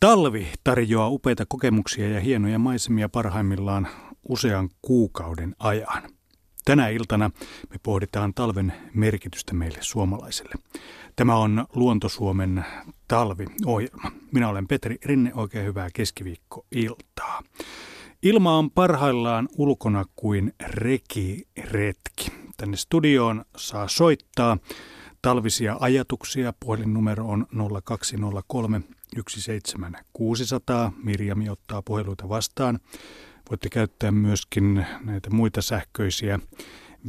Talvi tarjoaa upeita kokemuksia ja hienoja maisemia parhaimmillaan usean kuukauden ajan. Tänä iltana me pohditaan talven merkitystä meille suomalaisille. Tämä on Luontosuomen talviohjelma. Minä olen Petri Rinne, oikein hyvää keskiviikkoiltaa. Ilma on parhaillaan ulkona kuin rekiretki. Tänne studioon saa soittaa talvisia ajatuksia. Puhelinnumero on 0203 17600. Mirjami ottaa puheluita vastaan. Voitte käyttää myöskin näitä muita sähköisiä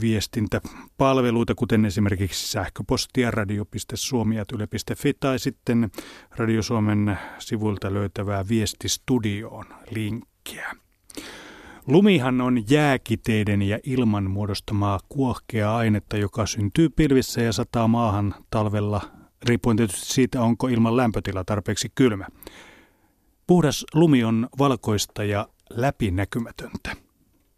viestintäpalveluita, kuten esimerkiksi sähköpostia radio.suomi.yle.fi tai sitten Radio Suomen sivuilta löytävää viestistudioon linkkiä. Lumihan on jääkiteiden ja ilman muodostamaa kuohkea ainetta, joka syntyy pilvissä ja sataa maahan talvella, riippuen tietysti siitä, onko ilman lämpötila tarpeeksi kylmä. Puhdas lumi on valkoista ja läpinäkymätöntä.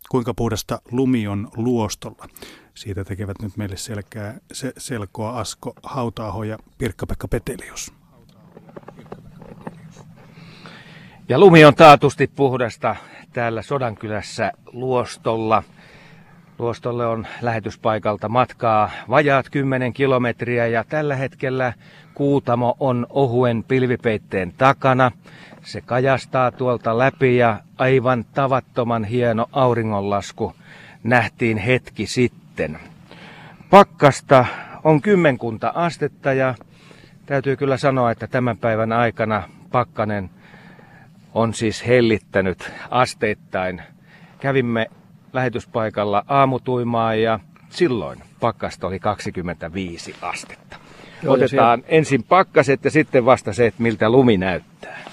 Kuinka puhdasta lumi on luostolla? Siitä tekevät nyt meille selkää, se, selkoa Asko Hautaaho ja Pirkka-Pekka Petelius. Ja lumi on taatusti puhdasta täällä Sodankylässä Luostolla. Luostolle on lähetyspaikalta matkaa vajaat 10 kilometriä ja tällä hetkellä Kuutamo on ohuen pilvipeitteen takana. Se kajastaa tuolta läpi ja aivan tavattoman hieno auringonlasku nähtiin hetki sitten. Pakkasta on kymmenkunta astetta ja täytyy kyllä sanoa, että tämän päivän aikana pakkanen on siis hellittänyt asteittain. Kävimme lähetyspaikalla aamutuimaa ja silloin pakkasta oli 25 astetta. Joo, Otetaan siellä... ensin pakkaset ja sitten vasta se, että miltä lumi näyttää.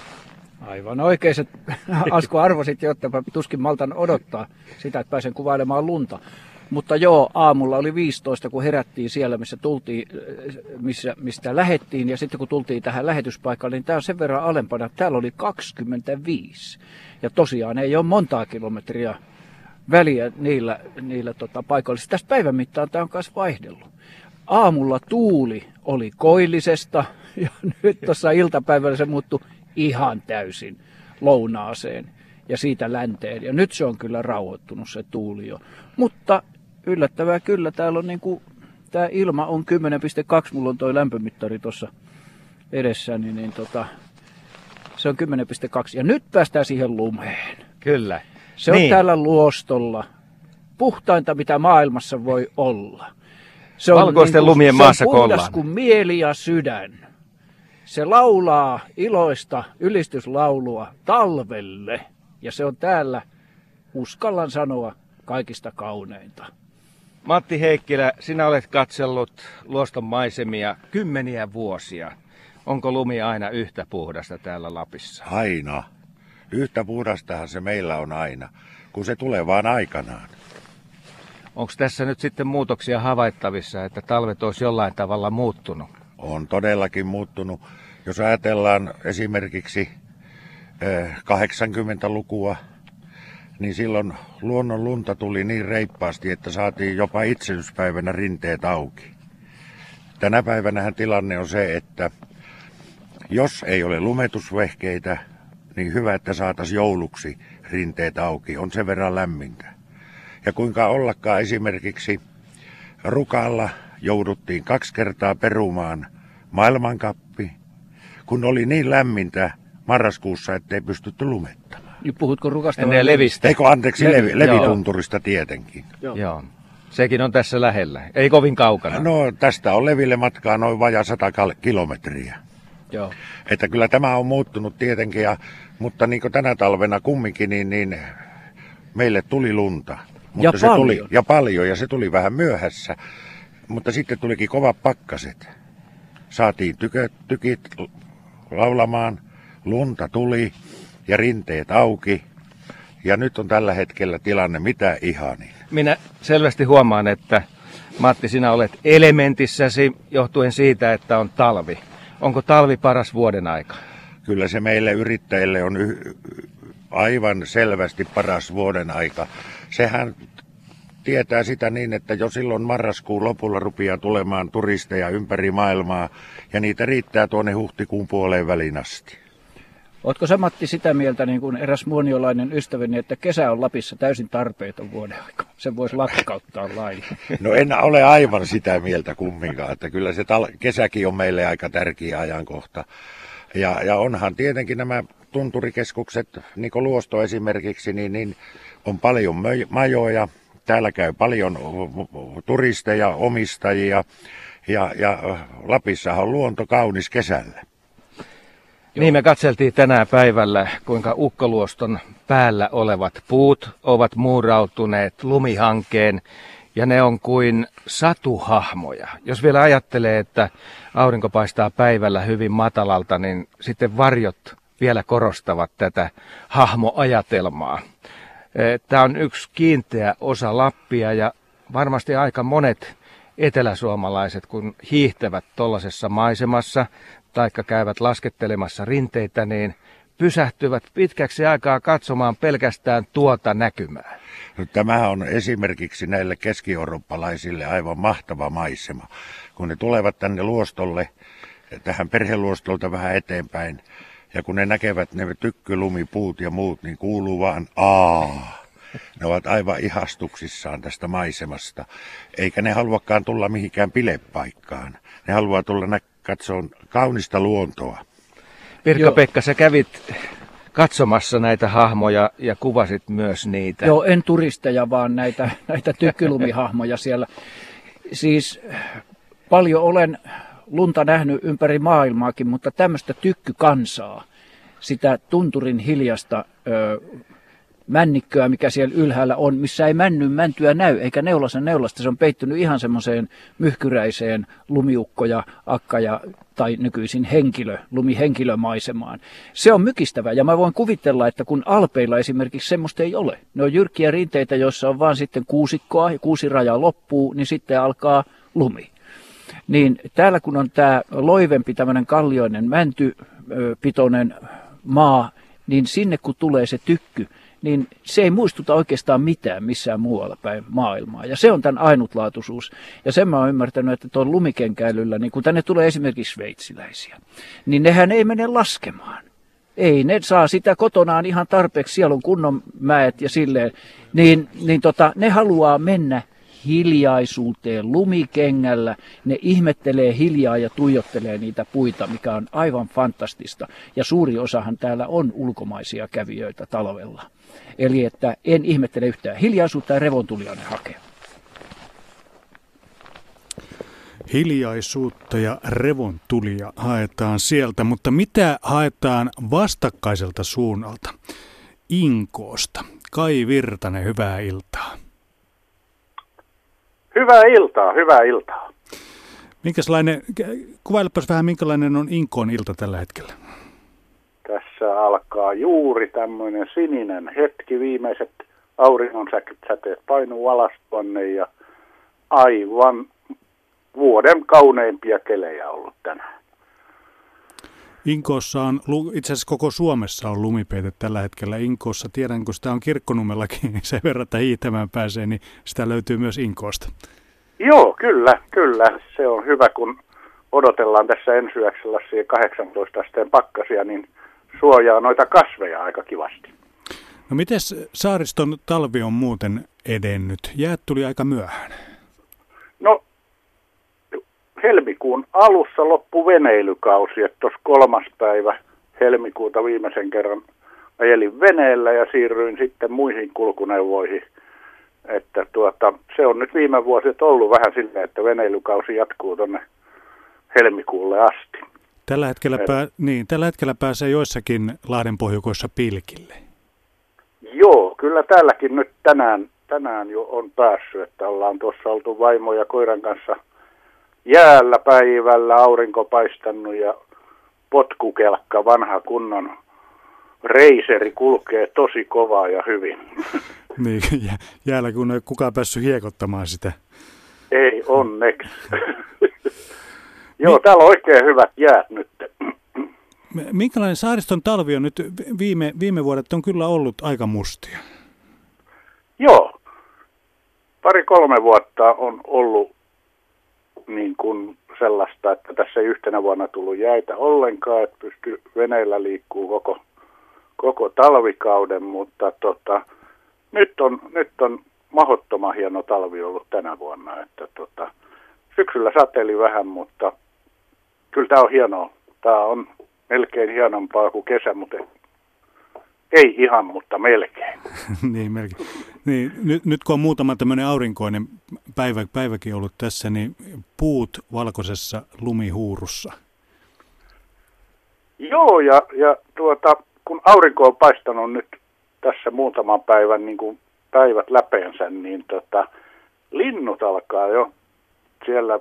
Aivan oikein. Asko arvosit jo, että tuskin maltan odottaa sitä, että pääsen kuvailemaan lunta. Mutta joo, aamulla oli 15, kun herättiin siellä, missä tultiin, missä, mistä lähettiin. Ja sitten kun tultiin tähän lähetyspaikalle, niin tämä on sen verran alempana. Täällä oli 25. Ja tosiaan ei ole montaa kilometriä väliä niillä, niillä tota, paikoilla. Tästä päivän mittaan tämä on myös vaihdellut. Aamulla tuuli oli koillisesta ja nyt tuossa iltapäivällä se muuttui ihan täysin lounaaseen ja siitä länteen. Ja nyt se on kyllä rauhoittunut se tuuli jo. Mutta yllättävää kyllä, täällä on niinku, tämä ilma on 10,2, mulla on toi lämpömittari tuossa edessä, niin, niin tota, se on 10,2. Ja nyt päästään siihen lumeen. Kyllä. Se niin. on täällä luostolla. Puhtainta, mitä maailmassa voi olla. Se on Valkoisten niin kuin, lumien maassa se on puhdas kuin mieli ja sydän. Se laulaa iloista ylistyslaulua talvelle. Ja se on täällä, uskallan sanoa, kaikista kauneinta. Matti Heikkilä, sinä olet katsellut luoston maisemia kymmeniä vuosia. Onko lumi aina yhtä puhdasta täällä Lapissa? Aina. Yhtä puhdastahan se meillä on aina, kun se tulee vaan aikanaan. Onko tässä nyt sitten muutoksia havaittavissa, että talvet olisi jollain tavalla muuttunut? On todellakin muuttunut. Jos ajatellaan esimerkiksi 80-lukua, eh, niin silloin luonnon lunta tuli niin reippaasti, että saatiin jopa itsenyspäivänä rinteet auki. Tänä päivänä tilanne on se, että jos ei ole lumetusvehkeitä, niin hyvä, että saataisiin jouluksi rinteet auki. On sen verran lämmintä. Ja kuinka ollakaan esimerkiksi Rukalla jouduttiin kaksi kertaa perumaan maailmankappi, kun oli niin lämmintä marraskuussa, ettei pystytty lumettamaan. Niin puhutko rukasta vai levistä? Eikö anteeksi, levi, levitunturista tietenkin. Joo. Joo. Sekin on tässä lähellä, ei kovin kaukana. No tästä on leville matkaa noin vajaa 100 kilometriä. Joo. Että kyllä tämä on muuttunut tietenkin, ja, mutta niin kuin tänä talvena kumminkin, niin, niin meille tuli lunta. Mutta ja se paljon. Tuli, ja paljon, ja se tuli vähän myöhässä. Mutta sitten tulikin kova pakkaset. Saatiin tykö, tykit laulamaan, lunta tuli, ja rinteet auki. Ja nyt on tällä hetkellä tilanne mitä ihanin. Minä selvästi huomaan, että Matti, sinä olet elementissäsi johtuen siitä, että on talvi. Onko talvi paras vuoden aika? Kyllä se meille yrittäjille on y- aivan selvästi paras vuoden aika. Sehän tietää sitä niin, että jo silloin marraskuun lopulla rupeaa tulemaan turisteja ympäri maailmaa ja niitä riittää tuonne huhtikuun puoleen välin asti. Oletko sä Matti sitä mieltä, niin kuin eräs muoniolainen ystäväni, että kesä on Lapissa täysin tarpeeton vuoden aika? Sen voisi lakkauttaa lailla. No en ole aivan sitä mieltä kumminkaan, että kyllä se tal- kesäkin on meille aika tärkeä ajankohta. Ja, ja onhan tietenkin nämä tunturikeskukset, niin kuin Luosto esimerkiksi, niin, niin on paljon majoja. Täällä käy paljon turisteja, omistajia ja, ja Lapissa on luonto kaunis kesällä. Niin me katseltiin tänään päivällä, kuinka ukkoluoston päällä olevat puut ovat muurautuneet lumihankeen ja ne on kuin satuhahmoja. Jos vielä ajattelee, että aurinko paistaa päivällä hyvin matalalta, niin sitten varjot vielä korostavat tätä hahmoajatelmaa. E, Tämä on yksi kiinteä osa Lappia ja varmasti aika monet eteläsuomalaiset, kun hiihtävät tuollaisessa maisemassa, taikka käyvät laskettelemassa rinteitä, niin pysähtyvät pitkäksi aikaa katsomaan pelkästään tuota näkymää. No, tämä on esimerkiksi näille keski-eurooppalaisille aivan mahtava maisema. Kun ne tulevat tänne luostolle, tähän perheluostolta vähän eteenpäin, ja kun ne näkevät ne tykkylumipuut ja muut, niin kuuluu vaan aa. Ne ovat aivan ihastuksissaan tästä maisemasta. Eikä ne haluakaan tulla mihinkään pilepaikkaan. Ne haluaa tulla nä- katsoa kaunista luontoa. Pirkka-Pekka, sä kävit katsomassa näitä hahmoja ja kuvasit myös niitä. Joo, en turisteja, vaan näitä, näitä tykkylumihahmoja siellä. Siis paljon olen lunta nähnyt ympäri maailmaakin, mutta tämmöistä tykkykansaa, sitä tunturin hiljasta ö, männikköä, mikä siellä ylhäällä on, missä ei männyn mäntyä näy, eikä neulasen neulasta. Se on peittynyt ihan semmoiseen myhkyräiseen lumiukkoja, akkaja tai nykyisin henkilö, lumihenkilömaisemaan. Se on mykistävä ja mä voin kuvitella, että kun Alpeilla esimerkiksi semmoista ei ole. Ne on jyrkkiä rinteitä, joissa on vaan sitten kuusikkoa ja kuusi rajaa loppuu, niin sitten alkaa lumi. Niin täällä kun on tämä loivempi tämmöinen kallioinen mäntypitoinen maa, niin sinne kun tulee se tykky, niin se ei muistuta oikeastaan mitään missään muualla päin maailmaa. Ja se on tämän ainutlaatuisuus. Ja sen mä oon ymmärtänyt, että tuon lumikenkäilyllä, niin kun tänne tulee esimerkiksi sveitsiläisiä, niin nehän ei mene laskemaan. Ei, ne saa sitä kotonaan ihan tarpeeksi, siellä on kunnon mäet ja silleen. Niin, niin tota, ne haluaa mennä hiljaisuuteen lumikengällä. Ne ihmettelee hiljaa ja tuijottelee niitä puita, mikä on aivan fantastista. Ja suuri osahan täällä on ulkomaisia kävijöitä talvella. Eli että en ihmettele yhtään hiljaisuutta ja revontulia ne hakee. Hiljaisuutta ja revontulia haetaan sieltä, mutta mitä haetaan vastakkaiselta suunnalta? Inkoosta. Kai Virtanen, hyvää iltaa. Hyvää iltaa, hyvää iltaa. Minkälainen, kuvailepas vähän, minkälainen on Inkoon ilta tällä hetkellä? Tässä alkaa juuri tämmöinen sininen hetki. Viimeiset auringon säteet painuu alas tuonne ja aivan vuoden kauneimpia kelejä ollut tänään. Inkoossa on, itse asiassa koko Suomessa on lumipeite tällä hetkellä Inkoossa. Tiedän, kun sitä on kirkkonummellakin niin sen verran, että hiihtämään pääsee, niin sitä löytyy myös Inkoosta. Joo, kyllä, kyllä. Se on hyvä, kun odotellaan tässä ensi yöksellä 18 asteen pakkasia, niin suojaa noita kasveja aika kivasti. No miten saariston talvi on muuten edennyt? Jäät tuli aika myöhään. No helmikuun alussa loppu veneilykausi, että tuossa kolmas päivä helmikuuta viimeisen kerran ajelin veneellä ja siirryin sitten muihin kulkuneuvoihin. Että tuota, se on nyt viime vuosit ollut vähän silleen, että veneilykausi jatkuu tuonne helmikuulle asti. Tällä hetkellä, pää, niin, tällä hetkellä pääsee joissakin Lahden pohjukoissa pilkille. Joo, kyllä täälläkin nyt tänään, tänään jo on päässyt, että ollaan tuossa oltu vaimo ja koiran kanssa – jäällä päivällä, aurinko paistanut ja potkukelkka, vanha kunnon reiseri kulkee tosi kovaa ja hyvin. Niin, jäällä kun ei kukaan päässyt hiekottamaan sitä. Ei onneksi. Joo, täällä on oikein hyvät jäät nyt. Minkälainen saariston talvi on nyt? Viime, viime vuodet on kyllä ollut aika mustia. Joo. Pari-kolme vuotta on ollut niin kuin sellaista, että tässä ei yhtenä vuonna tullut jäitä ollenkaan, että pystyy veneellä liikkuu koko koko talvikauden, mutta tota, nyt, on, nyt on mahdottoman hieno talvi ollut tänä vuonna. Että tota, syksyllä sateli vähän, mutta kyllä tämä on hienoa. Tämä on melkein hienompaa kuin kesä, mutta ei ihan, mutta melkein. niin, melkein. Niin, nyt, nyt kun on muutama tämmöinen aurinkoinen päivä, päiväkin ollut tässä, niin puut valkoisessa lumihuurussa. Joo, ja, ja tuota, kun aurinko on paistanut nyt tässä muutaman päivän niin kuin päivät läpeensä, niin tota, linnut alkaa jo siellä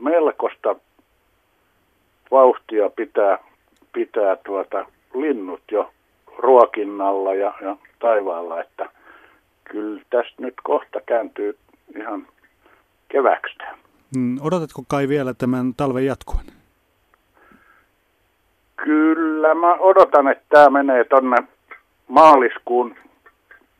melkoista vauhtia pitää, pitää tuota, linnut jo ruokinnalla ja, ja taivaalla, että kyllä tästä nyt kohta kääntyy ihan keväkstä. Mm, odotatko kai vielä tämän talven jatkuvan? Kyllä mä odotan, että tämä menee tonne maaliskuun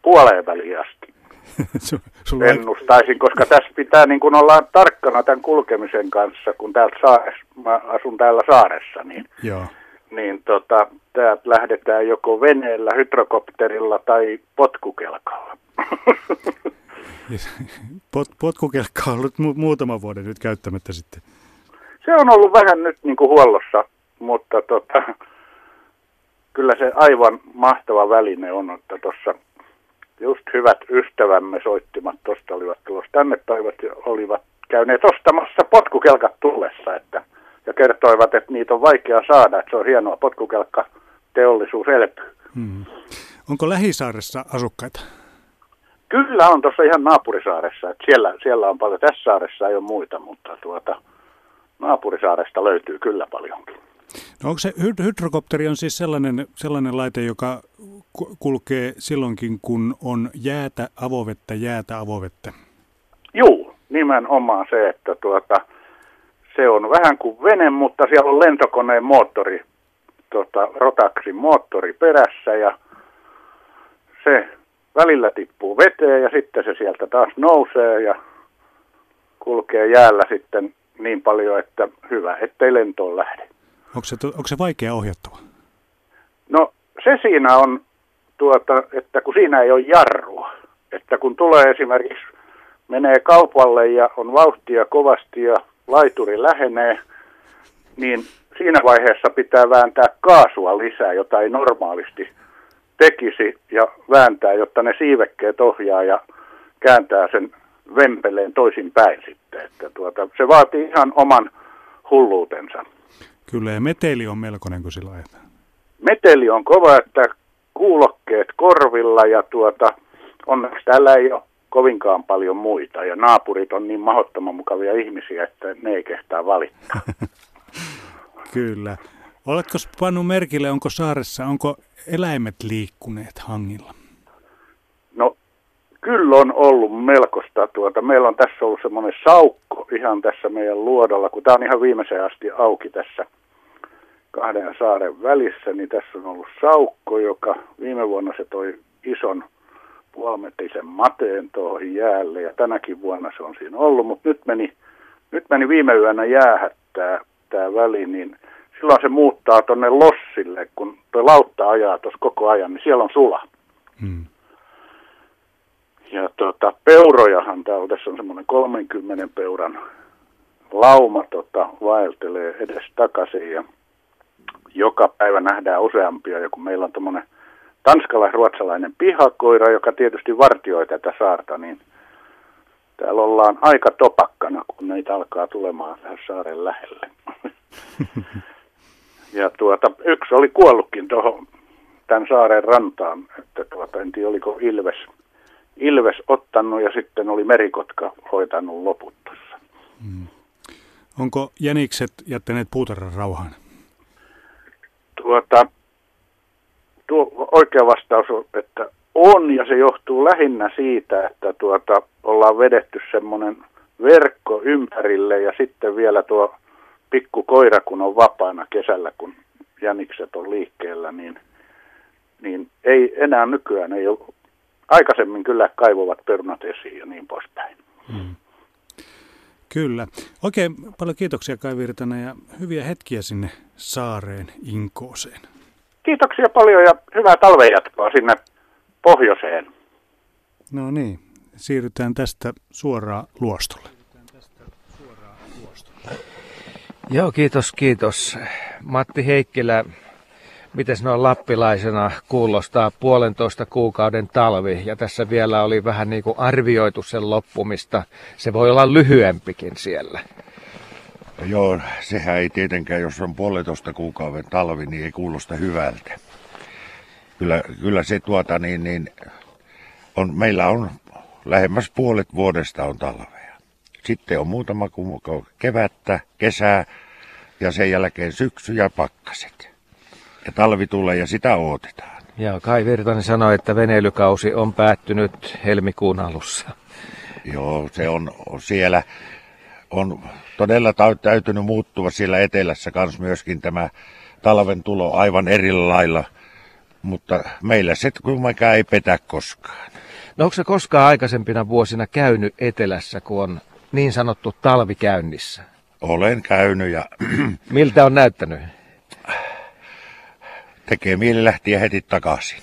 puoleen väliin asti. Ennustaisin, koska tässä pitää niin kun olla tarkkana tämän kulkemisen kanssa, kun täältä saares, mä asun täällä saaressa, niin, Joo. niin tota, täältä lähdetään joko veneellä, hydrokopterilla tai potkukelkalla. Pot, potkukelkka on ollut mu- muutama vuoden nyt käyttämättä sitten. Se on ollut vähän nyt niin kuin huollossa, mutta tota, kyllä se aivan mahtava väline on, että tuossa just hyvät ystävämme soittimat tuosta olivat tulossa tänne päivät olivat käyneet ostamassa potkukelkat tullessa, että, ja kertoivat, että niitä on vaikea saada, että se on hienoa potkukelkka teollisuus elpyy. Hmm. Onko Lähisaaressa asukkaita? Kyllä on tuossa ihan naapurisaaressa, että siellä, siellä on paljon, tässä saaressa ei ole muita, mutta tuota, naapurisaaresta löytyy kyllä paljonkin. No onko se hydrokopteri on siis sellainen, sellainen laite, joka kulkee silloinkin, kun on jäätä, avovettä, jäätä, avovettä? Juu, nimenomaan se, että tuota, se on vähän kuin vene, mutta siellä on lentokoneen moottori, tota, rotaksin moottori perässä ja se välillä tippuu veteen ja sitten se sieltä taas nousee ja kulkee jäällä sitten niin paljon, että hyvä, ettei lentoon lähde. Onko se, onko se vaikea ohjattava? No se siinä on, tuota, että kun siinä ei ole jarrua, että kun tulee esimerkiksi, menee kaupalle ja on vauhtia kovasti ja laituri lähenee, niin siinä vaiheessa pitää vääntää kaasua lisää, jota ei normaalisti tekisi ja vääntää, jotta ne siivekkeet ohjaa ja kääntää sen vempeleen toisin päin sitten. Että tuota, se vaatii ihan oman hulluutensa. Kyllä, ja meteli on melkoinen, kun sillä ajetaan. Meteli on kova, että kuulokkeet korvilla ja tuota, onneksi täällä ei ole kovinkaan paljon muita. Ja naapurit on niin mahdottoman mukavia ihmisiä, että ne ei kehtaa valittaa. Kyllä. Oletko pannut merkille, onko saaressa, onko eläimet liikkuneet hangilla? Kyllä on ollut melkoista. Tuota, meillä on tässä ollut semmoinen saukko ihan tässä meidän luodolla, kun tämä on ihan viimeiseen asti auki tässä kahden saaren välissä, niin tässä on ollut saukko, joka viime vuonna se toi ison puolimetrisen mateen tuohon jäälle ja tänäkin vuonna se on siinä ollut, mutta nyt meni, nyt meni viime yönä jäähä tämä väli, niin silloin se muuttaa tuonne lossille, kun tuo lautta ajaa tuossa koko ajan, niin siellä on sula. Hmm. Ja tuota, peurojahan täällä tässä on semmoinen 30 peuran lauma tota, vaeltelee edes takaisin ja joka päivä nähdään useampia ja kun meillä on tuommoinen tanskalais-ruotsalainen pihakoira, joka tietysti vartioi tätä saarta, niin täällä ollaan aika topakkana, kun neitä alkaa tulemaan tähän saaren lähelle. ja tuota, yksi oli kuollutkin tuohon tämän saaren rantaan, että tuota, en tiedä oliko Ilves, Ilves ottanut ja sitten oli merikotka hoitanut loput tuossa. Hmm. Onko jänikset jättäneet puutarhan rauhaan? Tuota, tuo oikea vastaus on, että on ja se johtuu lähinnä siitä, että tuota, ollaan vedetty semmoinen verkko ympärille ja sitten vielä tuo pikku koira, kun on vapaana kesällä, kun jänikset on liikkeellä, niin, niin ei enää nykyään ei ole, aikaisemmin kyllä kaivuvat perunat esiin ja niin poispäin. Hmm. Kyllä. Oikein paljon kiitoksia Kai Virtanen ja hyviä hetkiä sinne saareen Inkooseen. Kiitoksia paljon ja hyvää talvenjatkoa sinne pohjoiseen. No niin, siirrytään tästä suoraan luostolle. Joo, kiitos, kiitos. Matti Heikkilä, miten noin lappilaisena kuulostaa puolentoista kuukauden talvi, ja tässä vielä oli vähän niin kuin arvioitu sen loppumista. Se voi olla lyhyempikin siellä. Joo, sehän ei tietenkään, jos on puolentoista kuukauden talvi, niin ei kuulosta hyvältä. Kyllä, kyllä se tuota niin, niin on, meillä on lähemmäs puolet vuodesta on talvea. Sitten on muutama kuukausi kevättä, kesää ja sen jälkeen syksy ja pakkaset. Ja talvi tulee ja sitä odotetaan. Ja Kai Virtanen sanoi, että veneilykausi on päättynyt helmikuun alussa. Joo, se on siellä. On todella täytynyt muuttua siellä etelässä kans myöskin tämä talven tulo aivan eri lailla. Mutta meillä se kumminkaan ei petä koskaan. No onko se koskaan aikaisempina vuosina käynyt etelässä, kun on niin sanottu talvi käynnissä? Olen käynyt ja... Miltä on näyttänyt? Tekee mieli lähteä heti takaisin.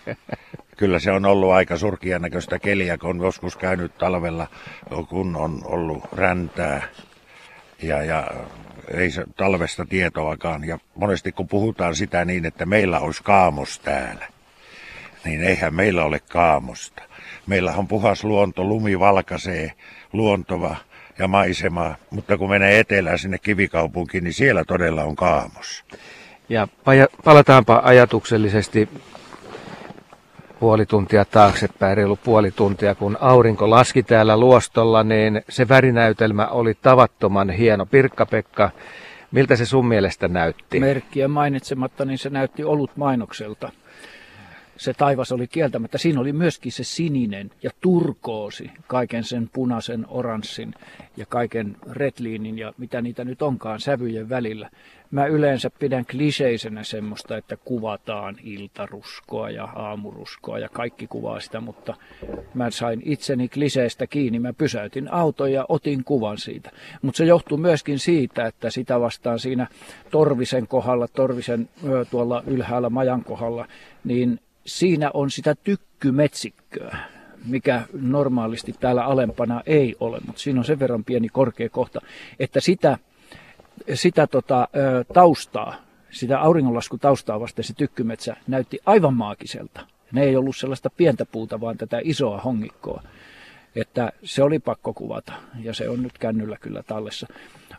Kyllä se on ollut aika surkia näköistä keliä, kun on joskus käynyt talvella, kun on ollut räntää ja, ja ei se talvesta tietoakaan. Ja monesti kun puhutaan sitä niin, että meillä olisi kaamos täällä, niin eihän meillä ole kaamosta. Meillä on puhas luonto, lumi valkaisee, luontova ja maisema, mutta kun menee etelään sinne kivikaupunkiin, niin siellä todella on kaamos. Ja palataanpa ajatuksellisesti puoli tuntia taaksepäin, reilu puoli tuntia, kun aurinko laski täällä luostolla, niin se värinäytelmä oli tavattoman hieno. Pirkka-Pekka, miltä se sun mielestä näytti? Merkkiä mainitsematta, niin se näytti olut mainokselta se taivas oli kieltämättä. Siinä oli myöskin se sininen ja turkoosi, kaiken sen punaisen, oranssin ja kaiken retliinin ja mitä niitä nyt onkaan sävyjen välillä. Mä yleensä pidän kliseisenä semmoista, että kuvataan iltaruskoa ja aamuruskoa ja kaikki kuvaa sitä, mutta mä sain itseni kliseistä kiinni. Mä pysäytin auton ja otin kuvan siitä. Mutta se johtuu myöskin siitä, että sitä vastaan siinä Torvisen kohdalla, Torvisen tuolla ylhäällä majan kohdalla, niin siinä on sitä tykkymetsikköä, mikä normaalisti täällä alempana ei ole, mutta siinä on sen verran pieni korkea kohta, että sitä, sitä tota, taustaa, sitä auringonlaskutaustaa vasten se tykkymetsä näytti aivan maagiselta. Ne ei ollut sellaista pientä puuta, vaan tätä isoa hongikkoa. Että se oli pakko kuvata ja se on nyt kännyllä kyllä tallessa.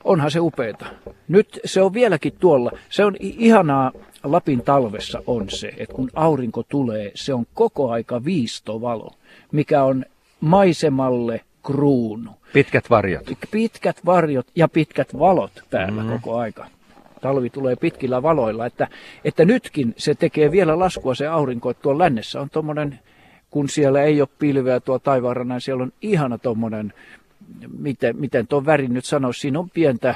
Onhan se upeeta. Nyt se on vieläkin tuolla. Se on ihanaa Lapin talvessa on se, että kun aurinko tulee, se on koko aika viistovalo, mikä on maisemalle kruunu. Pitkät varjot. Pitkät varjot ja pitkät valot päällä mm. koko aika. Talvi tulee pitkillä valoilla, että, että nytkin se tekee vielä laskua se aurinko, että tuolla lännessä on tuommoinen, kun siellä ei ole pilveä tuo taivaanrannan, siellä on ihana tuommoinen, miten, miten tuon värin nyt sanoisi, siinä on pientä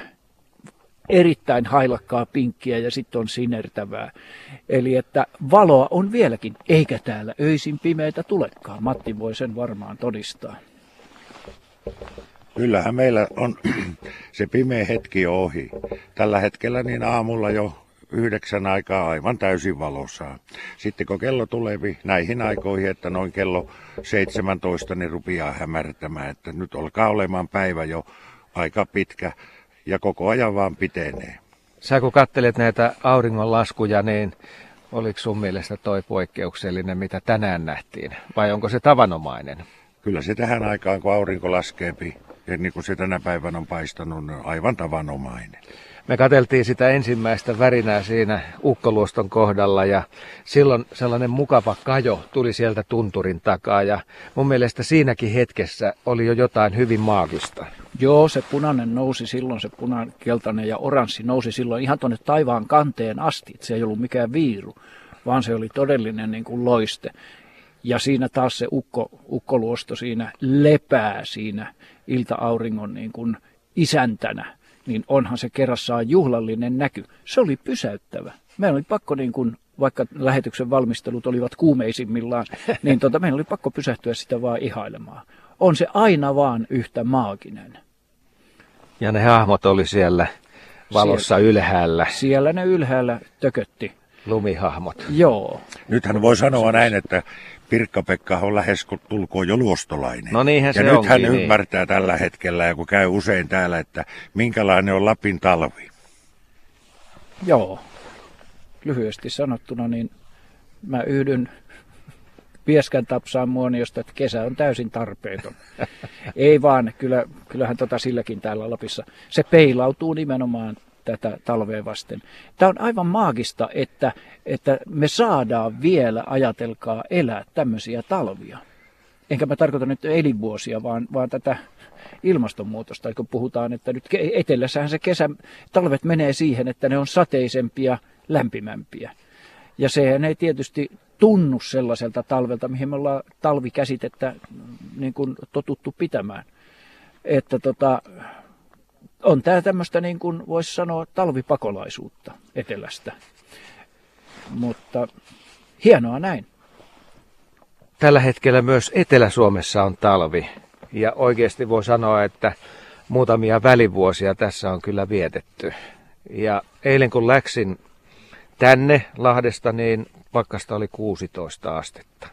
erittäin hailakkaa pinkkiä ja sitten on sinertävää. Eli että valoa on vieläkin, eikä täällä öisin pimeitä tulekaan. Matti voi sen varmaan todistaa. Kyllähän meillä on se pimeä hetki ohi. Tällä hetkellä niin aamulla jo yhdeksän aikaa aivan täysin valossa. Sitten kun kello tulee näihin aikoihin, että noin kello 17, niin rupeaa hämärtämään, että nyt alkaa olemaan päivä jo aika pitkä ja koko ajan vaan pitenee. Sä kun katselet näitä auringonlaskuja, niin oliko sun mielestä toi poikkeuksellinen, mitä tänään nähtiin? Vai onko se tavanomainen? Kyllä se tähän aikaan, kun aurinko laskeepi, ja niin kuin se tänä päivänä on paistanut, on aivan tavanomainen. Me katseltiin sitä ensimmäistä värinää siinä ukkoluoston kohdalla ja silloin sellainen mukava kajo tuli sieltä tunturin takaa ja mun mielestä siinäkin hetkessä oli jo jotain hyvin maagista. Joo, se punainen nousi silloin, se punainen, keltainen ja oranssi nousi silloin ihan tuonne taivaan kanteen asti. Se ei ollut mikään viiru, vaan se oli todellinen niin kuin loiste. Ja siinä taas se ukko, ukkoluosto siinä lepää siinä ilta-auringon niin kuin isäntänä niin onhan se kerrassaan juhlallinen näky. Se oli pysäyttävä. Meidän oli pakko, niin kuin, vaikka lähetyksen valmistelut olivat kuumeisimmillaan, niin tota, meidän oli pakko pysähtyä sitä vaan ihailemaan. On se aina vaan yhtä maaginen. Ja ne hahmot oli siellä valossa siellä, ylhäällä. Siellä ne ylhäällä tökötti. Lumihahmot. Joo. Nythän voi sanoa näin, että Pirkka-Pekka on lähes tulkoon jo luostolainen. No niinhän ja se nyt hän niin. ymmärtää tällä hetkellä, ja kun käy usein täällä, että minkälainen on Lapin talvi. Joo. Lyhyesti sanottuna, niin mä yhdyn Pieskän tapsaan muoniosta, että kesä on täysin tarpeeton. Ei vaan, kyllä, kyllähän tota silläkin täällä Lapissa. Se peilautuu nimenomaan tätä talvea vasten. Tämä on aivan maagista, että, että me saadaan vielä, ajatelkaa, elää tämmöisiä talvia. Enkä mä tarkoita nyt elinvuosia, vaan, vaan tätä ilmastonmuutosta, kun puhutaan, että nyt etelässähän se kesä, talvet menee siihen, että ne on sateisempia, lämpimämpiä. Ja sehän ei tietysti tunnu sellaiselta talvelta, mihin me ollaan talvikäsitettä mm, niin kuin totuttu pitämään. Että tota, on tämä tämmöistä, niin kuin voisi sanoa, talvipakolaisuutta etelästä. Mutta hienoa näin. Tällä hetkellä myös Etelä-Suomessa on talvi. Ja oikeasti voi sanoa, että muutamia välivuosia tässä on kyllä vietetty. Ja eilen kun läksin tänne Lahdesta, niin pakkasta oli 16 astetta.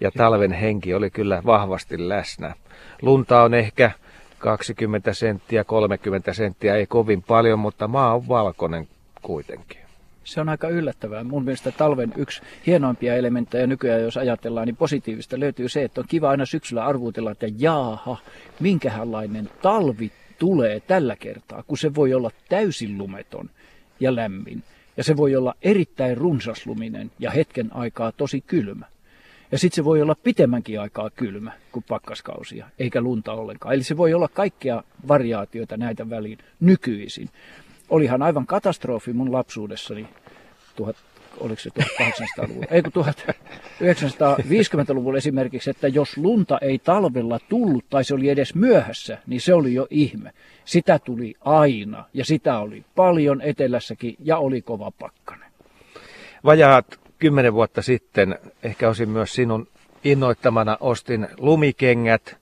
Ja talven henki oli kyllä vahvasti läsnä. Lunta on ehkä 20 senttiä, 30 senttiä, ei kovin paljon, mutta maa on valkoinen kuitenkin. Se on aika yllättävää. Mun mielestä talven yksi hienoimpia elementtejä nykyään, jos ajatellaan, niin positiivista löytyy se, että on kiva aina syksyllä arvuutella, että jaaha, minkälainen talvi tulee tällä kertaa, kun se voi olla täysin lumeton ja lämmin. Ja se voi olla erittäin runsasluminen ja hetken aikaa tosi kylmä. Ja sitten se voi olla pitemmänkin aikaa kylmä kuin pakkaskausia, eikä lunta ollenkaan. Eli se voi olla kaikkia variaatioita näitä väliin nykyisin. Olihan aivan katastrofi mun lapsuudessani, tuhat, oliko se 1800-luvulla, ei kun 1950-luvulla esimerkiksi, että jos lunta ei talvella tullut tai se oli edes myöhässä, niin se oli jo ihme. Sitä tuli aina ja sitä oli paljon etelässäkin ja oli kova pakkanen. Vajaat kymmenen vuotta sitten, ehkä osin myös sinun innoittamana, ostin lumikengät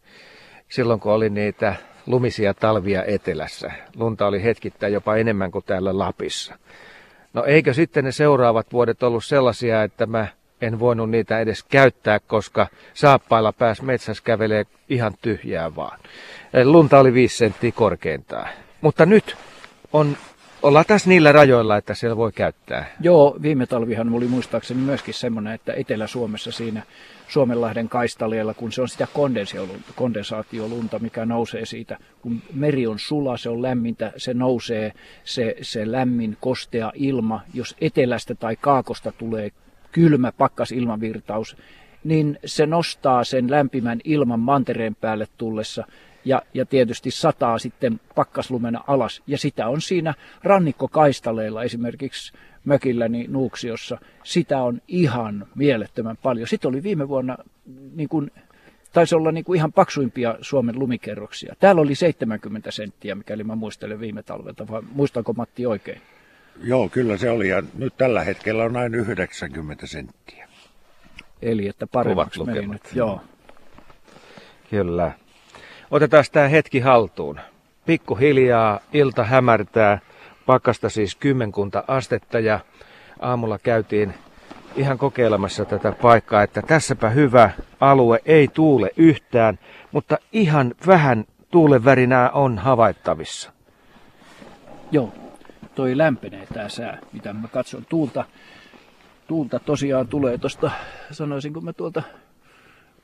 silloin, kun oli niitä lumisia talvia etelässä. Lunta oli hetkittäin jopa enemmän kuin täällä Lapissa. No eikö sitten ne seuraavat vuodet ollut sellaisia, että mä en voinut niitä edes käyttää, koska saappailla pääs metsässä kävelee ihan tyhjää vaan. Lunta oli viisi senttiä korkeintaan. Mutta nyt on, ollaan tässä niillä rajoilla, että siellä voi käyttää. Joo, viime talvihan oli muistaakseni myöskin semmoinen, että Etelä-Suomessa siinä Suomenlahden kaistaleella, kun se on sitä kondensaatiolunta, mikä nousee siitä, kun meri on sula, se on lämmintä, se nousee se, se lämmin, kostea ilma. Jos etelästä tai kaakosta tulee kylmä pakkasilmavirtaus, niin se nostaa sen lämpimän ilman mantereen päälle tullessa ja, ja tietysti sataa sitten pakkaslumena alas. Ja sitä on siinä rannikkokaistaleilla esimerkiksi mökilläni Nuuksiossa. Sitä on ihan mielettömän paljon. Sitten oli viime vuonna, niin kuin, taisi olla niin kuin ihan paksuimpia Suomen lumikerroksia. Täällä oli 70 senttiä, mikäli mä muistelen viime talvelta, vai muistanko Matti oikein? Joo, kyllä se oli. Ja nyt tällä hetkellä on näin 90 senttiä. Eli että paremmaksi meni nyt. Joo. Kyllä. Otetaan tämä hetki haltuun. Pikkuhiljaa ilta hämärtää, pakkasta siis kymmenkunta astetta ja aamulla käytiin ihan kokeilemassa tätä paikkaa, että tässäpä hyvä alue, ei tuule yhtään, mutta ihan vähän tuulen värinää on havaittavissa. Joo, toi lämpenee tämä sää, mitä mä katson tuulta. Tuulta tosiaan tulee tuosta, sanoisinko mä tuolta,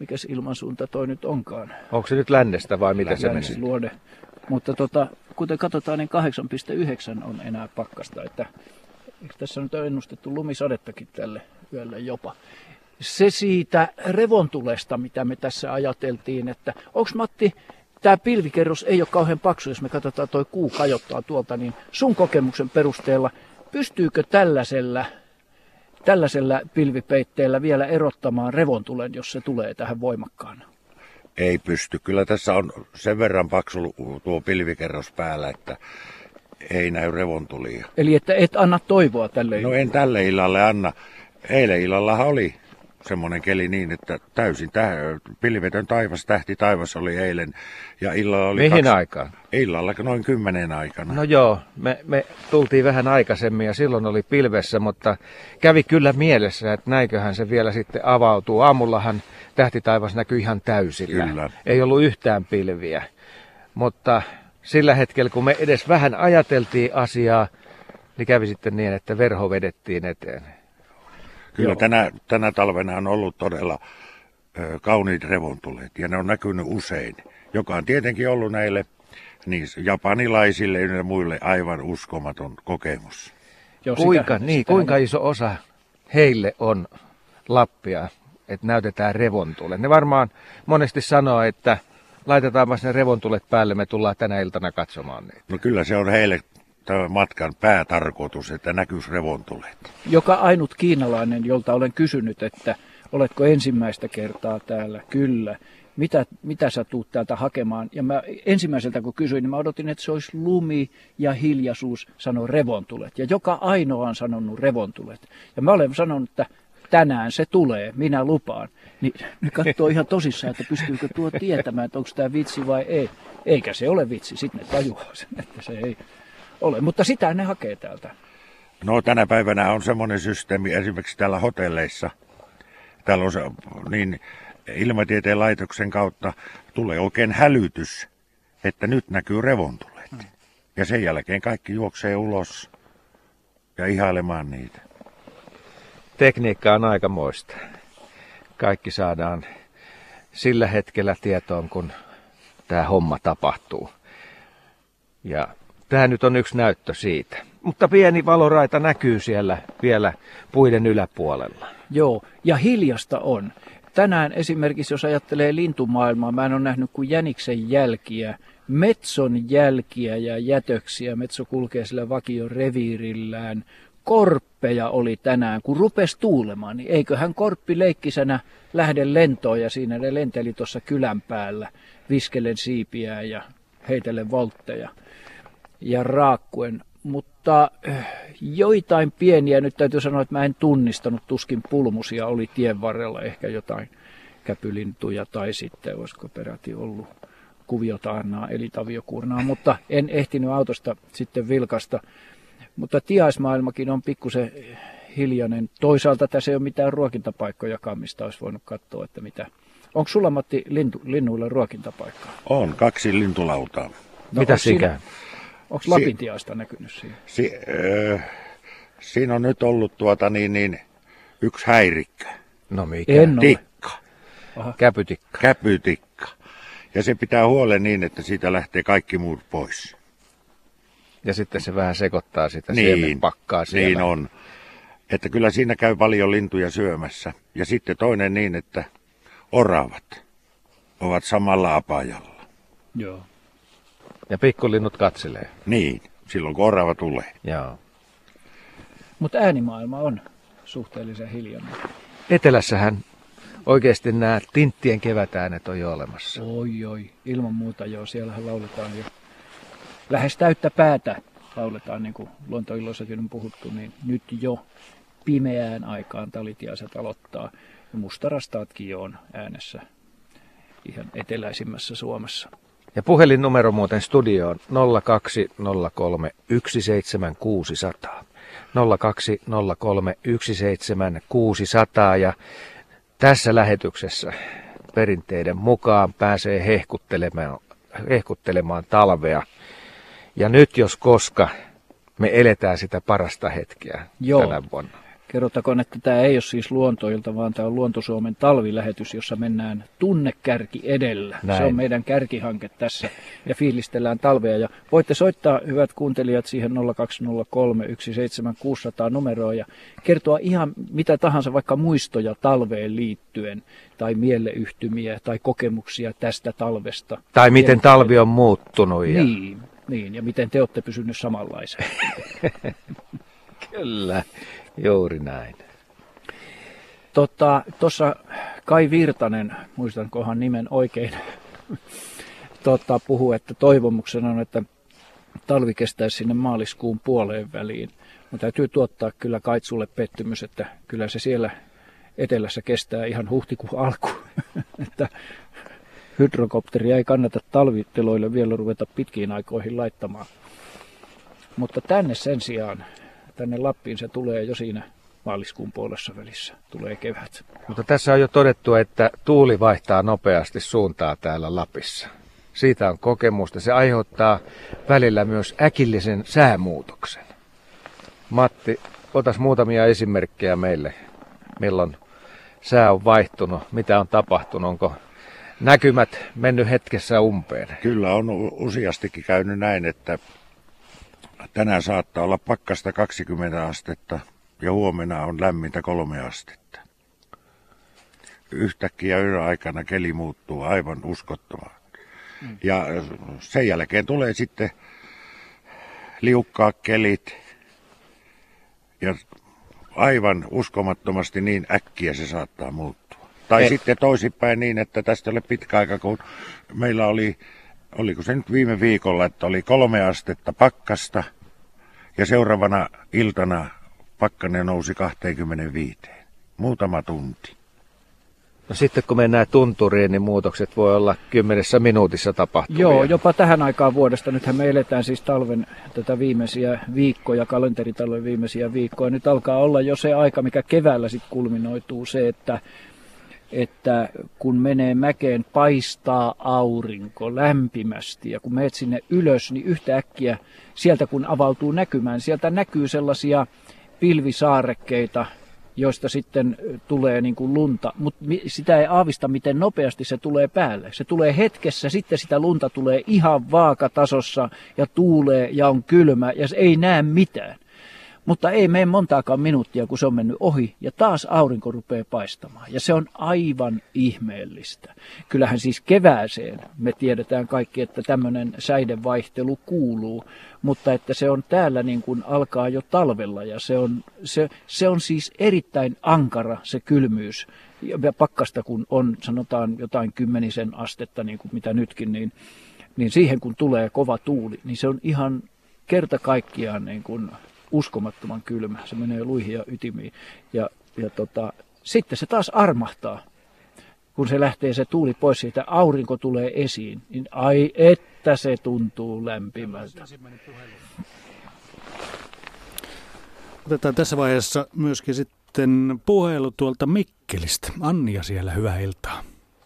mikäs ilmansuunta toi nyt onkaan. Onko se nyt lännestä vai mitä se menee? luode. Mutta tota, kuten katsotaan, niin 8,9 on enää pakkasta, että eikö tässä nyt ole ennustettu lumisadettakin tälle yölle jopa. Se siitä revontulesta, mitä me tässä ajateltiin, että onko Matti, tämä pilvikerros ei ole kauhean paksu, jos me katsotaan tuo kuu kajottaa tuolta, niin sun kokemuksen perusteella pystyykö tällaisella, tällaisella pilvipeitteellä vielä erottamaan revontulen, jos se tulee tähän voimakkaana? Ei pysty. Kyllä tässä on sen verran paksu tuo pilvikerros päällä, että ei näy revontulia. Eli että et anna toivoa tälle No en tälle illalle anna. Eilen illallahan oli semmoinen keli niin, että täysin täh, pilvetön taivas, tähti taivas oli eilen. Ja illalla oli Mihin kaksi, aikaan? Illalla noin kymmenen aikana. No joo, me, me tultiin vähän aikaisemmin ja silloin oli pilvessä, mutta kävi kyllä mielessä, että näiköhän se vielä sitten avautuu. Aamullahan tähtitaivas näkyi ihan täysillä. Kyllä. Ei ollut yhtään pilviä. Mutta sillä hetkellä, kun me edes vähän ajateltiin asiaa, niin kävi sitten niin, että verho vedettiin eteen. Kyllä tänä, tänä talvena on ollut todella ö, kauniit revontulet ja ne on näkynyt usein, joka on tietenkin ollut näille niin japanilaisille ja muille aivan uskomaton kokemus. Joo, Kuinka, sitä, niin, sitä kuinka iso osa heille on Lappia, että näytetään revontulet? Ne varmaan monesti sanoo, että laitetaanpa ne revontulet päälle, me tullaan tänä iltana katsomaan niitä. No kyllä se on heille tämän matkan päätarkoitus, että näkyisi revontulet. Joka ainut kiinalainen, jolta olen kysynyt, että oletko ensimmäistä kertaa täällä? Kyllä. Mitä, mitä sä tuut täältä hakemaan? Ja mä ensimmäiseltä kun kysyin, niin mä odotin, että se olisi lumi ja hiljaisuus sanoi revontulet. Ja joka ainoa on sanonut revontulet. Ja mä olen sanonut, että tänään se tulee, minä lupaan. Niin ne katsoo ihan tosissaan, että pystyykö tuo tietämään, että onko tämä vitsi vai ei. Eikä se ole vitsi, sitten ne tajuaa sen, että se ei ole. Mutta sitä ne hakee täältä. No tänä päivänä on semmoinen systeemi esimerkiksi täällä hotelleissa. Täällä on se, niin ilmatieteen laitoksen kautta tulee oikein hälytys, että nyt näkyy revontulet. Ja sen jälkeen kaikki juoksee ulos ja ihailemaan niitä. Tekniikka on aika moista. Kaikki saadaan sillä hetkellä tietoon, kun tämä homma tapahtuu. Ja tämä nyt on yksi näyttö siitä. Mutta pieni valoraita näkyy siellä vielä puiden yläpuolella. Joo, ja hiljasta on. Tänään esimerkiksi, jos ajattelee lintumaailmaa, mä en ole nähnyt kuin jäniksen jälkiä, metson jälkiä ja jätöksiä. Metso kulkee sillä vakion reviirillään. Korppeja oli tänään, kun rupesi tuulemaan, niin eiköhän korppi leikkisänä lähde lentoon ja siinä ne lenteli tuossa kylän päällä viskellen siipiä ja heitellen voltteja ja raakkuen. Mutta äh, joitain pieniä, nyt täytyy sanoa, että mä en tunnistanut, tuskin pulmusia oli tien varrella, ehkä jotain käpylintuja tai sitten olisiko peräti ollut kuviotaannaa eli taviokurnaa, mutta en ehtinyt autosta sitten vilkasta. Mutta tiaismaailmakin on pikkusen hiljainen. Toisaalta tässä ei ole mitään ruokintapaikkojakaan, mistä olisi voinut katsoa, että mitä. Onko sulla Matti lintu, linnuille ruokintapaikkaa? On kaksi lintulautaa. No, Mitä sikään? Onko Lapin tiaista näkynyt siinä? Si- öö, siinä on nyt ollut tuota niin, niin yksi häirikkö. No mikä? En ole. Tikka, Käpytikka. käpytikka. Ja se pitää huolen niin, että siitä lähtee kaikki muut pois. Ja sitten se vähän sekoittaa sitä Niin, siemenpakkaa siellä. niin on. Että kyllä siinä käy paljon lintuja syömässä. Ja sitten toinen niin, että oravat ovat samalla apajalla. Joo. Ja pikkulinnut katselee. Niin, silloin kun orava tulee. Joo. Mutta äänimaailma on suhteellisen hiljainen. Etelässähän oikeasti nämä tinttien kevätäänet on jo olemassa. Oi, oi, ilman muuta joo, siellähän lauletaan jo lähes täyttä päätä lauletaan, niin kuin luontoilloissakin on puhuttu, niin nyt jo pimeään aikaan talitiaiset aloittaa. Ja mustarastaatkin jo on äänessä ihan eteläisimmässä Suomessa. Ja puhelinnumero muuten studioon 0203 17600. 0203 17600 ja tässä lähetyksessä perinteiden mukaan pääsee hehkuttelemaan, hehkuttelemaan talvea. Ja nyt jos koska me eletään sitä parasta hetkeä Joo. tänä vuonna. Kerrottakoon, että tämä ei ole siis luontoilta, vaan tämä on Luontosuomen talvilähetys, jossa mennään tunnekärki edellä. Näin. Se on meidän kärkihanke tässä ja fiilistellään talvea. Ja voitte soittaa, hyvät kuuntelijat, siihen 0203 17600 numeroa ja kertoa ihan mitä tahansa, vaikka muistoja talveen liittyen tai mieleyhtymiä tai kokemuksia tästä talvesta. Tai miten talvi on muuttunut. Ja... Niin, niin, ja miten te olette pysynyt samanlaisena. Kyllä, juuri näin. Tuossa tota, Kai Virtanen, muistankohan nimen oikein, tota, puhuu, että toivomuksena on, että talvi kestäisi sinne maaliskuun puoleen väliin. Mutta täytyy tuottaa kyllä Kaitsulle pettymys, että kyllä se siellä etelässä kestää ihan huhtikuun alku. että hydrokopteria ei kannata talviteloille vielä ruveta pitkiin aikoihin laittamaan. Mutta tänne sen sijaan, tänne Lappiin se tulee jo siinä maaliskuun puolessa välissä, tulee kevät. Mutta tässä on jo todettu, että tuuli vaihtaa nopeasti suuntaa täällä Lapissa. Siitä on kokemusta. Se aiheuttaa välillä myös äkillisen säämuutoksen. Matti, otas muutamia esimerkkejä meille, milloin sää on vaihtunut, mitä on tapahtunut, onko näkymät mennyt hetkessä umpeen? Kyllä on useastikin käynyt näin, että tänään saattaa olla pakkasta 20 astetta ja huomenna on lämmintä kolme astetta. Yhtäkkiä yön aikana keli muuttuu aivan uskottavaa. Mm. Ja sen jälkeen tulee sitten liukkaa kelit ja aivan uskomattomasti niin äkkiä se saattaa muuttua. Tai Ei. sitten toisinpäin niin, että tästä oli pitkä aika, kun meillä oli, oliko se nyt viime viikolla, että oli kolme astetta pakkasta ja seuraavana iltana pakkanen nousi 25. Muutama tunti. No sitten kun mennään tunturiin, niin muutokset voi olla kymmenessä minuutissa tapahtuvia. Joo, jopa tähän aikaan vuodesta. Nythän me eletään siis talven tätä viimeisiä viikkoja, kalenteritalven viimeisiä viikkoja. Nyt alkaa olla jo se aika, mikä keväällä sitten kulminoituu se, että että kun menee mäkeen, paistaa aurinko lämpimästi ja kun meet sinne ylös, niin yhtäkkiä sieltä kun avautuu näkymään, sieltä näkyy sellaisia pilvisaarekkeita, joista sitten tulee niin kuin lunta, mutta sitä ei aavista, miten nopeasti se tulee päälle. Se tulee hetkessä, sitten sitä lunta tulee ihan vaakatasossa ja tuulee ja on kylmä ja se ei näe mitään. Mutta ei mene montaakaan minuuttia, kun se on mennyt ohi ja taas aurinko rupeaa paistamaan. Ja se on aivan ihmeellistä. Kyllähän siis kevääseen me tiedetään kaikki, että tämmöinen säidevaihtelu kuuluu, mutta että se on täällä niin kuin alkaa jo talvella ja se on, se, se on siis erittäin ankara se kylmyys. Ja pakkasta kun on sanotaan jotain kymmenisen astetta niin kuin mitä nytkin, niin, niin siihen kun tulee kova tuuli, niin se on ihan kerta kaikkiaan niin kuin uskomattoman kylmä. Se menee luihin ja ytimiin. Ja, ja tota, sitten se taas armahtaa. Kun se lähtee se tuuli pois siitä, aurinko tulee esiin, niin ai että se tuntuu lämpimältä. Otetaan tässä vaiheessa myöskin sitten puhelu tuolta Mikkelistä. Annia siellä, hyvää iltaa.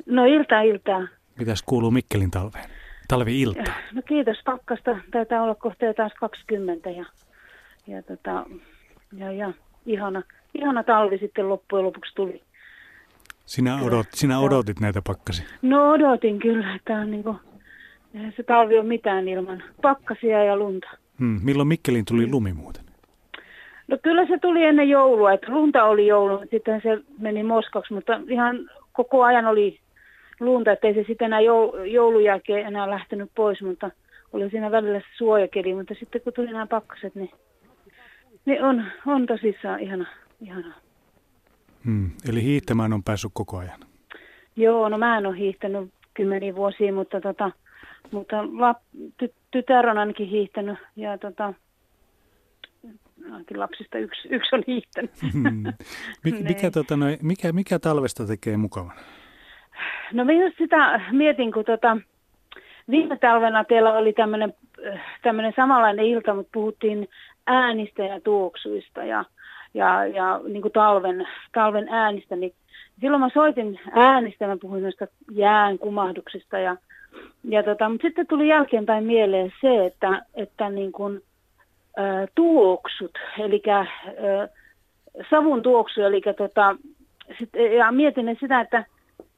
No iltaa, iltaa. Mitäs kuuluu Mikkelin talveen? Talvi-ilta. No kiitos pakkasta. Taitaa olla kohta taas 20 ja ja, tota, ja, ja ihana, ihana talvi sitten loppujen lopuksi tuli. Sinä, odot, sinä odotit näitä pakkasi? No odotin kyllä, että on niin kuin, se talvi on mitään ilman pakkasia ja lunta. Hmm. Milloin Mikkelin tuli lumi muuten? No kyllä se tuli ennen joulua, että lunta oli joulu, mutta sitten se meni moskaksi, mutta ihan koko ajan oli lunta, ettei se sitten enää joulun jälkeen enää lähtenyt pois, mutta oli siinä välillä se suojakeli, mutta sitten kun tuli nämä pakkaset, niin niin on, on tosissaan ihana. ihana. Hmm. Eli hiihtämään on päässyt koko ajan? Joo, no mä en ole hiihtänyt kymmeniä vuosia, mutta, tota, mutta lap, ty, tytär on ainakin hiihtänyt ja tota, ainakin lapsista yksi, yksi on hiihtänyt. Hmm. Mik, niin. mikä, tota, no, mikä, mikä talvesta tekee mukavan? No just sitä mietin, kun tota, viime talvena teillä oli tämmöinen samanlainen ilta, mutta puhuttiin äänistä ja tuoksuista ja, ja, ja niin kuin talven, talven äänistä, niin silloin mä soitin äänistä, mä puhuin noista jään kumahduksista ja, ja tota, mutta sitten tuli jälkeenpäin mieleen se, että, että niin kuin, ä, tuoksut, eli ä, savun tuoksu, eli tota, sit, ja mietin sitä, että,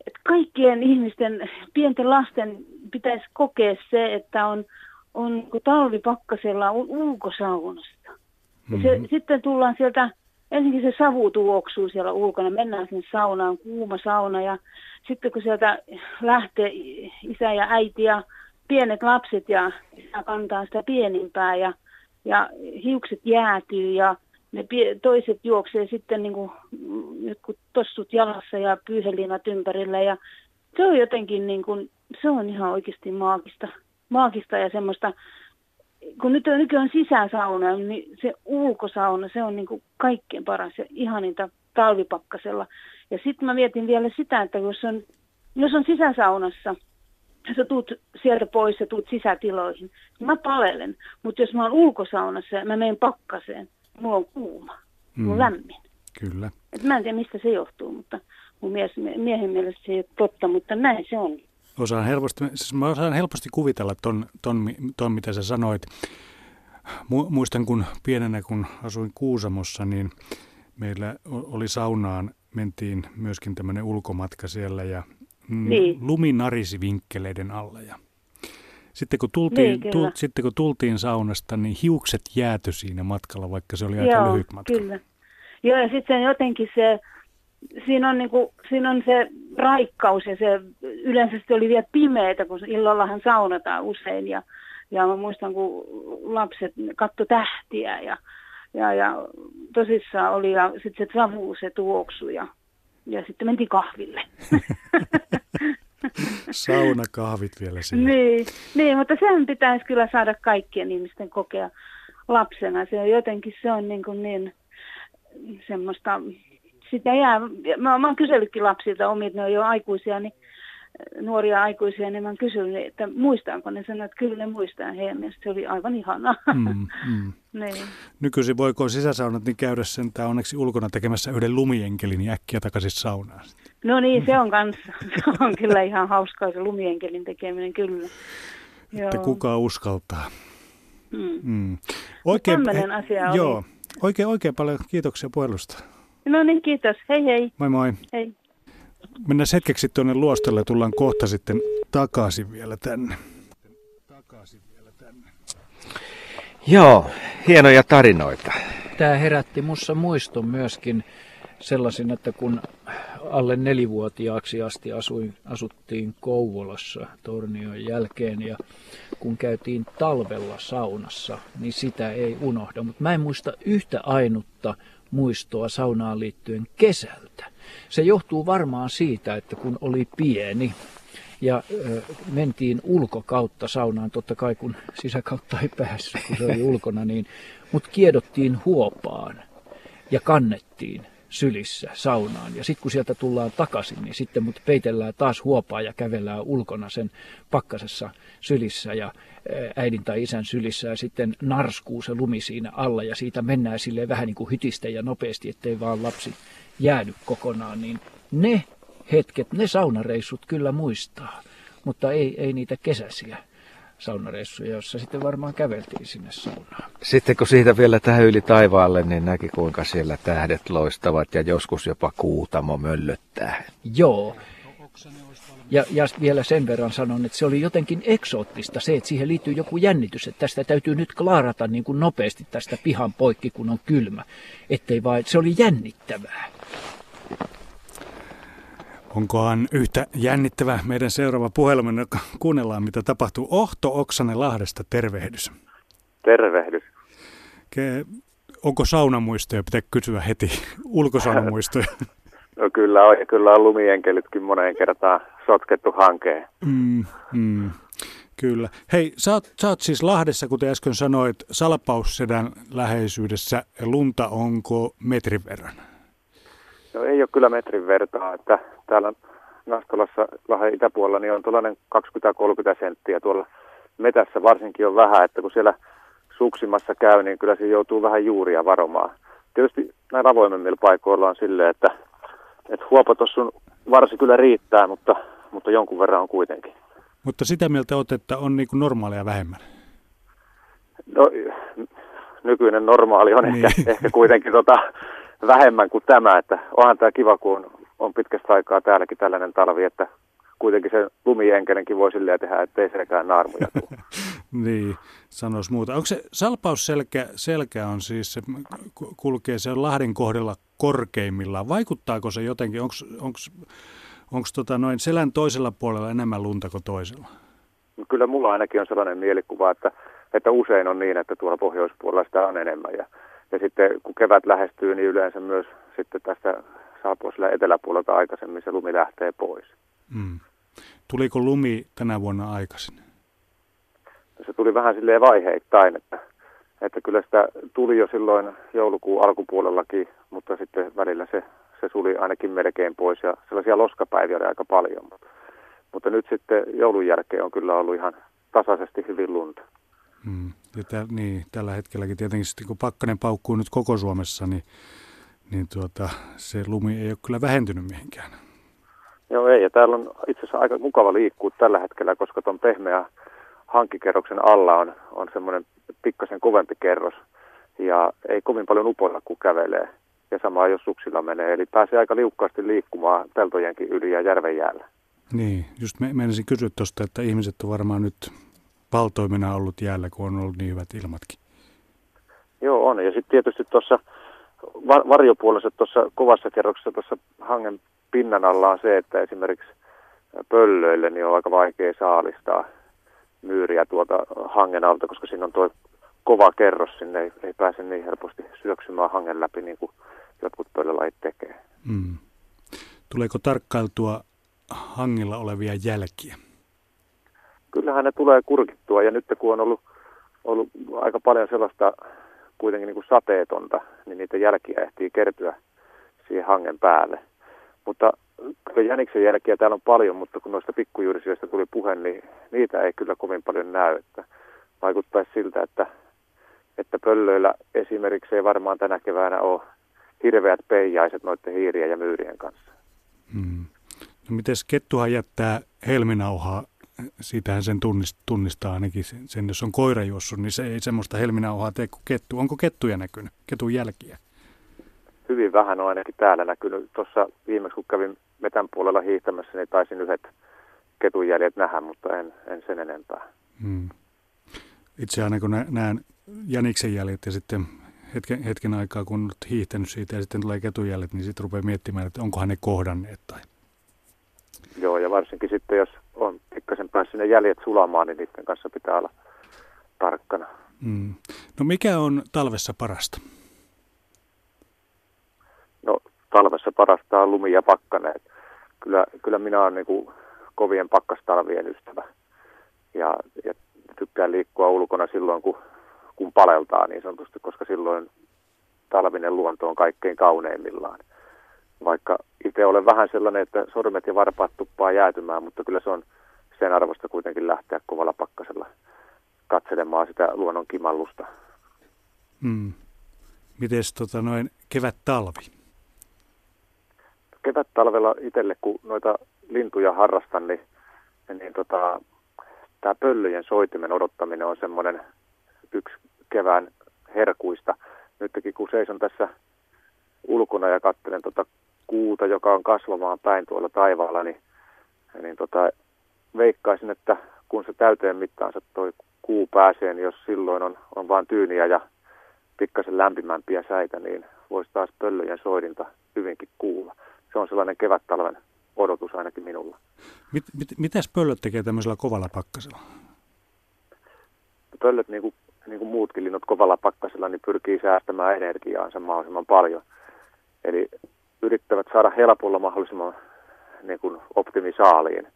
että kaikkien ihmisten, pienten lasten pitäisi kokea se, että on, on niin talvipakkasella ulkosaunassa. Mm-hmm. Se, sitten tullaan sieltä, ensinnäkin se savu tuoksuu siellä ulkona, mennään sinne saunaan, kuuma sauna. Ja sitten kun sieltä lähtee isä ja äiti ja pienet lapset ja isä kantaa sitä pienimpää ja, ja hiukset jäätyy ja ne pie, toiset juoksee sitten niin kuin, jotkut tossut jalassa ja pyyhelinat ympärillä. Ja se on jotenkin niin kuin, se on ihan oikeasti maagista, maagista ja semmoista kun nyt on, nykyään sisäsauna, niin se ulkosauna, se on niin kuin kaikkein paras ja ihaninta talvipakkasella. Ja sitten mä mietin vielä sitä, että jos on, jos on sisäsaunassa, sä tuut sieltä pois ja tuut sisätiloihin, niin mä palelen. Mutta jos mä oon ulkosaunassa ja mä menen pakkaseen, mulla on kuuma, mulla on mm. lämmin. Kyllä. Et mä en tiedä, mistä se johtuu, mutta mun mies, miehen mielestä se ei ole totta, mutta näin se on. Osaan helposti, siis mä osaan helposti kuvitella ton, ton, ton, mitä sä sanoit. Muistan, kun pienenä, kun asuin Kuusamossa, niin meillä oli saunaan, mentiin myöskin tämmöinen ulkomatka siellä ja mm, niin. lumi narisi vinkkeleiden alla. Ja sitten kun, tultiin, niin, tu, sitten kun tultiin saunasta, niin hiukset jäätyi siinä matkalla, vaikka se oli aika Joo, lyhyt matka. Kyllä. Joo, ja sitten jotenkin se, siinä on, niinku, siinä on se raikkaus ja se yleensä oli vielä pimeätä, kun illallahan saunataan usein ja, ja mä muistan, kun lapset katto tähtiä ja, ja, ja tosissaan oli ja sitten se savu, se tuoksu ja, ja sitten mentiin kahville. Saunakahvit vielä siinä. Niin, niin, mutta sehän pitäisi kyllä saada kaikkien ihmisten kokea lapsena. Se on jotenkin, se on niin, kuin niin semmoista, sitä jää, mä, mä oon kysellytkin lapsilta omit, ne on jo aikuisia, niin nuoria aikuisia, niin mä oon kysynyt, että muistaanko ne sanoa, että kyllä ne muistaa heidän mielestä. Se oli aivan ihanaa. Mm, mm. niin. Nykyisin voiko sisäsaunat niin käydä sentään onneksi ulkona tekemässä yhden lumienkelin ja äkkiä takaisin saunaan? No niin, se on kanssa. Se on kyllä ihan hauskaa se lumienkelin tekeminen, kyllä. Että kuka uskaltaa. Mm. Mm. Oikein, Tämmöinen asia oli. Joo, oikein, oikein paljon kiitoksia puhelusta. No niin, kiitos. Hei hei. Moi moi. Hei. Mennään hetkeksi tuonne luostolle ja tullaan kohta sitten takaisin vielä tänne. Takaisin vielä tänne. Joo, hienoja tarinoita. Tämä herätti mussa muiston myöskin sellaisin, että kun alle nelivuotiaaksi asti asuin, asuttiin Kouvolassa Tornion jälkeen ja kun käytiin talvella saunassa, niin sitä ei unohda. Mutta mä en muista yhtä ainutta muistoa saunaan liittyen kesältä. Se johtuu varmaan siitä, että kun oli pieni ja ö, mentiin ulkokautta saunaan, totta kai kun sisäkautta ei päässyt, kun se oli ulkona, niin, mutta kiedottiin huopaan ja kannettiin sylissä saunaan. Ja sitten kun sieltä tullaan takaisin, niin sitten mut peitellään taas huopaa ja kävellään ulkona sen pakkasessa sylissä ja äidin tai isän sylissä ja sitten narskuu se lumi siinä alla ja siitä mennään sille vähän niin kuin hytistä ja nopeasti, ettei vaan lapsi jäädy kokonaan, niin ne hetket, ne saunareissut kyllä muistaa, mutta ei, ei niitä kesäisiä saunareissuja, jossa sitten varmaan käveltiin sinne saunaan. Sitten kun siitä vielä tähän yli taivaalle, niin näki kuinka siellä tähdet loistavat ja joskus jopa kuutamo möllöttää. Joo. Ja, ja vielä sen verran sanon, että se oli jotenkin eksoottista se, että siihen liittyy joku jännitys, että tästä täytyy nyt klaarata niin kuin nopeasti tästä pihan poikki, kun on kylmä. Ettei vaan, se oli jännittävää. Onkohan yhtä jännittävä meidän seuraava puhelumme, kuunnellaan mitä tapahtuu. Ohto Oksanen Lahdesta, tervehdys. Tervehdys. Ke, onko saunamuistoja, pitää kysyä heti, ulkosaunamuistoja? No kyllä on, ja kyllä on lumienkelitkin moneen kertaan sotkettu hankeen. Mm, mm, kyllä. Hei, sä oot, sä oot siis Lahdessa, kuten äsken sanoit, Salpaussedän läheisyydessä. Lunta onko metrin verran? No ei ole kyllä metrin vertaa, että täällä Nastolassa Lahden itäpuolella niin on tuollainen 20-30 senttiä tuolla metässä varsinkin on vähän, että kun siellä suksimassa käy, niin kyllä se joutuu vähän juuria varomaan. Tietysti näillä avoimemmilla paikoilla on silleen, että, että huopa tuossa varsi kyllä riittää, mutta, mutta jonkun verran on kuitenkin. Mutta sitä mieltä olet, että on niin kuin normaalia vähemmän? No, nykyinen normaali on niin. ehkä, ehkä kuitenkin tota, vähemmän kuin tämä, että onhan tämä kiva, kun on, on pitkästä aikaa täälläkin tällainen talvi, että kuitenkin se lumienkenenkin voi silleen tehdä, ettei selkään naarmuja tule. niin, sanois muuta. Onko se salpausselkä selkä on siis, se kulkee se Lahden kohdalla korkeimmillaan. Vaikuttaako se jotenkin, onko tota noin selän toisella puolella enemmän lunta kuin toisella? No kyllä mulla ainakin on sellainen mielikuva, että, että usein on niin, että tuolla pohjoispuolella sitä on enemmän. Ja ja sitten kun kevät lähestyy, niin yleensä myös sitten tästä saapuu sillä eteläpuolelta aikaisemmin se lumi lähtee pois. Mm. Tuliko lumi tänä vuonna aikaisin? Se tuli vähän silleen vaiheittain, että, että kyllä sitä tuli jo silloin joulukuun alkupuolellakin, mutta sitten välillä se se suli ainakin melkein pois ja sellaisia loskapäiviä oli aika paljon. Mutta nyt sitten joulun jälkeen on kyllä ollut ihan tasaisesti hyvin lunta. Mm. Ja tä, niin, tällä hetkelläkin tietenkin sitten kun pakkanen paukkuu nyt koko Suomessa, niin, niin tuota, se lumi ei ole kyllä vähentynyt mihinkään. Joo ei, ja täällä on itse asiassa aika mukava liikkua tällä hetkellä, koska tuon pehmeä hankkikerroksen alla on, on semmoinen pikkasen kovempi kerros, ja ei kovin paljon upoilla, kun kävelee. Ja sama jos suksilla menee, eli pääsee aika liukkaasti liikkumaan peltojenkin yli ja järven jäällä. Niin, just me, menisin kysyä tuosta, että ihmiset on varmaan nyt valtoimena ollut jäällä, kun on ollut niin hyvät ilmatkin. Joo, on. Ja sitten tietysti tuossa varjopuolessa tuossa kovassa kerroksessa tuossa hangen pinnan alla on se, että esimerkiksi pöllöille niin on aika vaikea saalistaa myyriä tuolta hangen alta, koska siinä on tuo kova kerros, sinne ei, ei pääse niin helposti syöksymään hangen läpi niin kuin jotkut pöllölajit tekee. Mm. Tuleeko tarkkailtua hangilla olevia jälkiä? Kyllähän ne tulee kurkittua ja nyt kun on ollut, ollut aika paljon sellaista kuitenkin niin kuin sateetonta, niin niitä jälkiä ehtii kertyä siihen hangen päälle. Mutta kyllä jäniksen jälkiä täällä on paljon, mutta kun noista pikkujyrsijöistä tuli puhe, niin niitä ei kyllä kovin paljon näy. Että vaikuttaisi siltä, että, että pöllöillä esimerkiksi ei varmaan tänä keväänä ole hirveät peijaiset noiden hiirien ja myyrien kanssa. Hmm. No miten kettuhan jättää helminauhaa siitähän sen tunnistaa, tunnistaa ainakin sen, sen, jos on koira juossut, niin se ei semmoista helminauhaa tee kuin kettu. Onko kettuja näkynyt, ketun jälkiä? Hyvin vähän on ainakin täällä näkynyt. Tuossa viimeksi kun kävin metän puolella hiihtämässä, niin taisin yhdet ketujäljet nähdä, mutta en, en sen enempää. Hmm. Itse aina kun näen jäniksen jäljet ja sitten hetken, hetken aikaa kun olet hiihtänyt siitä ja sitten tulee ketujäljet, niin sitten rupeaa miettimään, että onkohan ne kohdanneet tai... Joo, ja varsinkin sitten, jos pikkasen päässyt ne jäljet sulamaan, niin niiden kanssa pitää olla tarkkana. Mm. No mikä on talvessa parasta? No talvessa parasta on lumi ja pakkane. Kyllä, kyllä minä olen niin kovien pakkastalvien ystävä. Ja, ja tykkään liikkua ulkona silloin, kun, kun paleltaa niin sanotusti, koska silloin talvinen luonto on kaikkein kauneimmillaan. Vaikka itse olen vähän sellainen, että sormet ja varpaat tuppaa jäätymään, mutta kyllä se on sen arvosta kuitenkin lähteä kovalla pakkasella katselemaan sitä luonnon kimallusta. Hmm. Miten tota noin kevät-talvi? Kevät-talvella itselle, kun noita lintuja harrastan, niin, niin tota, tämä pöllöjen soitimen odottaminen on semmoinen yksi kevään herkuista. Nytkin kun seison tässä ulkona ja katselen tota kuuta, joka on kasvamaan päin tuolla taivaalla, niin, niin tota, veikkaisin, että kun se täyteen mittaansa toi kuu pääsee, niin jos silloin on, on vain tyyniä ja pikkasen lämpimämpiä säitä, niin voisi taas pöllöjen soidinta hyvinkin kuulla. Se on sellainen kevät-talven odotus ainakin minulla. Mit, mit, mitäs pöllöt tekee tämmöisellä kovalla pakkasella? Pöllöt, niin kuin, niin kuin muutkin linnut kovalla pakkasella, niin pyrkii säästämään energiaansa mahdollisimman paljon. Eli yrittävät saada helpolla mahdollisimman niin kuin optimisaaliin.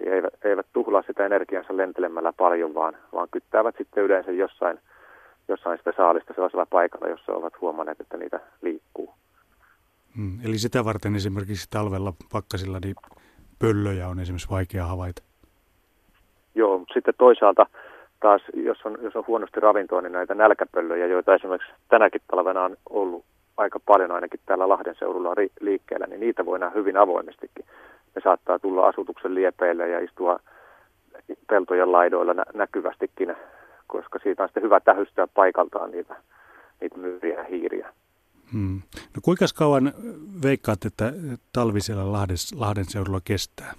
Eli eivät, eivät tuhlaa sitä energiansa lentelemällä paljon, vaan, vaan kyttäävät sitten yleensä jossain, jossain sitä saalista sellaisella paikalla, jossa ovat huomanneet, että niitä liikkuu. Hmm, eli sitä varten esimerkiksi talvella pakkasilla niin pöllöjä on esimerkiksi vaikea havaita. Joo, mutta sitten toisaalta taas, jos on, jos on huonosti ravintoa, niin näitä nälkäpöllöjä, joita esimerkiksi tänäkin talvena on ollut aika paljon ainakin täällä Lahden seudulla liikkeellä, niin niitä voi nähdä hyvin avoimestikin. Ne saattaa tulla asutuksen liepeille ja istua peltojen laidoilla nä- näkyvästikin, koska siitä on sitten hyvä tähystää paikaltaan niitä, niitä myyriä ja hiiriä. Hmm. No kuinka kauan veikkaat, että talvi siellä Lahden, Lahden seudulla kestää?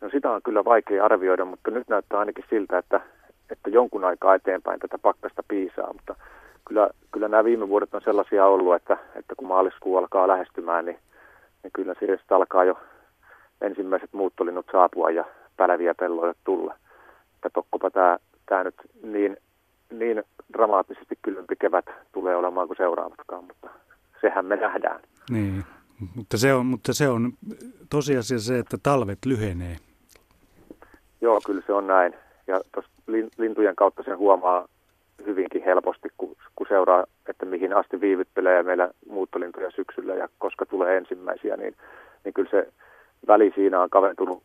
No sitä on kyllä vaikea arvioida, mutta nyt näyttää ainakin siltä, että, että jonkun aikaa eteenpäin tätä pakkasta piisaa, mutta kyllä, kyllä nämä viime vuodet on sellaisia ollut, että, että kun maaliskuu alkaa lähestymään, niin, niin kyllä siitä alkaa jo ensimmäiset muuttolinnut saapua ja päleviä pelloja tulla. Että tokkopa tämä, tämä nyt niin, niin dramaattisesti kylmempi kevät tulee olemaan kuin seuraavatkaan, mutta sehän me nähdään. Niin, mutta se on, mutta se on tosiasia se, että talvet lyhenee. Joo, kyllä se on näin. Ja tuossa lintujen kautta sen huomaa hyvinkin helposti, kun, kun seuraa, että mihin asti viivyttelee meillä muuttolintuja syksyllä ja koska tulee ensimmäisiä, niin, niin kyllä se väli siinä on kaventunut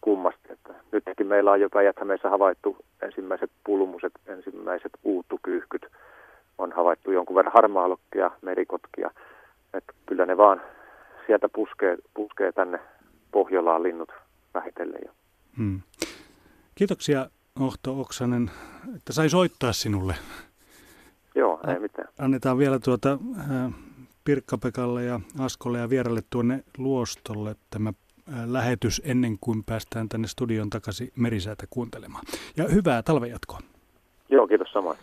kummasti. Että nytkin meillä on jo päijät havaittu ensimmäiset pulmuset, ensimmäiset uuttukyyhkyt. On havaittu jonkun verran harmaalokkia, merikotkia. Että kyllä ne vaan sieltä puskee, puskee tänne Pohjolaan linnut vähitellen jo. Hmm. Kiitoksia Ohto Oksanen, että sai soittaa sinulle. Joo, ei mitään. Annetaan vielä tuota äh, Pirkka-Pekalle ja Askolle ja vieralle tuonne Luostolle tämä äh, lähetys ennen kuin päästään tänne studion takaisin merisäätä kuuntelemaan. Ja hyvää talvejatkoa. Joo, kiitos samoin.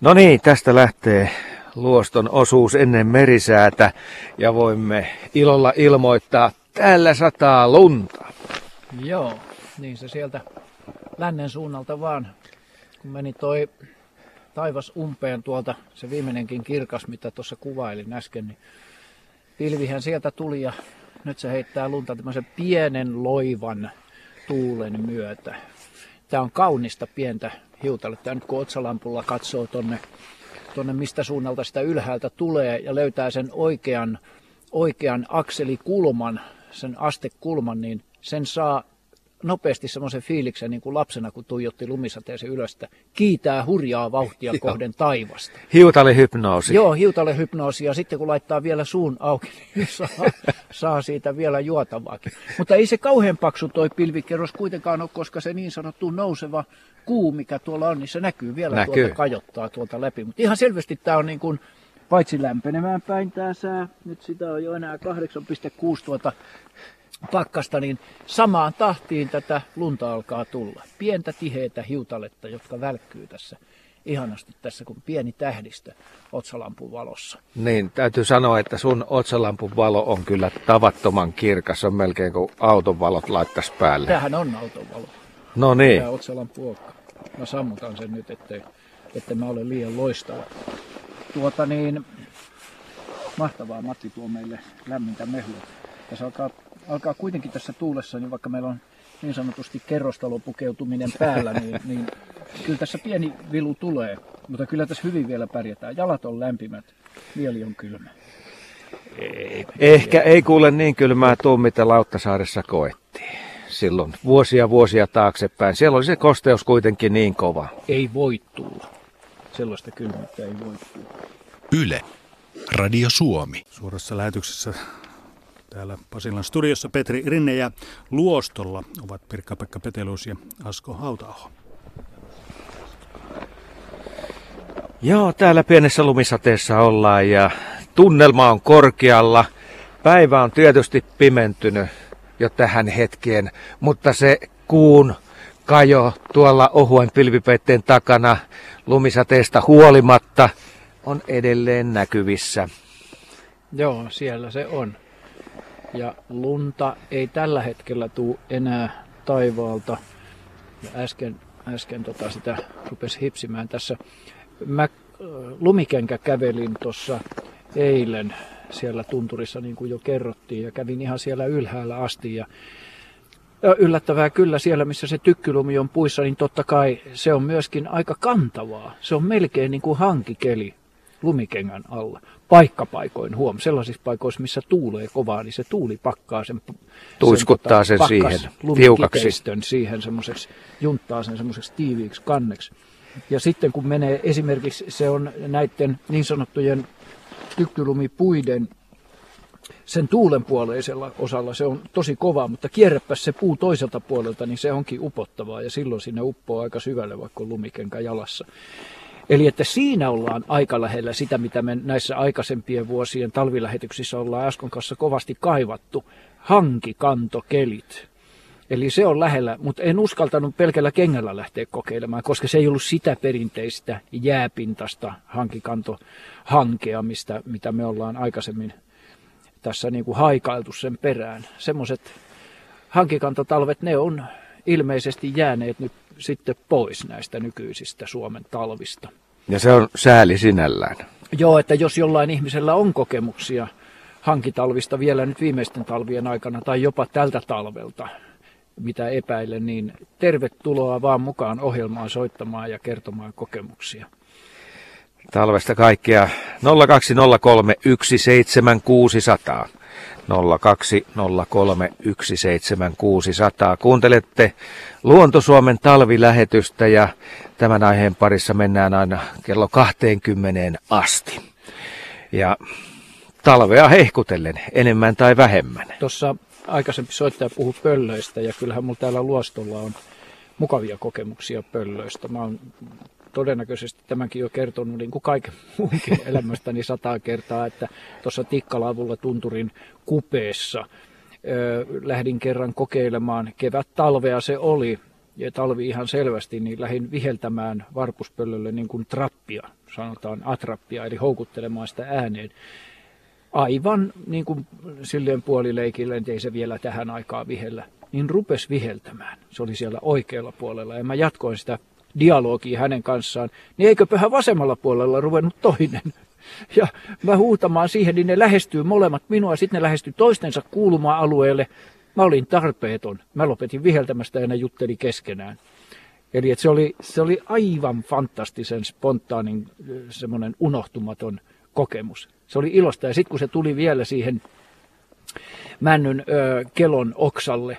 No niin, tästä lähtee Luoston osuus ennen merisäätä ja voimme ilolla ilmoittaa, täällä sataa lunta. Joo, niin se sieltä lännen suunnalta vaan, kun meni toi taivas umpeen tuolta, se viimeinenkin kirkas, mitä tuossa kuvailin äsken, niin pilvihän sieltä tuli ja nyt se heittää lunta tämmöisen pienen loivan tuulen myötä. Tämä on kaunista pientä hiutaletta. Nyt kun otsalampulla katsoo tonne, tonne mistä suunnalta sitä ylhäältä tulee ja löytää sen oikean, oikean akselikulman, sen astekulman, niin sen saa nopeasti semmoisen fiiliksen niin kuin lapsena, kun tuijotti lumisateeseen ylös, että kiitää hurjaa vauhtia Joo. kohden taivasta. Hiutalehypnoosi. Joo, hiutalehypnoosi. Ja sitten kun laittaa vielä suun auki, niin saa, saa siitä vielä juotavaakin. Mutta ei se kauhean paksu toi pilvikerros kuitenkaan ole, koska se niin sanottu nouseva kuu, mikä tuolla on, niin se näkyy vielä näkyy. tuolta kajottaa tuolta läpi. Mutta ihan selvästi tämä on niin kuin, paitsi lämpenemään päin tämä sää, nyt sitä on jo enää 8,6 tuota pakkasta, niin samaan tahtiin tätä lunta alkaa tulla. Pientä tiheitä hiutaletta, jotka välkkyy tässä ihanasti tässä kuin pieni tähdistö otsalampun valossa. Niin, täytyy sanoa, että sun otsalampun valo on kyllä tavattoman kirkas. On melkein kuin auton valot laittaisi päälle. Tämähän on auton valo. No niin. Tämä otsalampu Mä sammutan sen nyt, ettei, ettei mä ole liian loistava. Tuota niin, mahtavaa Matti tuo meille lämmintä mehua. Tässä alkaa alkaa kuitenkin tässä tuulessa, niin vaikka meillä on niin sanotusti kerrostalopukeutuminen päällä, niin, niin kyllä tässä pieni vilu tulee. Mutta kyllä tässä hyvin vielä pärjätään. Jalat on lämpimät, mieli on kylmä. Ei, Ehkä ei kuule niin kylmää tuo, mitä Lauttasaaressa koettiin silloin vuosia vuosia taaksepäin. Siellä oli se kosteus kuitenkin niin kova. Ei voi tulla. Sellaista kylmyyttä ei voi tulla. Yle. Radio Suomi. Suorassa lähetyksessä Täällä Pasilan studiossa Petri Rinne ja Luostolla ovat Pirkka-Pekka Petelus ja Asko Hautaho. Joo, täällä pienessä lumisateessa ollaan ja tunnelma on korkealla. Päivä on tietysti pimentynyt jo tähän hetkeen, mutta se kuun kajo tuolla ohuen pilvipeitteen takana lumisateesta huolimatta on edelleen näkyvissä. Joo, siellä se on. Ja lunta ei tällä hetkellä tule enää taivaalta. Ja äsken, äsken tota sitä rupesi hipsimään tässä. Mä lumikenkä kävelin tuossa eilen siellä tunturissa, niin kuin jo kerrottiin, ja kävin ihan siellä ylhäällä asti. Ja yllättävää kyllä siellä, missä se tykkylumi on puissa, niin totta kai se on myöskin aika kantavaa. Se on melkein niin kuin hankikeli lumikengän alla. Paikkapaikoin huom, sellaisissa paikoissa, missä tuulee kovaa, niin se tuuli pakkaa sen, Tuiskuttaa sen, tota, sen siihen tiukaksi. siihen semmoiseksi, junttaa sen semmoiseksi tiiviiksi kanneksi. Ja sitten kun menee esimerkiksi, se on näiden niin sanottujen tykkylumipuiden sen tuulenpuoleisella osalla se on tosi kova, mutta kierräpä se puu toiselta puolelta, niin se onkin upottavaa ja silloin sinne uppoo aika syvälle, vaikka on lumikenkä jalassa. Eli että siinä ollaan aika lähellä sitä, mitä me näissä aikaisempien vuosien talvilähetyksissä ollaan äsken kanssa kovasti kaivattu. Hankikantokelit. Eli se on lähellä, mutta en uskaltanut pelkällä kengällä lähteä kokeilemaan, koska se ei ollut sitä perinteistä jääpintasta hankikantohankea, mistä, mitä me ollaan aikaisemmin tässä niin kuin haikailtu sen perään. Semmoiset hankikantotalvet, ne on ilmeisesti jääneet nyt sitten pois näistä nykyisistä Suomen talvista. Ja se on sääli sinällään. Joo, että jos jollain ihmisellä on kokemuksia hankitalvista vielä nyt viimeisten talvien aikana tai jopa tältä talvelta, mitä epäilen, niin tervetuloa vaan mukaan ohjelmaan soittamaan ja kertomaan kokemuksia. Talvesta kaikkea 0203 17600. 0203 17600. Kuuntelette Luontosuomen talvilähetystä ja tämän aiheen parissa mennään aina kello 20 asti. Ja talvea hehkutellen, enemmän tai vähemmän. Tuossa aikaisempi soittaja puhui pöllöistä ja kyllähän mulla täällä luostolla on mukavia kokemuksia pöllöistä. Mä oon todennäköisesti tämänkin jo kertonut niin kuin kaiken muunkin elämästäni sataa kertaa, että tuossa Tikkalaavulla tunturin kupeessa ö, lähdin kerran kokeilemaan, kevät talvea se oli, ja talvi ihan selvästi, niin lähdin viheltämään varpuspöllölle niin kuin trappia, sanotaan atrappia, eli houkuttelemaan sitä ääneen. Aivan niin kuin silleen puolileikille, ei se vielä tähän aikaan vihellä, niin rupes viheltämään. Se oli siellä oikealla puolella ja mä jatkoin sitä dialogia hänen kanssaan, niin eiköpä vasemmalla puolella ruvennut toinen. Ja mä huutamaan siihen, niin ne lähestyy molemmat minua, sitten ne lähestyy toistensa kuuluma-alueelle. Mä olin tarpeeton. Mä lopetin viheltämästä ja ne jutteli keskenään. Eli se, oli, se oli aivan fantastisen spontaanin, semmoinen unohtumaton kokemus. Se oli ilosta ja sitten kun se tuli vielä siihen männyn ö, kelon oksalle,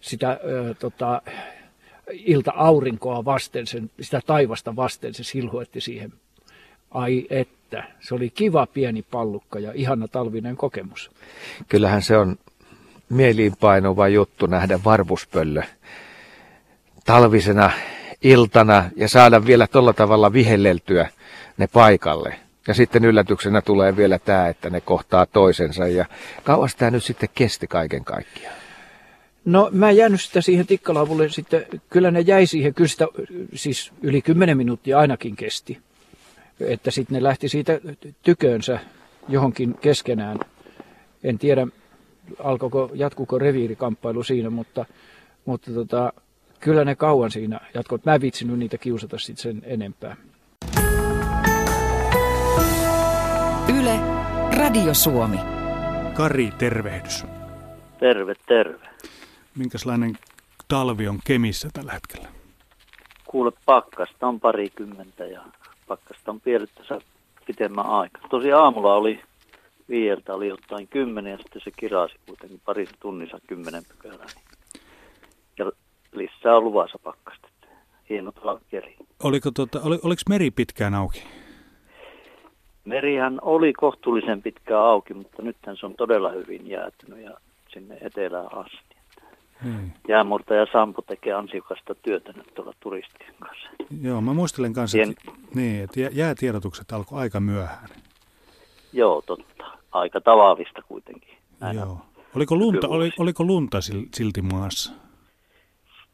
sitä ö, tota, ilta-aurinkoa vasten, sen, sitä taivasta vasten se silhuetti siihen. Ai että, se oli kiva pieni pallukka ja ihana talvinen kokemus. Kyllähän se on mieliinpainuva juttu nähdä varpuspöllö talvisena iltana ja saada vielä tuolla tavalla vihelleltyä ne paikalle. Ja sitten yllätyksenä tulee vielä tämä, että ne kohtaa toisensa ja kauas tämä nyt sitten kesti kaiken kaikkiaan. No mä en jäänyt sitä siihen tikkalaavulle sitten, kyllä ne jäi siihen, kyllä sitä siis yli 10 minuuttia ainakin kesti. Että sitten ne lähti siitä tykönsä johonkin keskenään. En tiedä, alkoiko, jatkuko reviirikamppailu siinä, mutta, mutta tota, kyllä ne kauan siinä jatkoivat. Mä en vitsinyt niitä kiusata sitten sen enempää. Yle, Radio Suomi. Kari, tervehdys. Terve, terve. Minkälainen talvi on Kemissä tällä hetkellä? Kuule, pakkasta on parikymmentä ja pakkasta on piirrettäessä pitemmän aika. Tosi aamulla oli viieltä oli jotain kymmenen ja sitten se kirasi kuitenkin parissa tunnissa kymmenen pykälää. Ja lisää on luvassa pakkasta. Hieno talvikeli. Oliko, tota, oli, oliko meri pitkään auki? Merihän oli kohtuullisen pitkään auki, mutta nythän se on todella hyvin jäätynyt ja sinne etelään asti. Hmm. Jäämurtaja Sampo tekee ansiokasta työtä nyt tuolla turistien kanssa. Joo, mä muistelen kanssa, Tien... että, niin, että jäätiedotukset alkoi aika myöhään. Joo, totta. Aika tavallista kuitenkin. Näin Joo. Oliko lunta, oli, oliko lunta silti maassa?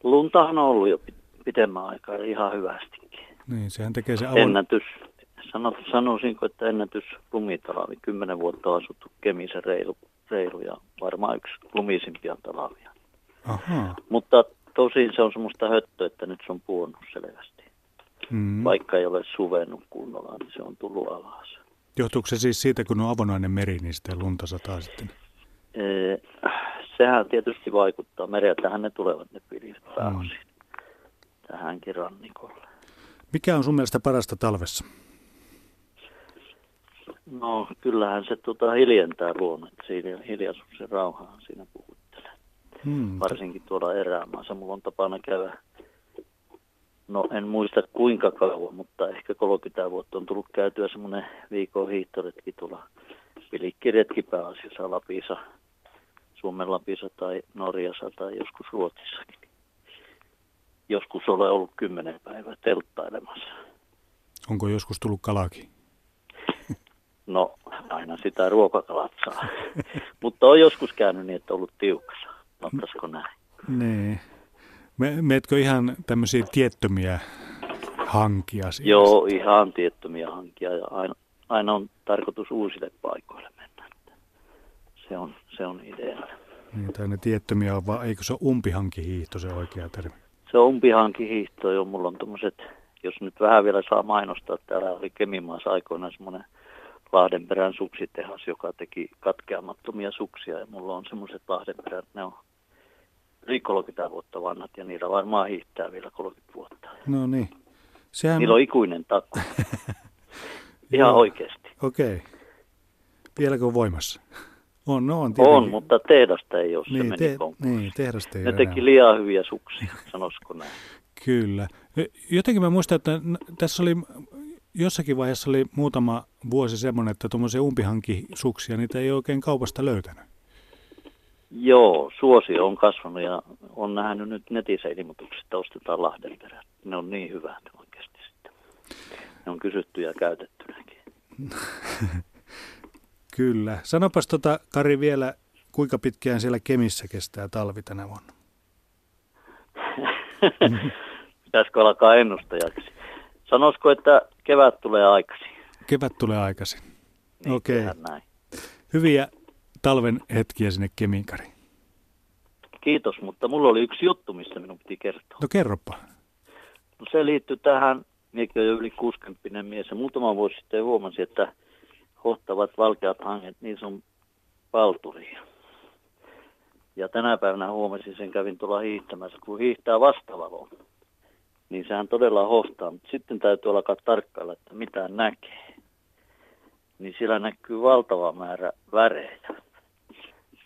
Luntahan on ollut jo pitemmän aikaa ihan hyvästikin. Niin, sehän tekee se avoin... Ennätys, sano, sanoisinko, että ennätys lumitalavi. Kymmenen vuotta on asuttu Kemisen reilu, reilu ja varmaan yksi lumisimpia talavia. Aha. Mutta tosin se on semmoista höttöä, että nyt se on puonnut selvästi. Mm. Vaikka ei ole suvennut kunnolla, niin se on tullut alas. Johtuuko se siis siitä, kun on avonainen meri, niin sitten lunta sataa sitten? Ee, sehän tietysti vaikuttaa. Mereltähän ne tulevat ne pilvet pääosin mm. tähänkin rannikolle. Mikä on sun mielestä parasta talvessa? No kyllähän se tuota hiljentää luonnon, että hiljaisuus rauhaa siinä puhuu hmm. varsinkin tuolla erämaassa. Mulla on tapana käydä, no en muista kuinka kauan, mutta ehkä 30 vuotta on tullut käytyä semmoinen viikon hiihtoretki tuolla Pilikkiretki pääasiassa Lapissa, Suomen Lapissa tai Norjassa tai joskus Ruotsissakin. Joskus olen ollut kymmenen päivää telttailemassa. Onko joskus tullut kalaki? No, aina sitä ruokakalat saa. Mutta on joskus käynyt niin, että on ollut tiukassa. Ottaisiko näin? Niin. Me, meetkö ihan tämmöisiä tiettömiä hankia? Siis? Joo, ihan tiettömiä hankia ja aina, aina on tarkoitus uusille paikoille mennä. Se on, se on idea. Niin, tai ne tiettömiä on vaan, eikö se ole umpihankihiihto se oikea termi? Se on umpihankihiihto, jo mulla on tommoset, jos nyt vähän vielä saa mainostaa, täällä oli Kemimaassa aikoinaan semmoinen Lahdenperän suksitehas, joka teki katkeamattomia suksia ja mulla on semmoiset Lahdenperät, ne on yli 30 vuotta vanhat ja niillä varmaan hiihtää vielä 30 vuotta. No niin. Sehän... Niillä on ikuinen takku. Ihan oikeasti. Okei. Okay. Vieläkö on voimassa? On, no on tietenkin. On, mutta tehdasta ei ole, niin, se meni te, niin, tehdasta ei Ne teki enää. liian hyviä suksia, sanoisiko näin. Kyllä. Jotenkin mä muistan, että tässä oli jossakin vaiheessa oli muutama vuosi semmoinen, että tuommoisia umpihankisuksia, niitä ei oikein kaupasta löytänyt. Joo, suosio on kasvanut ja on nähnyt nyt netissä ilmoitukset, että ostetaan Lahdenperät. Ne on niin hyvät oikeasti sitten. Ne on kysytty ja käytettynäkin. Kyllä. Sanopas tota, Kari vielä, kuinka pitkään siellä Kemissä kestää talvi tänä vuonna? Pitäisikö alkaa ennustajaksi? Sanoisiko, että kevät tulee aikaisin? Kevät tulee aikaisin. Niin, Okei. Okay. Hyviä talven hetkiä sinne Keminkari. Kiitos, mutta mulla oli yksi juttu, mistä minun piti kertoa. No kerropa. No se liittyy tähän, minäkin olen jo yli 60 mies, ja muutama vuosi sitten huomasin, että kohtavat valkeat hanget, niin on palturia. Ja tänä päivänä huomasin sen, kävin tuolla hiihtämässä, kun hiihtää vastavaloon, niin sehän todella hohtaa, mutta sitten täytyy alkaa tarkkailla, että mitä näkee. Niin siellä näkyy valtava määrä värejä.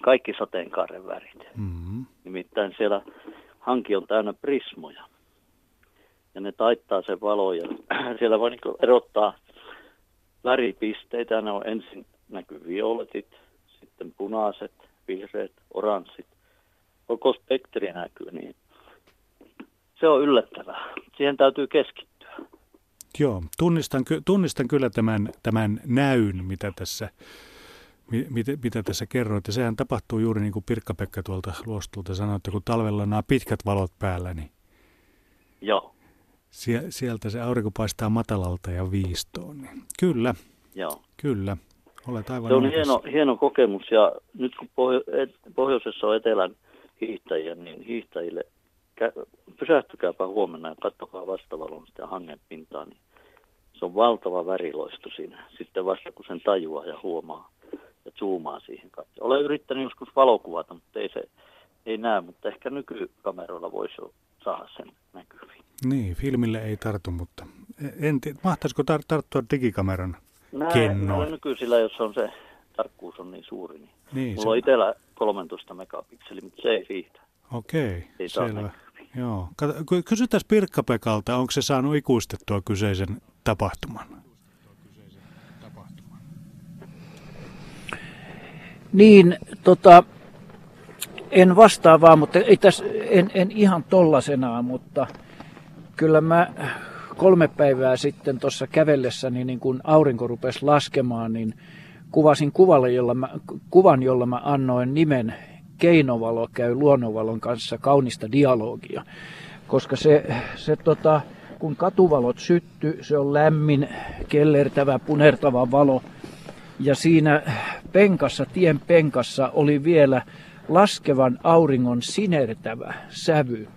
Kaikki sateenkaaren värit. Mm-hmm. Nimittäin siellä hanki on täynnä prismoja. Ja ne taittaa sen valo ja siellä voi niin erottaa väripisteitä. Ne on ensin näkyy violetit, sitten punaiset, vihreät, oranssit. Koko spektri näkyy, niin se on yllättävää. Siihen täytyy keskittyä. Joo, tunnistan, tunnistan kyllä tämän, tämän näyn, mitä tässä, mitä, mitä tässä kerroit. Ja sehän tapahtuu juuri niin kuin Pirkka-Pekka tuolta luostulta sanoi, että kun talvella on nämä pitkät valot päällä, niin Joo. sieltä se aurinko paistaa matalalta ja viistoon. Niin kyllä, Joo. kyllä. Olet aivan se on hieno, hieno kokemus ja nyt kun pohjo- pohjoisessa on etelän hiihtäjiä, niin hiihtäjille pysähtykääpä huomenna ja katsokaa vastavalon sitä hangen pintaa, niin se on valtava väriloisto siinä. Sitten vasta kun sen tajuaa ja huomaa ja zoomaa siihen kaikkeen. Olen yrittänyt joskus valokuvata, mutta ei se ei näe, mutta ehkä nykykameroilla voisi saada sen näkyviin. Niin, filmille ei tartu, mutta en tiedä, mahtaisiko tar- tarttua digikameran Näin, kennoon? nykyisillä, jos on se tarkkuus on niin suuri, niin, niin mulla se... on itsellä 13 megapikseli, mutta se ei riitä. Okei, ei selvä. Joo. Kysytään Pirkka-Pekalta, onko se saanut ikuistettua kyseisen tapahtuman? Niin, tota, en vastaa vaan, mutta ei täs, en, en ihan tollasenaan, mutta kyllä mä kolme päivää sitten tuossa kävellessäni, niin kun aurinko rupesi laskemaan, niin kuvasin kuvalle, jolla mä, kuvan, jolla mä annoin nimen Keinovalo käy luonnonvalon kanssa kaunista dialogia. Koska se, se tota, kun katuvalot sytty, se on lämmin, kellertävä, punertava valo. Ja siinä penkassa, tien penkassa oli vielä laskevan auringon sinertävä sävy.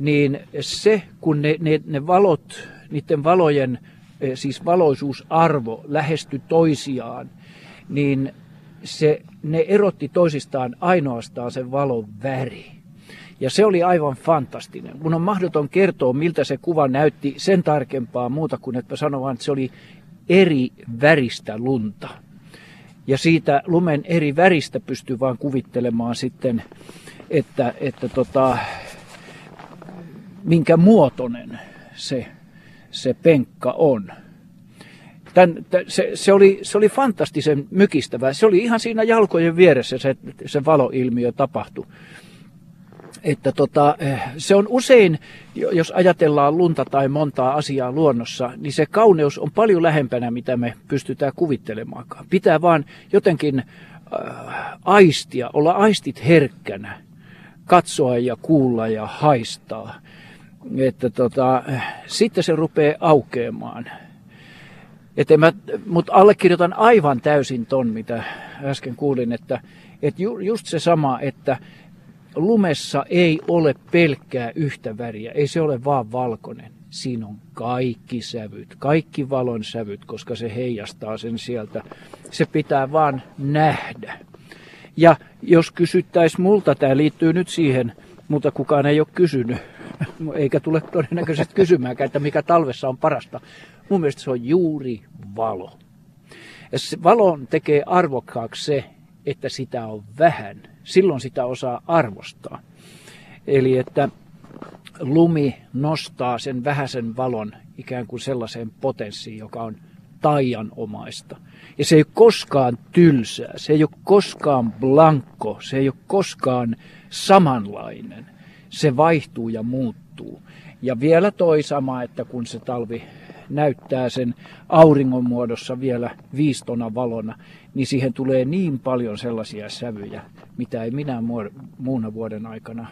Niin se, kun ne, ne, ne valot, niiden valojen, eh, siis valoisuusarvo lähesty toisiaan, niin se, ne erotti toisistaan ainoastaan sen valon väri. Ja se oli aivan fantastinen. Mun on mahdoton kertoa, miltä se kuva näytti sen tarkempaa muuta kuin, että sanon vaan, että se oli eri väristä lunta. Ja siitä lumen eri väristä pystyy vaan kuvittelemaan sitten, että, että tota, minkä muotoinen se, se penkka on. Tän, se, se, oli, se oli fantastisen mykistävä. Se oli ihan siinä jalkojen vieressä se, se valoilmiö tapahtui. Että tota, eh, se on usein, jos ajatellaan lunta tai montaa asiaa luonnossa, niin se kauneus on paljon lähempänä, mitä me pystytään kuvittelemaankaan. Pitää vaan jotenkin äh, aistia, olla aistit herkkänä, katsoa ja kuulla ja haistaa. Että tota, eh, sitten se rupeaa aukeamaan että mutta allekirjoitan aivan täysin ton, mitä äsken kuulin, että, että ju, just se sama, että lumessa ei ole pelkkää yhtä väriä, ei se ole vaan valkoinen. Siinä on kaikki sävyt, kaikki valon sävyt, koska se heijastaa sen sieltä. Se pitää vaan nähdä. Ja jos kysyttäisiin multa, tämä liittyy nyt siihen, mutta kukaan ei ole kysynyt, eikä tule todennäköisesti kysymäänkään, että mikä talvessa on parasta. Mun mielestä se on juuri valo. Ja se valon tekee arvokkaaksi se, että sitä on vähän. Silloin sitä osaa arvostaa. Eli että lumi nostaa sen vähäisen valon ikään kuin sellaiseen potenssiin, joka on taianomaista. Ja se ei ole koskaan tylsää, se ei ole koskaan blankko, se ei ole koskaan samanlainen. Se vaihtuu ja muuttuu. Ja vielä toi sama, että kun se talvi näyttää sen auringon muodossa vielä viistona valona, niin siihen tulee niin paljon sellaisia sävyjä, mitä ei minä muuna vuoden aikana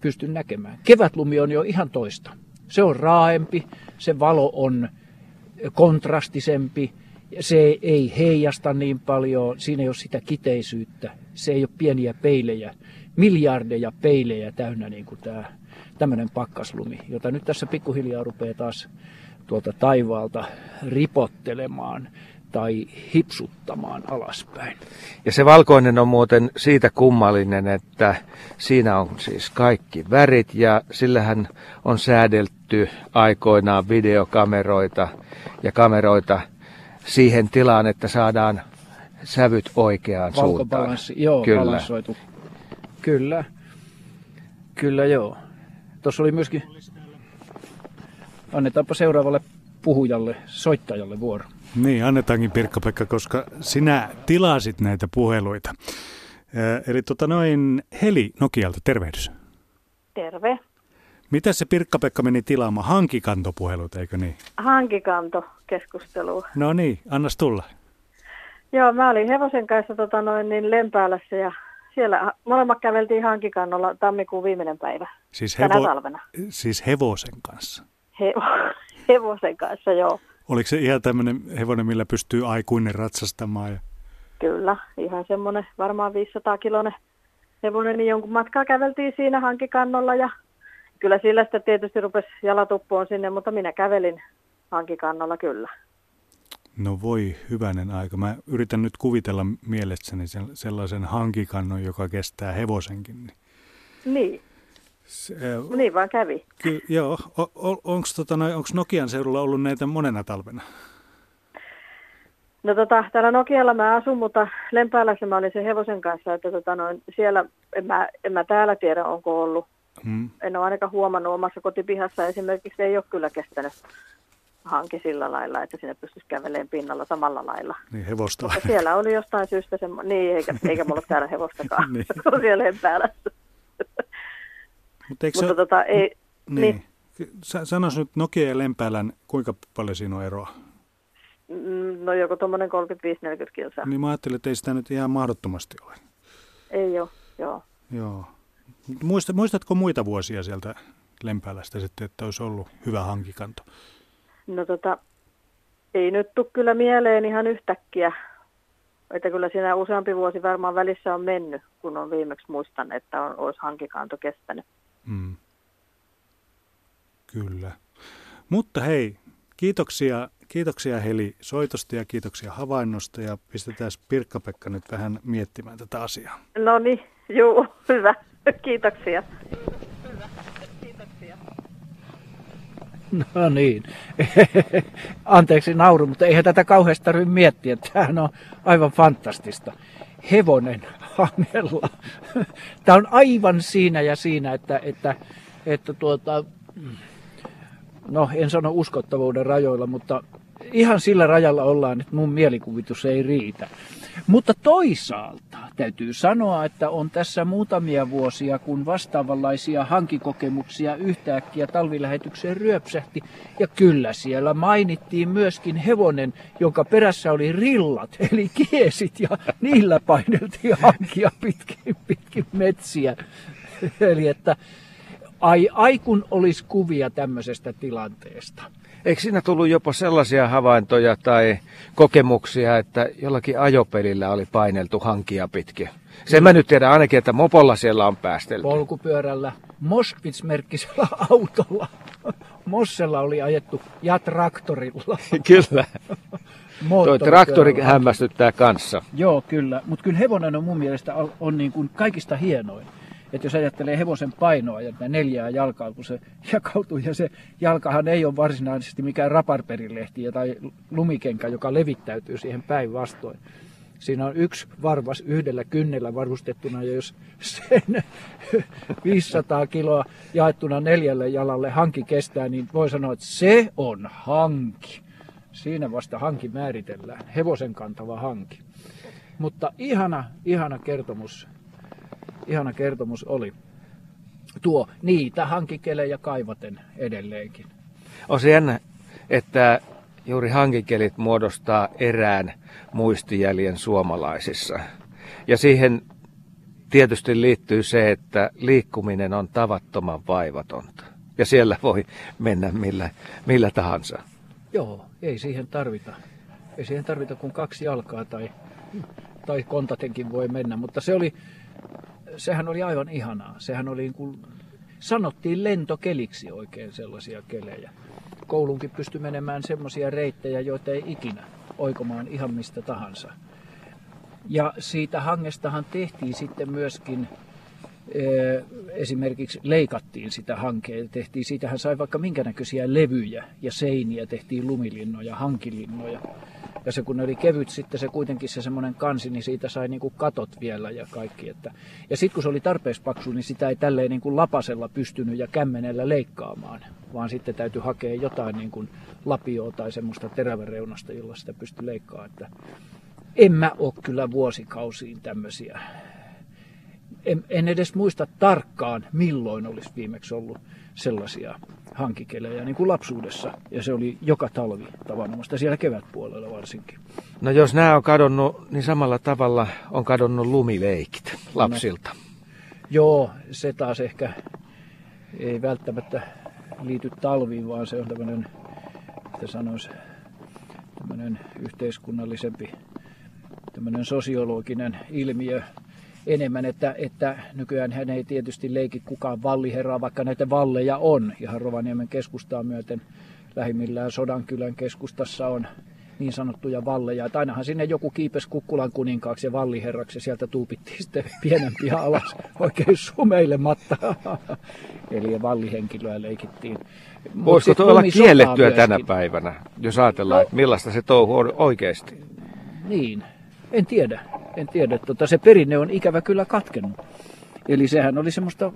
pysty näkemään. Kevätlumi on jo ihan toista. Se on raaempi, se valo on kontrastisempi, se ei heijasta niin paljon, siinä ei ole sitä kiteisyyttä, se ei ole pieniä peilejä, miljardeja peilejä täynnä niin kuin tämä tämmöinen pakkaslumi, jota nyt tässä pikkuhiljaa rupeaa taas tuolta taivaalta ripottelemaan tai hipsuttamaan alaspäin. Ja se valkoinen on muuten siitä kummallinen, että siinä on siis kaikki värit ja sillähän on säädelty aikoinaan videokameroita ja kameroita siihen tilaan, että saadaan sävyt oikeaan suuntaan. Joo, Kyllä. Kyllä. Kyllä joo. Tuossa oli myöskin... Annetaanpa seuraavalle puhujalle, soittajalle vuoro. Niin, annetaankin Pirkka-Pekka, koska sinä tilasit näitä puheluita. Eli tota noin, Heli Nokialta, tervehdys. Terve. Mitä se Pirkka-Pekka meni tilaamaan? Hankikantopuhelut, eikö niin? Hankikanto-keskustelu. No niin, annas tulla. Joo, mä olin hevosen kanssa tota noin, niin Lempäälässä ja siellä molemmat käveltiin hankikannolla tammikuun viimeinen päivä. Siis, hevo- talvena. siis hevosen kanssa? He- hevosen kanssa, joo. Oliko se ihan tämmöinen hevonen, millä pystyy aikuinen ratsastamaan? Ja... Kyllä, ihan semmoinen varmaan 500 kilonen hevonen, niin jonkun matkaa käveltiin siinä hankikannolla ja kyllä sillä sitä tietysti rupesi jalatuppoon sinne, mutta minä kävelin hankikannolla kyllä. No voi hyvänen aika. Mä yritän nyt kuvitella mielessäni sellaisen hankikannon, joka kestää hevosenkin. Niin. niin. Se, äh, niin vaan kävi. Ky, joo. Onko tota, Nokian seudulla ollut näitä monena talvena? No tota, täällä Nokialla mä asun, mutta Lempäälässä mä olin sen hevosen kanssa, että tota, noin, siellä en mä, en mä täällä tiedä, onko ollut. Hmm. En ole ainakaan huomannut omassa kotipihassa esimerkiksi, ei ole kyllä kestänyt hanki sillä lailla, että sinne pystyisi kävelemään pinnalla samalla lailla. Niin hevosta. Mutta siellä oli jostain syystä semmo... niin eikä, eikä mulla ole täällä hevostakaan, niin. siellä Lempäälässä. Mutta, Mutta se... tota, ei, niin. niin. Sanois nyt Nokia ja Lempäälän, kuinka paljon siinä on eroa? Mm, no joko tuommoinen 35-40 kilsaa. Niin mä ajattelin, että ei sitä nyt ihan mahdottomasti ole. Ei ole, joo. Joo. Muista, muistatko muita vuosia sieltä Lempäälästä sitten, että olisi ollut hyvä hankikanto? No tota, ei nyt tule kyllä mieleen ihan yhtäkkiä. Että kyllä siinä useampi vuosi varmaan välissä on mennyt, kun on viimeksi muistan, että on, olisi hankikanto kestänyt. Mm. Kyllä. Mutta hei, kiitoksia, kiitoksia Heli soitosta ja kiitoksia havainnosta ja pistetään Pirkka-Pekka nyt vähän miettimään tätä asiaa. No niin, juu, hyvä. Kiitoksia. Hyvä. Kiitoksia. No niin. Anteeksi nauru, mutta eihän tätä kauheasti tarvitse miettiä. Tämähän on aivan fantastista. Hevonen hangella. Tämä on aivan siinä ja siinä, että, että, että tuota, no en sano uskottavuuden rajoilla, mutta ihan sillä rajalla ollaan, että mun mielikuvitus ei riitä. Mutta toisaalta täytyy sanoa, että on tässä muutamia vuosia, kun vastaavanlaisia hankikokemuksia yhtäkkiä talvilähetykseen ryöpsähti. Ja kyllä siellä mainittiin myöskin hevonen, jonka perässä oli rillat, eli kiesit, ja niillä paineltiin hankia pitkin, pitkin metsiä. Eli että ai, ai kun olisi kuvia tämmöisestä tilanteesta. Eikö siinä tullut jopa sellaisia havaintoja tai kokemuksia, että jollakin ajopelillä oli paineltu hankia pitkin? Sen mä nyt tiedän ainakin, että mopolla siellä on päästelty. Polkupyörällä, Moskvits-merkkisellä autolla. Mossella oli ajettu ja traktorilla. Kyllä. Tuo traktori hämmästyttää kanssa. Joo, kyllä. Mutta kyllä hevonen on mun mielestä on niin kuin kaikista hienoin. Että jos ajattelee hevosen painoa ja neljää jalkaa, kun se jakautuu, ja se jalkahan ei ole varsinaisesti mikään raparperilehti tai lumikenkä, joka levittäytyy siihen päinvastoin. Siinä on yksi varvas yhdellä kynnellä varustettuna, ja jos sen 500 kiloa jaettuna neljälle jalalle hanki kestää, niin voi sanoa, että se on hanki. Siinä vasta hanki määritellään, hevosen kantava hanki. Mutta ihana, ihana kertomus, ihana kertomus oli tuo niitä hankikelejä kaivaten edelleenkin. On se jännä, että juuri hankikelit muodostaa erään muistijäljen suomalaisissa. Ja siihen tietysti liittyy se, että liikkuminen on tavattoman vaivatonta. Ja siellä voi mennä millä, millä tahansa. Joo, ei siihen tarvita. Ei siihen tarvita kuin kaksi jalkaa tai, tai kontatenkin voi mennä, mutta se oli, sehän oli aivan ihanaa. Sehän oli niin kuin, sanottiin lentokeliksi oikein sellaisia kelejä. Koulunkin pystyi menemään semmoisia reittejä, joita ei ikinä oikomaan ihan mistä tahansa. Ja siitä hangestahan tehtiin sitten myöskin esimerkiksi leikattiin sitä hankea. Tehtiin, siitähän sai vaikka minkä näköisiä levyjä ja seiniä, tehtiin lumilinnoja, hankilinnoja. Ja se kun oli kevyt sitten se kuitenkin se semmoinen kansi, niin siitä sai niin kuin katot vielä ja kaikki. Että. Ja sitten kun se oli tarpeeksi paksu, niin sitä ei tälleen niin kuin lapasella pystynyt ja kämmenellä leikkaamaan, vaan sitten täytyy hakea jotain niin kuin lapioa tai semmoista teräväreunasta, jolla sitä pystyi leikkaamaan. Että en mä ole kyllä vuosikausiin tämmöisiä en, en edes muista tarkkaan, milloin olisi viimeksi ollut sellaisia hankikelejä niin kuin lapsuudessa. Ja se oli joka talvi tavanomaista, siellä kevätpuolella varsinkin. No jos nämä on kadonnut, niin samalla tavalla on kadonnut lumileikit lapsilta. No, joo, se taas ehkä ei välttämättä liity talviin, vaan se on tämmöinen, että sanoisi, tämmöinen yhteiskunnallisempi, tämmöinen sosiologinen ilmiö, enemmän, että, että nykyään hän ei tietysti leiki kukaan valliherraa, vaikka näitä valleja on. Ihan Rovaniemen keskustaa myöten lähimmillään Sodankylän keskustassa on niin sanottuja valleja. Että ainahan sinne joku kiipes Kukkulan kuninkaaksi ja valliherraksi ja sieltä tuupittiin sitten pienempiä alas oikein sumeilematta. Eli vallihenkilöä leikittiin. Voisiko tuo olla kiellettyä tänä päivänä, jos ajatellaan, no, että millaista se touhu on oikeasti? Niin, en tiedä en tiedä. Tota, se perinne on ikävä kyllä katkennut. Eli sehän oli semmoista,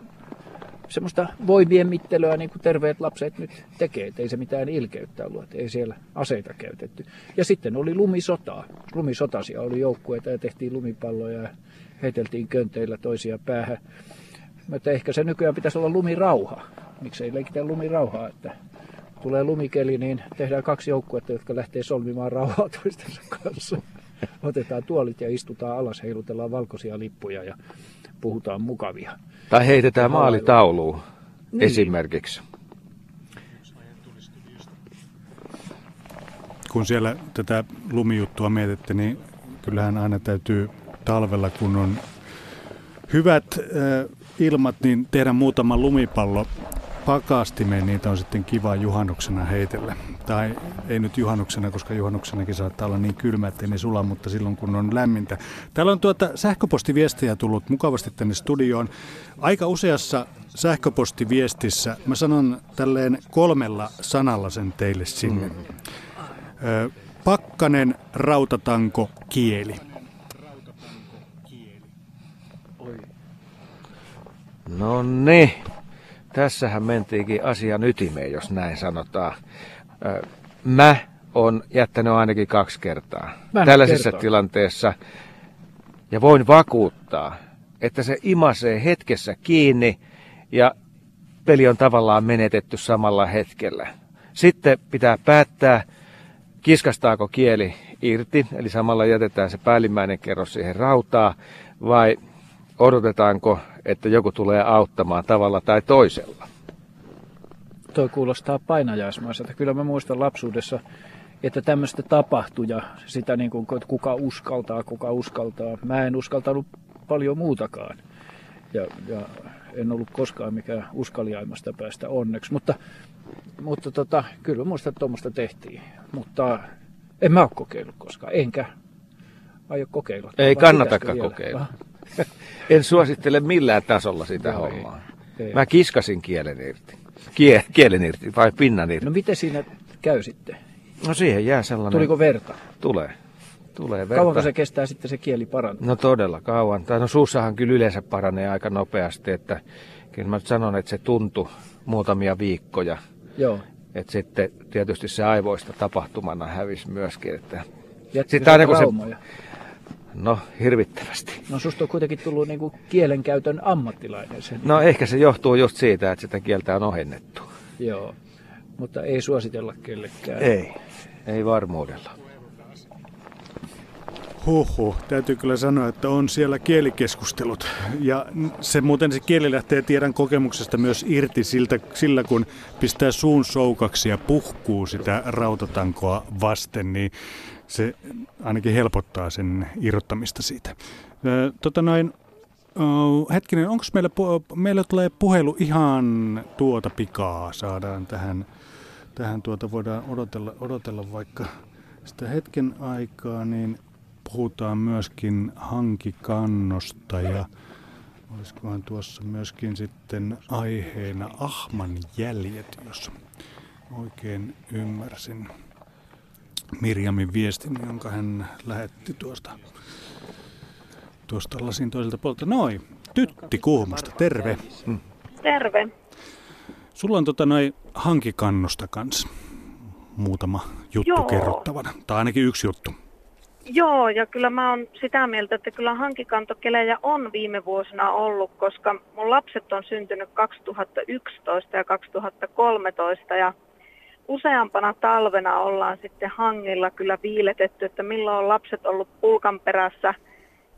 semmoista voimien mittelyä, niin kuin terveet lapset nyt tekee. Et ei se mitään ilkeyttä ollut, että ei siellä aseita käytetty. Ja sitten oli lumisotaa. Lumisotasia oli joukkueita ja tehtiin lumipalloja ja heiteltiin könteillä toisia päähän. Mutta ehkä se nykyään pitäisi olla lumirauha. Miksi ei leikitä lumirauhaa, että tulee lumikeli, niin tehdään kaksi joukkuetta, jotka lähtee solmimaan rauhaa toistensa kanssa. Otetaan tuolit ja istutaan alas, heilutellaan valkoisia lippuja ja puhutaan mukavia. Tai heitetään maalitauluun niin. esimerkiksi. Kun siellä tätä lumijuttua mietitte, niin kyllähän aina täytyy talvella, kun on hyvät äh, ilmat, niin tehdä muutama lumipallo pakastimeen, niitä on sitten kiva juhannuksena heitellä. Tai ei nyt juhannuksena, koska juhannuksenakin saattaa olla niin kylmä, ettei ne sula, mutta silloin kun on lämmintä. Täällä on tuota sähköpostiviestejä tullut mukavasti tänne studioon. Aika useassa sähköpostiviestissä, mä sanon tälleen kolmella sanalla sen teille sinne. Mm. pakkanen, rautatanko, kieli. No niin. Tässähän mentiinkin asian ytimeen, jos näin sanotaan. Mä on jättänyt ainakin kaksi kertaa Mä tällaisessa kertoo. tilanteessa. Ja voin vakuuttaa, että se imasee hetkessä kiinni ja peli on tavallaan menetetty samalla hetkellä. Sitten pitää päättää, kiskastaako kieli irti, eli samalla jätetään se päällimmäinen kerros siihen rautaa, vai odotetaanko, että joku tulee auttamaan tavalla tai toisella? Toi kuulostaa painajaismaiselta. Kyllä mä muistan lapsuudessa, että tämmöistä tapahtui ja sitä niin kuin, että kuka uskaltaa, kuka uskaltaa. Mä en uskaltanut paljon muutakaan. Ja, ja en ollut koskaan mikään uskaliaimmasta päästä onneksi. Mutta, mutta tota, kyllä muistan, että tuommoista tehtiin. Mutta En mä ole kokeillut koskaan, enkä aio kokeilla. Ei kannatakaan kokeilla. en suosittele millään tasolla sitä no, hommaa. Ei. Mä kiskasin kielen irti. Kie, kielen irti vai pinnan irti. No miten siinä käy sitten? No siihen jää sellainen... Tuliko verta? Tulee. Tulee verta. Kauanko se kestää sitten se kieli parantaa? No todella kauan. Tai no suussahan kyllä yleensä paranee aika nopeasti, että kyllä mä sanon, että se tuntui muutamia viikkoja. Joo. Että sitten tietysti se aivoista tapahtumana hävisi myöskin. Että sitten aina kun se, No hirvittävästi. No susta on kuitenkin tullut niinku kielenkäytön ammattilainen. Sen. No ehkä se johtuu just siitä, että sitä kieltä on ohennettu. Joo, mutta ei suositella kellekään. Ei, ei varmuudella. Huhhuh, täytyy kyllä sanoa, että on siellä kielikeskustelut. Ja se muuten se kieli lähtee tiedän kokemuksesta myös irti siltä, sillä, kun pistää suun soukaksi ja puhkuu sitä rautatankoa vasten, niin se ainakin helpottaa sen irrottamista siitä. Tota noin, hetkinen, onko meillä, meillä tulee puhelu ihan tuota pikaa, saadaan tähän, tähän tuota, voidaan odotella, odotella vaikka sitä hetken aikaa, niin puhutaan myöskin hankikannosta ja olisikohan tuossa myöskin sitten aiheena ahman jäljet, jos oikein ymmärsin. Mirjamin viestin, jonka hän lähetti tuosta, tuosta lasin toiselta puolelta. Noin, Tytti Kuhmosta, terve. Hmm. Terve. Sulla on tota noin hankikannosta kanssa muutama juttu Joo. kerrottavana, tai ainakin yksi juttu. Joo, ja kyllä mä oon sitä mieltä, että kyllä hankikantokelejä on viime vuosina ollut, koska mun lapset on syntynyt 2011 ja 2013, ja useampana talvena ollaan sitten hangilla kyllä viiletetty, että milloin on lapset ollut pulkan perässä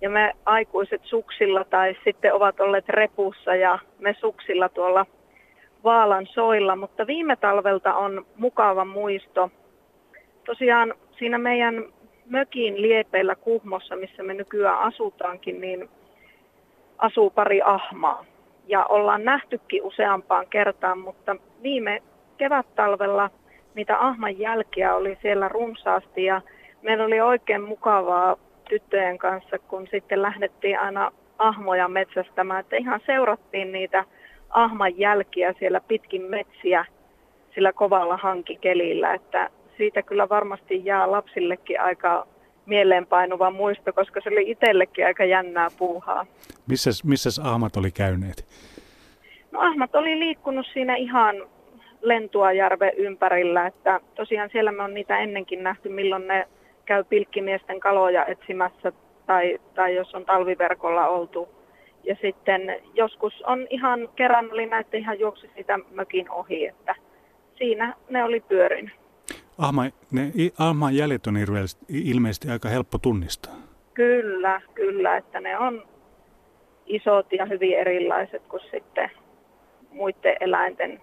ja me aikuiset suksilla tai sitten ovat olleet repussa ja me suksilla tuolla Vaalan soilla, mutta viime talvelta on mukava muisto. Tosiaan siinä meidän mökin liepeillä Kuhmossa, missä me nykyään asutaankin, niin asuu pari ahmaa. Ja ollaan nähtykin useampaan kertaan, mutta viime kevättalvella niitä ahman jälkiä oli siellä runsaasti ja meillä oli oikein mukavaa tyttöjen kanssa, kun sitten lähdettiin aina ahmoja metsästämään, että ihan seurattiin niitä ahman jälkiä siellä pitkin metsiä sillä kovalla hankikelillä, että siitä kyllä varmasti jää lapsillekin aika mieleenpainuva muisto, koska se oli itsellekin aika jännää puuhaa. Missäs, missäs ahmat oli käyneet? No ahmat oli liikkunut siinä ihan Lentuajärven ympärillä, että tosiaan siellä me on niitä ennenkin nähty, milloin ne käy pilkkimiesten kaloja etsimässä tai, tai jos on talviverkolla oltu. Ja sitten joskus on ihan, kerran oli näitä ihan juoksi sitä mökin ohi, että siinä ne oli pyörin. Ahma, ne ahman jäljet on ilmeisesti aika helppo tunnistaa. Kyllä, kyllä, että ne on isot ja hyvin erilaiset kuin sitten muiden eläinten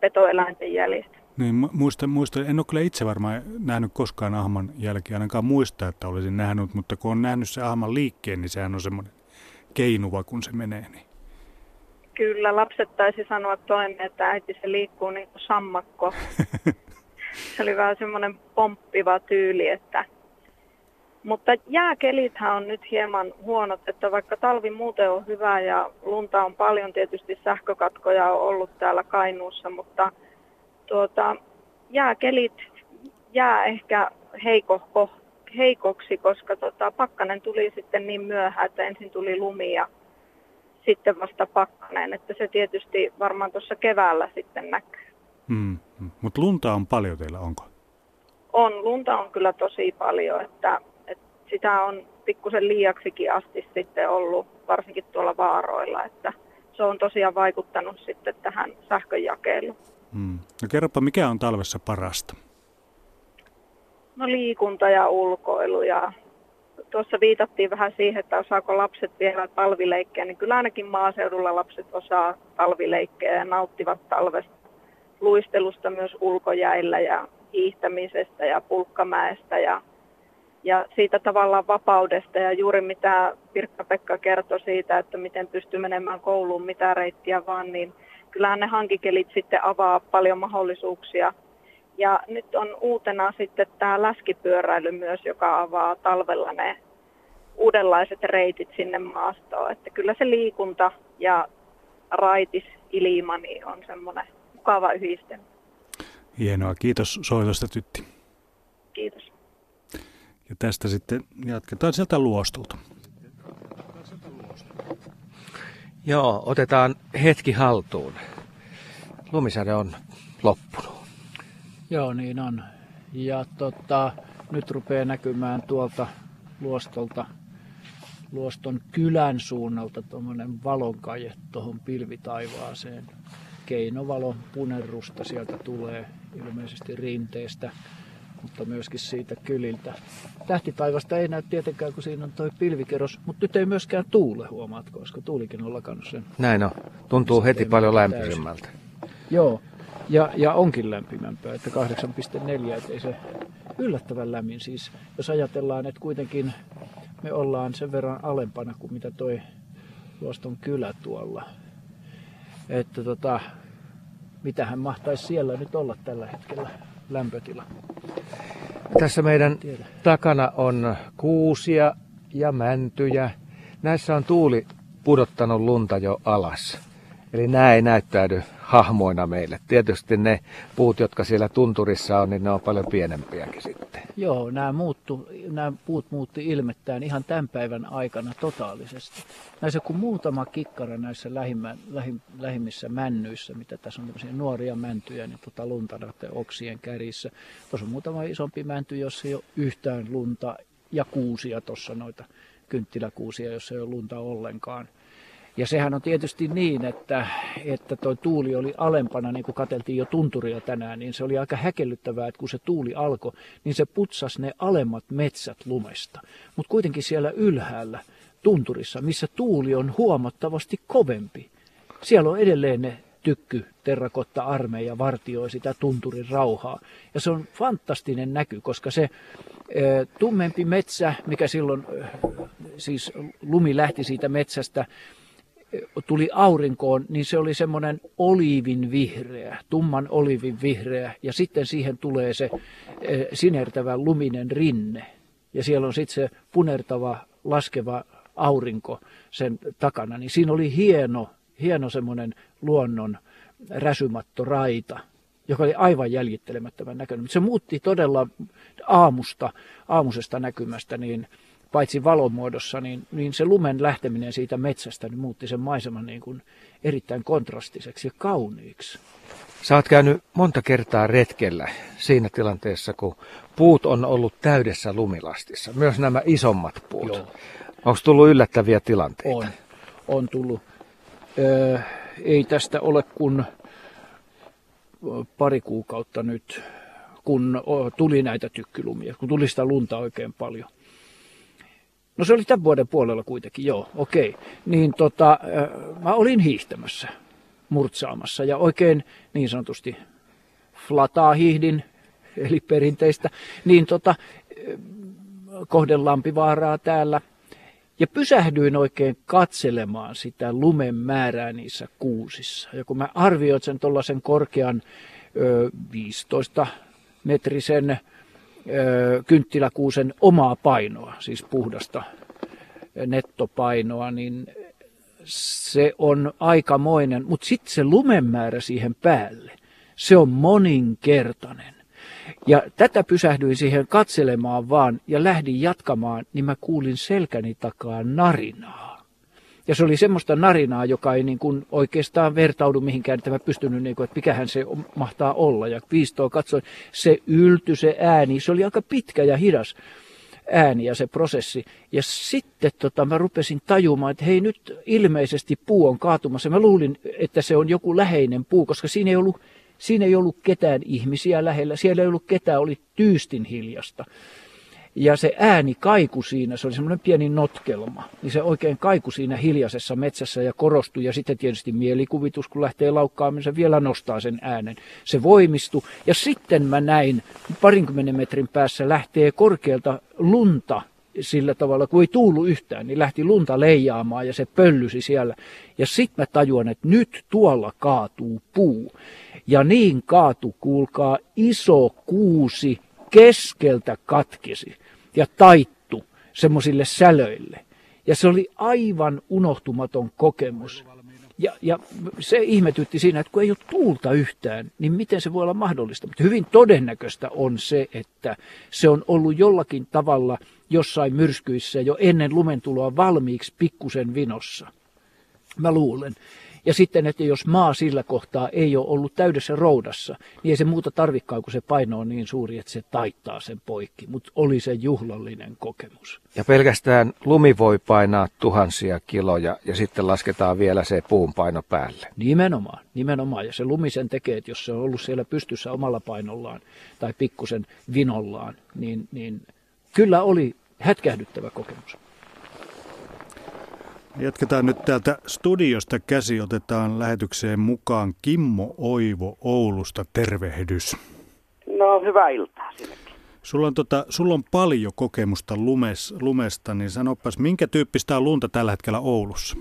petoeläinten jäljistä. Niin, muista, muista, en ole kyllä itse varmaan nähnyt koskaan ahman jälkiä, ainakaan muista, että olisin nähnyt, mutta kun on nähnyt se ahman liikkeen, niin sehän on semmoinen keinuva, kun se menee. Niin. Kyllä, lapset taisi sanoa toinen, että äiti se liikkuu niin kuin sammakko. se oli vähän semmoinen pomppiva tyyli, että mutta jääkelithän on nyt hieman huonot, että vaikka talvi muuten on hyvä ja lunta on paljon, tietysti sähkökatkoja on ollut täällä Kainuussa, mutta tuota, jääkelit jää ehkä heikohko, heikoksi, koska tota, pakkanen tuli sitten niin myöhään, että ensin tuli lumi ja sitten vasta pakkanen, että se tietysti varmaan tuossa keväällä sitten näkyy. Mm, mm. Mutta lunta on paljon teillä, onko? On, lunta on kyllä tosi paljon, että sitä on pikkusen liiaksikin asti sitten ollut, varsinkin tuolla vaaroilla, että se on tosiaan vaikuttanut sitten tähän sähkönjakeluun. Hmm. No kerropa, mikä on talvessa parasta? No liikunta ja ulkoilu ja tuossa viitattiin vähän siihen, että osaako lapset vielä talvileikkejä, niin kyllä ainakin maaseudulla lapset osaa talvileikkejä ja nauttivat talvesta luistelusta myös ulkojäillä ja hiihtämisestä ja pulkkamäestä ja ja siitä tavallaan vapaudesta ja juuri mitä Pirkka-Pekka kertoi siitä, että miten pystyy menemään kouluun, mitä reittiä vaan, niin kyllähän ne hankikelit sitten avaa paljon mahdollisuuksia Ja nyt on uutena sitten tämä läskipyöräily myös, joka avaa talvella ne uudenlaiset reitit sinne maastoon. Että kyllä se liikunta ja raitis ilma niin on semmoinen mukava yhdistelmä. Hienoa. Kiitos soitosta Tytti. Kiitos. Ja tästä sitten jatketaan sieltä luostolta. Joo, otetaan hetki haltuun. Lumisade on loppunut. Joo, niin on. Ja tota, nyt rupeaa näkymään tuolta luostolta, luoston kylän suunnalta tuommoinen valonkaje tuohon pilvitaivaaseen. Keinovalon punerrusta sieltä tulee ilmeisesti rinteestä mutta myöskin siitä kyliltä. Tähtitaivasta ei näy tietenkään, kun siinä on tuo pilvikerros, mutta nyt ei myöskään tuule, huomaatko, koska tuulikin on lakannut sen. Näin on. Tuntuu heti paljon lämpimämmältä. Joo, ja, ja onkin lämpimämpää, että 8,4, että ei se yllättävän lämmin. Siis jos ajatellaan, että kuitenkin me ollaan sen verran alempana kuin mitä toi Luoston kylä tuolla. Että tota, mitähän mahtaisi siellä nyt olla tällä hetkellä lämpötila. Tässä meidän takana on kuusia ja mäntyjä. Näissä on tuuli pudottanut lunta jo alas. Eli nämä ei näyttäydy hahmoina meille. Tietysti ne puut, jotka siellä tunturissa on, niin ne on paljon pienempiäkin sitten. Joo, nämä, muuttu, nämä puut muutti ilmettään ihan tämän päivän aikana totaalisesti. Näissä kun muutama kikkara näissä lähimmä, lähim, lähimmissä männyissä, mitä tässä on tämmöisiä nuoria mäntyjä, niin tota lunta oksien kärissä. Tuossa on muutama isompi mänty, jossa ei ole yhtään lunta ja kuusia tuossa noita kynttiläkuusia, jossa ei ole lunta ollenkaan. Ja sehän on tietysti niin, että, että tuo tuuli oli alempana, niin kuin katseltiin jo tunturia tänään, niin se oli aika häkellyttävää, että kun se tuuli alkoi, niin se putsasi ne alemmat metsät lumesta. Mutta kuitenkin siellä ylhäällä tunturissa, missä tuuli on huomattavasti kovempi, siellä on edelleen ne tykky, terrakotta armeija vartioi sitä tunturin rauhaa. Ja se on fantastinen näky, koska se tummempi metsä, mikä silloin, siis lumi lähti siitä metsästä, tuli aurinkoon, niin se oli semmoinen oliivin vihreä, tumman oliivin vihreä, ja sitten siihen tulee se eh, sinertävä luminen rinne. Ja siellä on sitten se punertava, laskeva aurinko sen takana. Niin siinä oli hieno, hieno semmoinen luonnon räsymatto raita, joka oli aivan jäljittelemättömän näköinen. Mutta se muutti todella aamusta, aamusesta näkymästä niin paitsi valon muodossa, niin, niin se lumen lähteminen siitä metsästä niin muutti sen maiseman niin kuin erittäin kontrastiseksi ja kauniiksi. Sä oot käynyt monta kertaa retkellä siinä tilanteessa, kun puut on ollut täydessä lumilastissa, myös nämä isommat puut. Onko tullut yllättäviä tilanteita? On, on tullut. Öö, ei tästä ole kuin pari kuukautta nyt, kun tuli näitä tykkylumia, kun tuli sitä lunta oikein paljon. No se oli tämän vuoden puolella kuitenkin, joo, okei. Niin tota, mä olin hiihtämässä, murtsaamassa ja oikein niin sanotusti flataa hiihdin, eli perinteistä, niin tota, kohden Lampivaaraa täällä. Ja pysähdyin oikein katselemaan sitä lumen määrää niissä kuusissa. Ja kun mä arvioin sen tuollaisen korkean ö, 15 metrisen kynttiläkuusen omaa painoa, siis puhdasta nettopainoa, niin se on aikamoinen, mutta sitten se lumenmäärä siihen päälle, se on moninkertainen. Ja tätä pysähdyin siihen katselemaan vaan ja lähdin jatkamaan, niin mä kuulin selkäni takaa narinaa. Ja se oli semmoista narinaa, joka ei niin kuin oikeastaan vertaudu mihinkään, että mä pystynyt, niin kuin, että mikähän se mahtaa olla. Ja viistoa katsoin, se ylty se ääni, se oli aika pitkä ja hidas ääni ja se prosessi. Ja sitten tota, mä rupesin tajumaan, että hei nyt ilmeisesti puu on kaatumassa. Mä luulin, että se on joku läheinen puu, koska siinä ei ollut, siinä ei ollut ketään ihmisiä lähellä. Siellä ei ollut ketään, oli tyystin hiljasta. Ja se ääni kaiku siinä, se oli semmoinen pieni notkelma, niin se oikein kaiku siinä hiljaisessa metsässä ja korostui. Ja sitten tietysti mielikuvitus, kun lähtee laukkaamaan, se vielä nostaa sen äänen. Se voimistui. Ja sitten mä näin, parinkymmenen metrin päässä lähtee korkealta lunta sillä tavalla, kun ei tuulu yhtään, niin lähti lunta leijaamaan ja se pöllysi siellä. Ja sitten mä tajuan, että nyt tuolla kaatuu puu. Ja niin kaatu, kuulkaa, iso kuusi keskeltä katkesi ja taittu semmoisille sälöille. Ja se oli aivan unohtumaton kokemus. Ja, ja se ihmetytti siinä, että kun ei ole tuulta yhtään, niin miten se voi olla mahdollista. Mutta hyvin todennäköistä on se, että se on ollut jollakin tavalla jossain myrskyissä jo ennen lumentuloa valmiiksi pikkusen vinossa. Mä luulen. Ja sitten, että jos maa sillä kohtaa ei ole ollut täydessä roudassa, niin ei se muuta tarvikaan, kun se paino on niin suuri, että se taittaa sen poikki. Mutta oli se juhlallinen kokemus. Ja pelkästään lumi voi painaa tuhansia kiloja ja sitten lasketaan vielä se puun paino päälle. Nimenomaan, nimenomaan. Ja se lumi sen tekee, että jos se on ollut siellä pystyssä omalla painollaan tai pikkusen vinollaan, niin, niin kyllä oli hätkähdyttävä kokemus. Jatketaan nyt täältä studiosta käsi. Otetaan lähetykseen mukaan Kimmo Oivo Oulusta. Tervehdys. No, hyvää iltaa sinnekin. Sulla on, tota, sulla on paljon kokemusta lumes, lumesta, niin sanopas, minkä tyyppistä on lunta tällä hetkellä Oulussa?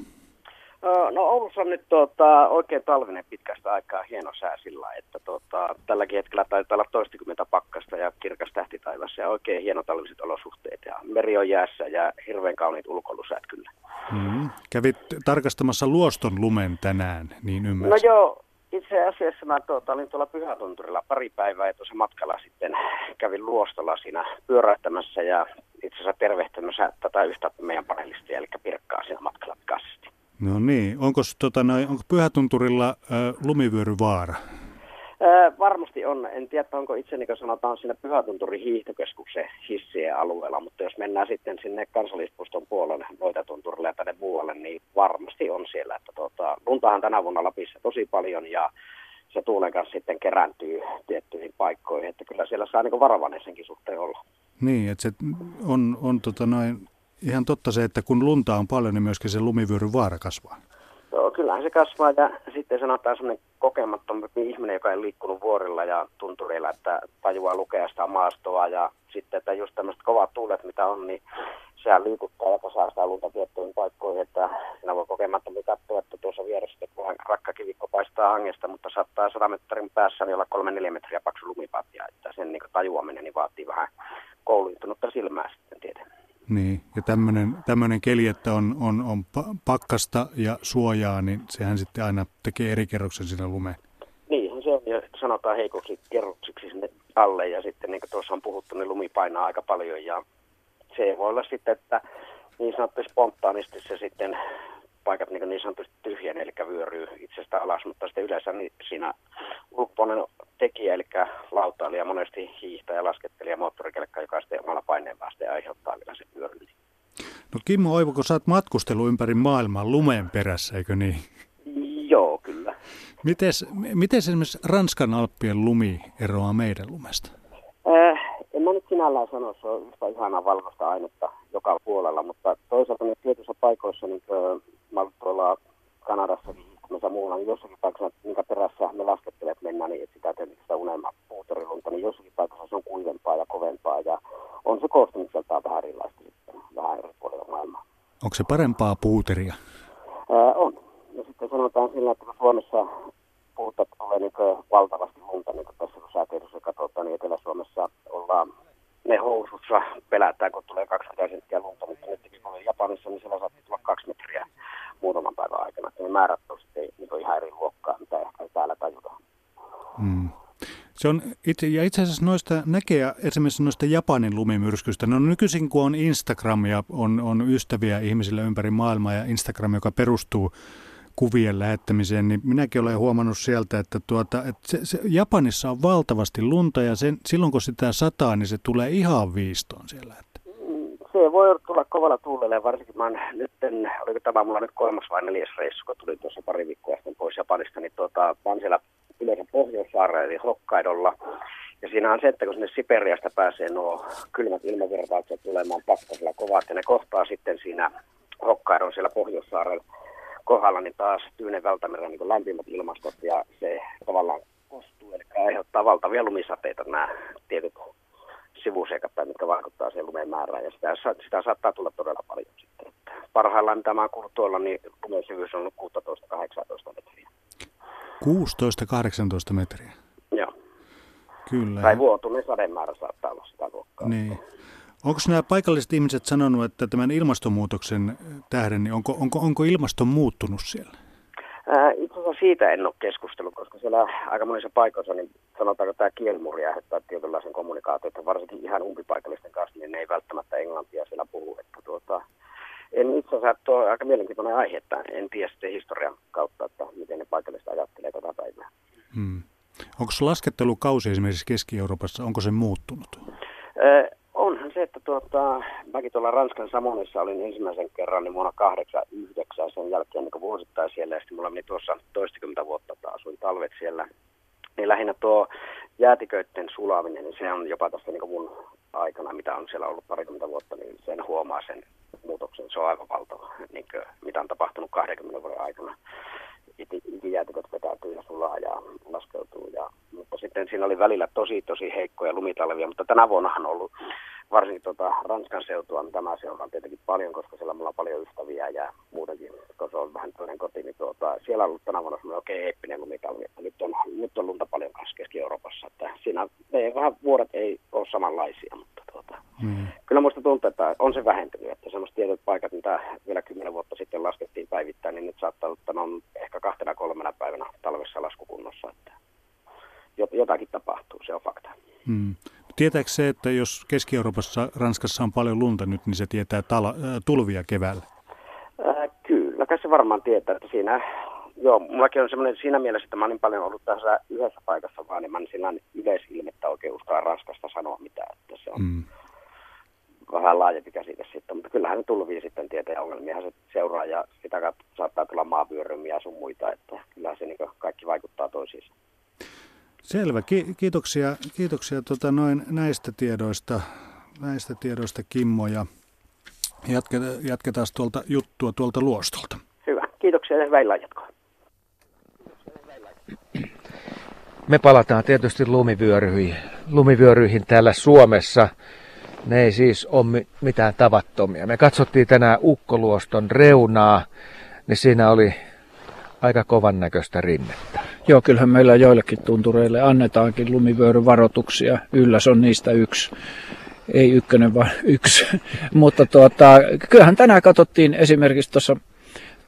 No Oulussa on nyt tuota, oikein talvinen pitkästä aikaa hieno sää sillä, että tuota, tälläkin hetkellä taitaa olla toistakymmentä pakkasta ja kirkas tähtitaivassa ja oikein hieno talviset olosuhteet ja meri on jäässä ja hirveän kauniit ulkoilusäät kyllä. Mm. Kävit tarkastamassa luoston lumen tänään, niin ymmärsin. No joo, itse asiassa mä tuota, olin tuolla Pyhätunturilla pari päivää ja tuossa matkalla sitten kävin luostolla siinä pyöräyttämässä ja itse asiassa tervehtämässä tätä yhtä meidän panelistia, eli Pirkkaa siinä matkalla pikaisesti. No niin, onko, tota, onko Pyhätunturilla äh, lumivyöryvaara? Öö, varmasti on. En tiedä, onko itse niin kuin sanotaan siinä Pyhätunturin hiihtokeskuksen hissien alueella, mutta jos mennään sitten sinne kansallispuiston puolelle Noitatunturille ja tänne muualle, niin varmasti on siellä. Että tuota, luntahan tänä vuonna Lapissa tosi paljon ja se tuulen kanssa sitten kerääntyy tiettyihin paikkoihin, että kyllä siellä saa niin varovainen senkin suhteen olla. Niin, että se on, on tota noin, ihan totta se, että kun lunta on paljon, niin myöskin se lumivyöryn vaara kasvaa. Joo, kyllähän se kasvaa ja sitten sanotaan sellainen kokemattomampi ihminen, joka ei liikkunut vuorilla ja tuntureilla, että tajuaa lukea sitä maastoa ja sitten, että just tämmöiset kovat tuulet, mitä on, niin sehän liikuttaa ja kasaa sitä lunta tiettyihin paikkoihin, että siinä voi kokemattomasti katsoa, että tuossa vieressä kun rakkakivikko paistaa hangesta, mutta saattaa 100 metrin päässä niin olla 3-4 metriä paksu lumipatja, että sen niin tajuaminen niin vaatii vähän koulutunutta silmää sitten tietenkin. Niin, ja tämmöinen keli, että on, on, on pakkasta ja suojaa, niin sehän sitten aina tekee eri kerroksen sinne lumeen. Niin, se on, ja sanotaan heikoksi kerroksiksi sinne alle, ja sitten niin kuin tuossa on puhuttu, niin lumi painaa aika paljon, ja se voi olla sitten, että niin sanotusti spontaanisti se sitten paikat niin, niin sanotusti tyhjän, eli vyöryy itsestä alas, mutta sitten yleensä niin siinä ulkopuolinen tekijä, eli lautailija, monesti hiihtäjä, laskettelija, moottorikelkka, joka sitten omalla paineen päästä aiheuttaa vielä sen vyöryn. No Kimmo Oivo, kun sä oot matkustellut ympäri maailmaa lumeen perässä, eikö niin? Joo, kyllä. Mites, miten esimerkiksi Ranskan Alppien lumi eroaa meidän lumesta? Äh, en mä nyt sinällään sano, se on yhtä ihanaa valkoista ainetta joka puolella, mutta toisaalta nyt tietyissä paikoissa, niin kuin mä tuolla Kanadassa missä muulla, niin jossakin paikassa, minkä perässä me laskettelet mennään, niin etsitään tietenkin sitä unelmaa puuterilunta, niin jossakin paikassa se on kuivempaa ja kovempaa ja on se koostumukseltaan vähän erilaista sitten, vähän eri puolilla maailmaa. Onko se parempaa puuteria? Ää, on. Ja sitten sanotaan sillä, että kun Suomessa puuta tulee niin valtavasti lunta, niin kuin tässä säätiedossa katsotaan, niin Etelä-Suomessa ollaan ne housussa pelätään, kun tulee 20 senttiä lunta, mutta nyt kun oli Japanissa, niin siellä saattaa tulla kaksi metriä muutaman päivän aikana. Että ne määrät on sitten niin ihan eri luokkaa, mitä ehkä täällä tajutaan. Hmm. Se on itse, ja itse asiassa noista näkee esimerkiksi noista Japanin lumimyrskyistä. No nykyisin kun on Instagram ja on, on ystäviä ihmisillä ympäri maailmaa ja Instagram, joka perustuu kuvien lähettämiseen, niin minäkin olen huomannut sieltä, että, tuota, että se, se, Japanissa on valtavasti lunta ja sen, silloin kun sitä sataa, niin se tulee ihan viistoon siellä. Että. Se voi tulla kovalla tuulella varsinkin mä nyt, oliko tämä mulla nyt kolmas vai neljäs reissu, kun tulin tuossa pari viikkoa sitten pois Japanista, niin tuota, mä olen siellä yleensä Pohjois-Saarella eli Hokkaidolla. Ja siinä on se, että kun sinne Siperiasta pääsee nuo kylmät ilmavirtaukset tulemaan pakkasella kovat ja ne kohtaa sitten siinä Hokkaidon siellä Pohjois-Saarella kohdalla, niin taas Tyynen valtameren niin lämpimät ilmastot ja se tavallaan kostuu, eli aiheuttaa valtavia lumisateita nämä tietyt sivuseikat, mitkä vaikuttaa siihen lumeen määrään, ja sitä, sitä saattaa tulla todella paljon sitten. Parhaillaan, mitä mä oon kuullut tuolla, niin lumen syvyys on 16-18 metriä. 16-18 metriä? Joo. Kyllä. Tai vuotuinen sademäärä saattaa olla sitä luokkaa. Niin. Onko nämä paikalliset ihmiset sanonut, että tämän ilmastonmuutoksen tähden, niin onko, onko, onko ilmasto muuttunut siellä? itse asiassa siitä en ole keskustellut, koska siellä aika monissa paikoissa niin sanotaanko tämä kielimuuri aiheuttaa tietynlaisen kommunikaation, että varsinkin ihan umpipaikallisten kanssa, niin ne ei välttämättä englantia siellä puhu. Että tuota, en itse asiassa, tuo on aika mielenkiintoinen aihe, että en tiedä sitten historian kautta, että miten ne paikalliset ajattelee tätä päivää. Hmm. Onko laskettelukausi esimerkiksi Keski-Euroopassa, onko se muuttunut? onhan se, että tuota, mäkin tuolla Ranskan Samonissa olin ensimmäisen kerran niin vuonna 89 sen jälkeen niin vuosittain siellä ja sitten mulla meni tuossa toistakymmentä vuotta, että asuin talvet siellä. Niin lähinnä tuo jäätiköiden sulaminen, niin se on jopa tässä niin mun aikana, mitä on siellä ollut parikymmentä vuotta, niin sen huomaa sen muutoksen. Se on aivan valtava, niin kuin, mitä on tapahtunut 20 vuoden aikana. Ikijäätiköt vetäytyy ja sulaa ja laskeutuu. Ja, mutta sitten siinä oli välillä tosi tosi heikkoja lumitalvia, mutta tänä vuonnahan on ollut varsinkin tuota Ranskan seutua, mitä mä seuraan tietenkin paljon, koska siellä mulla on paljon ystäviä ja muutenkin, koska se on vähän toinen koti, niin tuota, siellä on ollut tänä vuonna semmoinen oikein eeppinen lumitalvi, että nyt on, nyt on lunta paljon kanssa Keski-Euroopassa, että siinä ei, vähän vuodet ei ole samanlaisia, mutta tuota, mm. kyllä muista tuntuu, että on se vähentynyt, että semmoiset tietyt paikat, mitä vielä kymmenen vuotta sitten laskettiin päivittäin, niin nyt saattaa olla, että on ehkä kahtena kolmena päivänä talvessa laskukunnossa, että jotakin tapahtuu, se on fakta. Mm. Tietääkö se, että jos Keski-Euroopassa, Ranskassa on paljon lunta nyt, niin se tietää tala, äh, tulvia keväällä? Äh, kyllä, kai se varmaan tietää, että siinä, joo, mullakin on semmoinen siinä mielessä, että mä niin paljon ollut tässä yhdessä paikassa vaan, niin mä en sillä yleisilmettä oikein uskalla Ranskasta sanoa mitään, että se on mm. vähän laajempi käsite sitten, mutta kyllähän ne tulvii sitten tieteen ongelmia se seuraa ja sitä kautta saattaa tulla maavyörymiä ja sun muita, että kyllähän se niin kaikki vaikuttaa toisiinsa. Selvä. Ki- kiitoksia, kiitoksia tota noin näistä tiedoista, näistä tiedoista Kimmo ja jatketaan, jatketaan tuolta juttua tuolta luostolta. Hyvä. Kiitoksia ja hyvää jatkoa. Me palataan tietysti lumivyöryihin, lumivyöryihin täällä Suomessa. Ne ei siis ole mitään tavattomia. Me katsottiin tänään Ukkoluoston reunaa, niin siinä oli aika kovan näköistä rinnettä. Joo, kyllähän meillä joillekin tuntureille annetaankin lumivyöryvaroituksia. Ylläs on niistä yksi. Ei ykkönen, vaan yksi. Mutta tuota, kyllähän tänään katsottiin esimerkiksi tuossa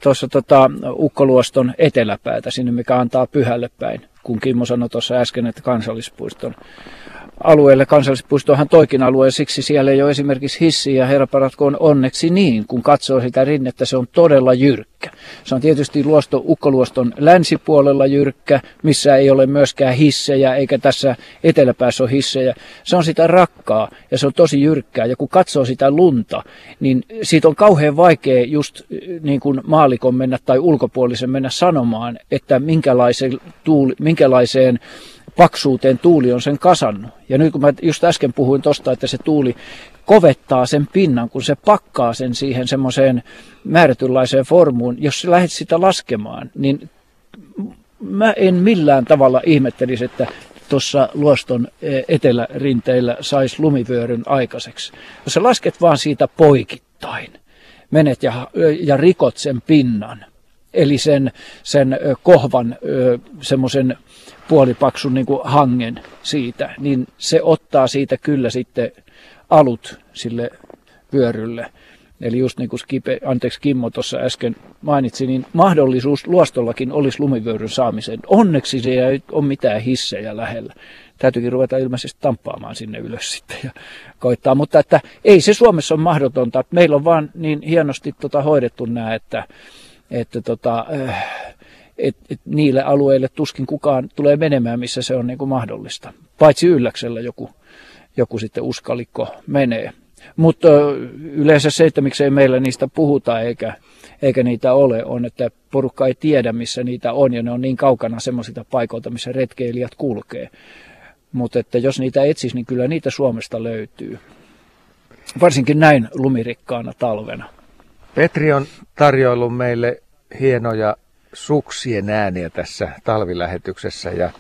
tuossa tota, Ukkoluoston eteläpäätä sinne, mikä antaa pyhälle päin, kun Kimmo sanoi tuossa äsken, että kansallispuiston alueelle. Kansallispuistohan toikin alue, siksi siellä ei ole esimerkiksi hissiä. Herra paratkoon onneksi niin, kun katsoo sitä rinnettä, se on todella jyrkkä. Se on tietysti luosto, ukkoluoston länsipuolella jyrkkä, missä ei ole myöskään hissejä, eikä tässä eteläpäässä ole hissejä. Se on sitä rakkaa ja se on tosi jyrkkää. Ja kun katsoo sitä lunta, niin siitä on kauhean vaikea just niin kuin maalikon mennä tai ulkopuolisen mennä sanomaan, että minkälaiseen, tuuli, minkälaiseen paksuuteen tuuli on sen kasannut. Ja nyt kun mä just äsken puhuin tosta, että se tuuli kovettaa sen pinnan, kun se pakkaa sen siihen semmoiseen määrätynlaiseen formuun, jos sä lähdet sitä laskemaan, niin mä en millään tavalla ihmettelisi, että tuossa luoston e, etelärinteillä saisi lumivyöryn aikaiseksi. Jos sä lasket vaan siitä poikittain, menet ja, ja rikot sen pinnan, eli sen, sen kohvan semmoisen puolipaksun niin kuin hangen siitä, niin se ottaa siitä kyllä sitten alut sille vyörylle. Eli just niin kuin Skipe, anteeksi Kimmo tuossa äsken mainitsi, niin mahdollisuus luostollakin olisi lumivyöryn saamiseen. Onneksi se ei ole mitään hissejä lähellä. Täytyykin ruveta ilmeisesti tamppaamaan sinne ylös sitten ja koittaa. Mutta että ei se Suomessa ole mahdotonta. Meillä on vaan niin hienosti tota hoidettu nämä, että, että tota, äh, et, et niille alueille tuskin kukaan tulee menemään, missä se on niin kuin mahdollista. Paitsi ylläksellä joku, joku sitten uskalikko menee. Mutta yleensä se, että miksei meillä niistä puhuta eikä, eikä niitä ole, on, että porukka ei tiedä, missä niitä on, ja ne on niin kaukana semmoisilta paikoilta, missä retkeilijät kulkee. Mutta että jos niitä etsisi, niin kyllä niitä Suomesta löytyy. Varsinkin näin lumirikkaana talvena. Petri on tarjoillut meille hienoja suksien ääniä tässä talvilähetyksessä ja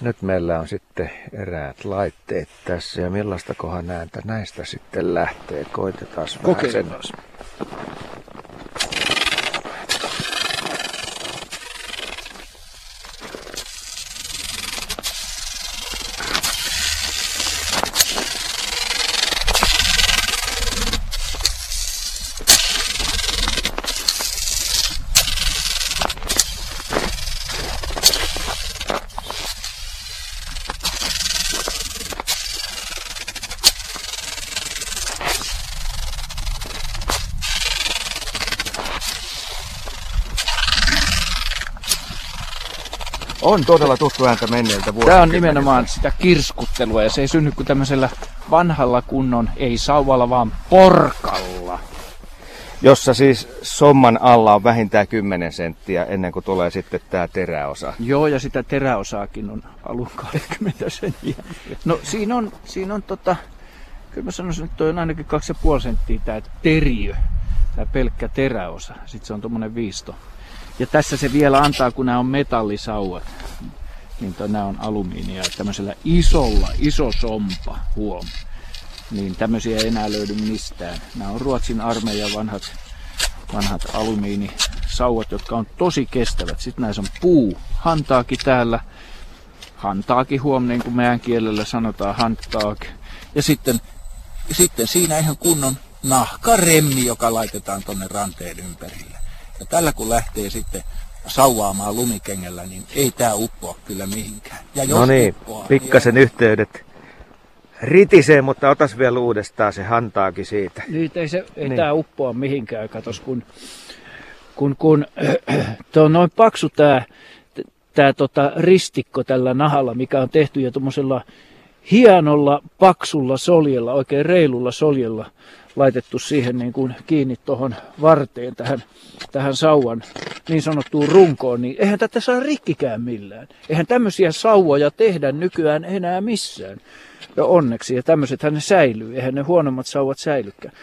Nyt meillä on sitten eräät laitteet tässä ja millaista kohan näitä näistä sitten lähtee. Koitetaan vähän sen. On todella tuttu ääntä menneiltä Tämä on nimenomaan sitä kirskuttelua ja se ei synny kuin tämmöisellä vanhalla kunnon, ei sauvalla vaan porkalla. Jossa siis somman alla on vähintään 10 senttiä ennen kuin tulee sitten tämä teräosa. Joo, ja sitä teräosaakin on alun 20 senttiä. No siinä on, siinä on tota, kyllä mä sanoisin, että toi on ainakin 2,5 senttiä tämä teriö, tämä pelkkä teräosa. Sitten se on tuommoinen viisto ja tässä se vielä antaa, kun nämä on metallisauvat, niin nämä on alumiinia. Tämmöisellä isolla, iso sompa, huom. Niin tämmöisiä ei enää löydy mistään. Nämä on Ruotsin armeijan vanhat, vanhat alumiinisauvat, jotka on tosi kestävät. Sitten näissä on puu, hantaakin täällä. Hantaakin huom, niin kuin meidän kielellä sanotaan hantaak. Ja sitten, sitten siinä ihan kunnon nahkaremmi, joka laitetaan tonne ranteen ympärille. Ja tällä kun lähtee sitten sauvaamaan lumikengellä, niin ei tämä uppoa kyllä mihinkään. Ja jos no niin, uppoa, pikkasen niin... yhteydet ritisee, mutta otas vielä uudestaan se hantaakin siitä. Niin, ei, se, ei niin. tämä uppoa mihinkään, katos kun, kun, kun tuo on noin paksu tämä tää tota ristikko tällä nahalla, mikä on tehty jo tuommoisella hienolla, paksulla soljella, oikein reilulla soljella laitettu siihen niin kuin kiinni tuohon varteen tähän, tähän sauvan niin sanottuun runkoon, niin eihän tätä saa rikkikään millään. Eihän tämmöisiä sauvoja tehdä nykyään enää missään. Ja onneksi, ja tämmöisethän ne säilyy, eihän ne huonommat sauvat säilykään.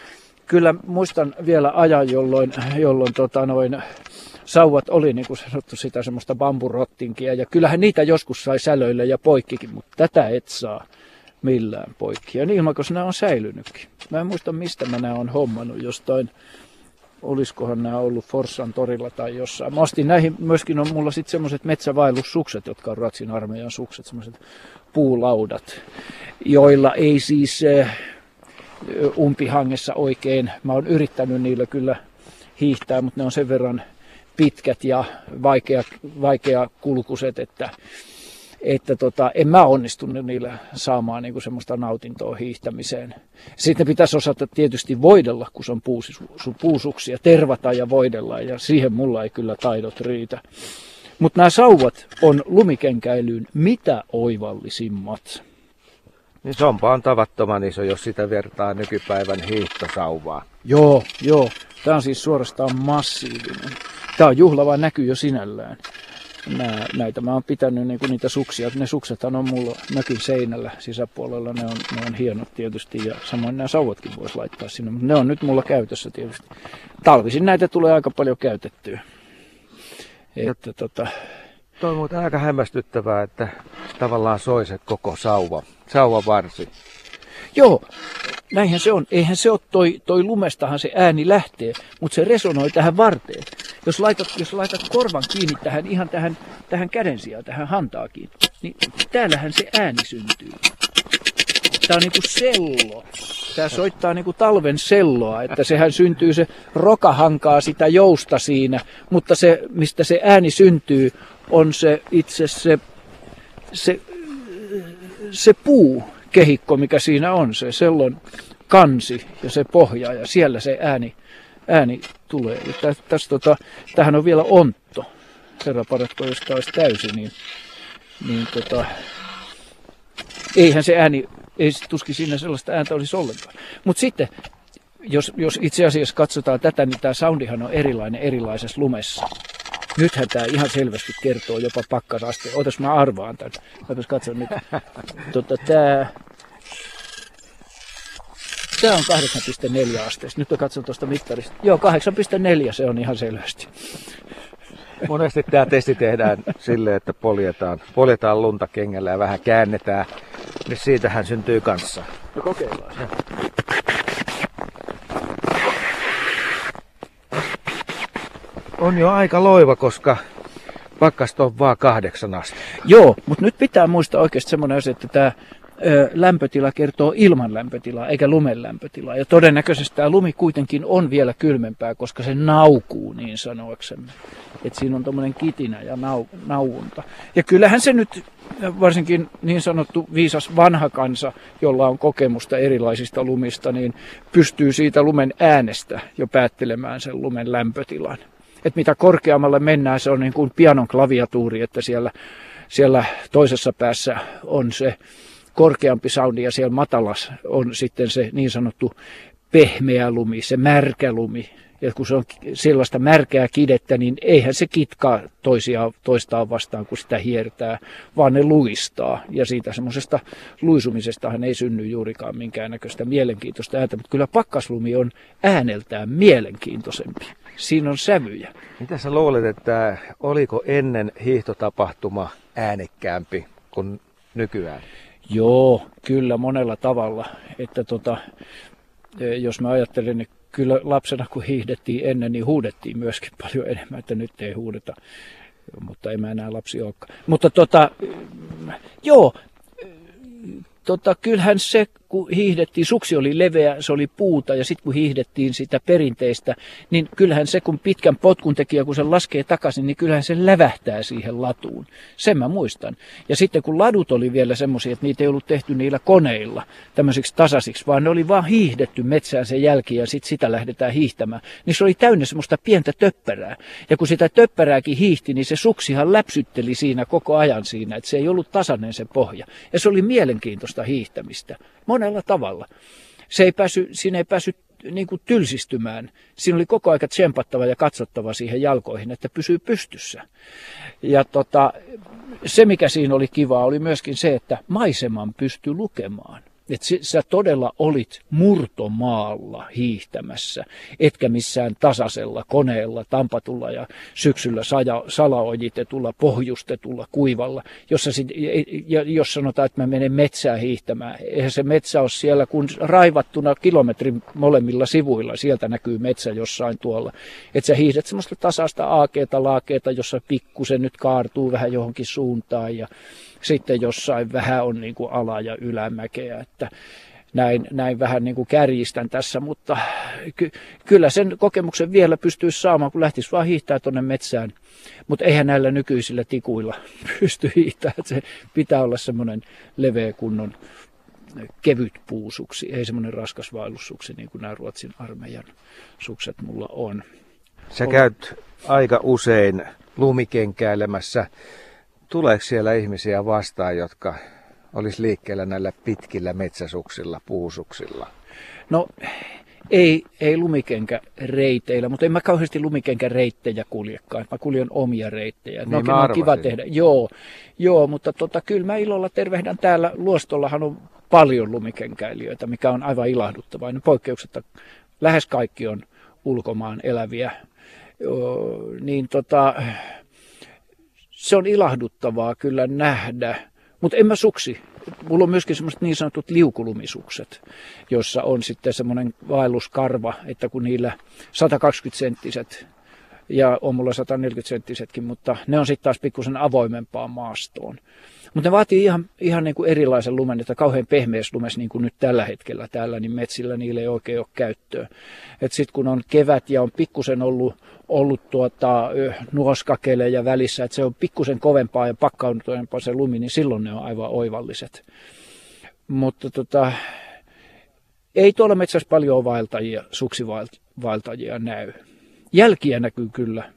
Kyllä muistan vielä ajan, jolloin, jolloin tota noin, sauvat oli niin kuin sanottu sitä semmoista bamburottinkia, ja kyllähän niitä joskus sai sälöillä ja poikkikin, mutta tätä et saa millään poikki. Ja niin nämä on säilynytkin. Mä en muista mistä mä nämä on hommannut jostain, olisikohan nämä ollut Forssan torilla tai jossain. Mä ostin näihin, myöskin on mulla sitten semmoiset metsävaellussukset, jotka on Ratsin armeijan sukset, semmoiset puulaudat, joilla ei siis äh, umpihangessa oikein, mä oon yrittänyt niillä kyllä hiihtää, mutta ne on sen verran pitkät ja vaikea, vaikea kulkuset, että että tota, en mä onnistunut niillä saamaan niin kuin semmoista nautintoa hiihtämiseen. Sitten pitäisi osata tietysti voidella, kun se on puusuksia, tervata ja voidella, ja siihen mulla ei kyllä taidot riitä. Mutta nämä sauvat on lumikenkäilyyn mitä oivallisimmat. Niin sompa on tavattoman iso, jos sitä vertaa nykypäivän hiihtosauvaa. Joo, joo. Tämä on siis suorastaan massiivinen. Tämä on juhlava näky jo sinällään nää, näitä mä oon pitänyt niin niitä suksia. Ne suksethan on mulla mökin seinällä sisäpuolella, ne on, ne on hienot tietysti ja samoin nämä sauvatkin voisi laittaa sinne, mutta ne on nyt mulla käytössä tietysti. Talvisin näitä tulee aika paljon käytettyä. Että, tota... Tuo on muuten aika hämmästyttävää, että tavallaan soi se koko sauva, sauva varsi. Joo, näinhän se on. Eihän se ole toi, toi lumestahan se ääni lähtee, mutta se resonoi tähän varteen. Jos laitat, jos laitat korvan kiinni tähän ihan tähän, tähän käden sijaan, tähän hantaakin, niin täällähän se ääni syntyy. Tämä on niinku sello. Tämä soittaa niinku talven selloa, että sehän syntyy, se roka hankaa sitä jousta siinä, mutta se, mistä se ääni syntyy, on se itse se, se, se puu, kehikko, mikä siinä on, se sellon kansi ja se pohja ja siellä se ääni, ääni tulee. Ja tä, tästä, tota, tähän on vielä ontto. Herra paratko, jos tämä olisi täysi, niin, niin tota, eihän se ääni, ei tuskin siinä sellaista ääntä olisi ollenkaan. Mutta sitten, jos, jos itse asiassa katsotaan tätä, niin tämä soundihan on erilainen erilaisessa lumessa. Nythän tämä ihan selvästi kertoo jopa pakkasaste. Otas mä arvaan tämän. Otas katso nyt. Tota, tämä Tämä on 8,4 asteesta. Nyt katson tuosta mittarista. Joo, 8,4 se on ihan selvästi. Monesti tämä testi tehdään silleen, että poljetaan, poljetaan lunta kengällä ja vähän käännetään. Niin siitähän syntyy kanssa. No kokeillaan. Ja. On jo aika loiva, koska pakkasta on vaan kahdeksan astetta. Joo, mutta nyt pitää muistaa oikeasti semmoinen asia, että tämä lämpötila kertoo ilman lämpötilaa eikä lumen lämpötilaa. Ja todennäköisesti tämä lumi kuitenkin on vielä kylmempää, koska se naukuu niin sanoaksemme. Että siinä on tuommoinen kitinä ja nau, nauunta. Ja kyllähän se nyt, varsinkin niin sanottu viisas vanha kansa, jolla on kokemusta erilaisista lumista, niin pystyy siitä lumen äänestä jo päättelemään sen lumen lämpötilan. Että mitä korkeammalle mennään, se on niin kuin pianon klaviatuuri, että siellä, siellä toisessa päässä on se korkeampi soundi ja siellä matalas on sitten se niin sanottu pehmeä lumi, se märkä lumi. Ja kun se on sellaista märkää kidettä, niin eihän se kitkaa toisia, toistaan vastaan, kun sitä hiertää, vaan ne luistaa. Ja siitä semmoisesta luisumisestahan ei synny juurikaan minkäännäköistä mielenkiintoista ääntä, mutta kyllä pakkaslumi on ääneltään mielenkiintoisempi. Siinä on sävyjä. Mitä sä luulet, että oliko ennen hiihtotapahtuma äänekkäämpi kuin nykyään? Joo, kyllä monella tavalla. Että tota, e, jos mä ajattelen, niin kyllä lapsena kun hiihdettiin ennen, niin huudettiin myöskin paljon enemmän, että nyt ei huudeta. Mutta en mä enää lapsi olekaan. Mutta tota, joo, tota, kyllähän se, kun hiihdettiin, suksi oli leveä, se oli puuta ja sitten kun hiihdettiin sitä perinteistä, niin kyllähän se, kun pitkän potkun tekijä, kun se laskee takaisin, niin kyllähän se lävähtää siihen latuun. Sen mä muistan. Ja sitten kun ladut oli vielä semmoisia, että niitä ei ollut tehty niillä koneilla tämmöisiksi tasaisiksi, vaan ne oli vaan hiihdetty metsään sen jälkeen ja sitten sitä lähdetään hiihtämään, niin se oli täynnä semmoista pientä töppärää. Ja kun sitä töppärääkin hiihti, niin se suksihan läpsytteli siinä koko ajan siinä, että se ei ollut tasainen se pohja. Ja se oli mielenkiintoista hiihtämistä monella tavalla. Se ei pääsy, siinä ei päässyt niin kuin tylsistymään. Siinä oli koko aika tsempattava ja katsottava siihen jalkoihin, että pysyy pystyssä. Ja tota, se, mikä siinä oli kivaa, oli myöskin se, että maiseman pystyi lukemaan että sä todella olit murtomaalla hiihtämässä, etkä missään tasaisella koneella, tampatulla ja syksyllä salaojitetulla, pohjustetulla kuivalla, jossa sit, ja jos sanotaan, että mä menen metsään hiihtämään, eihän se metsä ole siellä kun raivattuna kilometrin molemmilla sivuilla, sieltä näkyy metsä jossain tuolla, että sä hiihdät semmoista tasaista aakeeta, laakeeta, jossa pikkusen nyt kaartuu vähän johonkin suuntaan ja sitten jossain vähän on niin kuin ala- ja ylämäkeä, että näin, näin vähän niin kuin kärjistän tässä, mutta ky- kyllä sen kokemuksen vielä pystyisi saamaan, kun lähtisi vaan hiihtää tuonne metsään. Mutta eihän näillä nykyisillä tikuilla pysty hiihtämään, se pitää olla semmoinen leveä kunnon kevyt puusuksi, ei semmoinen raskas vaellussuksi niin kuin nämä Ruotsin armeijan sukset mulla on. Sä käyt aika usein lumikenkäilemässä tuleeko siellä ihmisiä vastaan, jotka olisi liikkeellä näillä pitkillä metsäsuksilla, puusuksilla? No ei, ei lumikenkäreiteillä, mutta en mä kauheasti lumikenkäreittejä kuljekaan. Mä kuljen omia reittejä. Niin no, on kiva tehdä. Joo, joo mutta tota, kyllä mä ilolla tervehdän täällä. Luostollahan on paljon lumikenkäilijöitä, mikä on aivan ilahduttavaa. Ne poikkeuksetta lähes kaikki on ulkomaan eläviä. Joo, niin tota, se on ilahduttavaa kyllä nähdä, mutta en mä suksi. Mulla on myöskin semmoiset niin sanotut liukulumisukset, jossa on sitten semmoinen vaelluskarva, että kun niillä 120 senttiset ja on mulla 140 senttisetkin, mutta ne on sitten taas pikkusen avoimempaan maastoon. Mutta ne vaatii ihan, ihan niin kuin erilaisen lumen, että kauhean pehmeässä lumessa niin kuin nyt tällä hetkellä täällä, niin metsillä niille ei oikein ole käyttöä. Sitten kun on kevät ja on pikkusen ollut, ollut tuota, nuoskakeleja välissä, että se on pikkusen kovempaa ja pakkautuneempaa se lumi, niin silloin ne on aivan oivalliset. Mutta tota, ei tuolla metsässä paljon vaeltajia, suksivaeltajia näy. Jälkiä näkyy kyllä,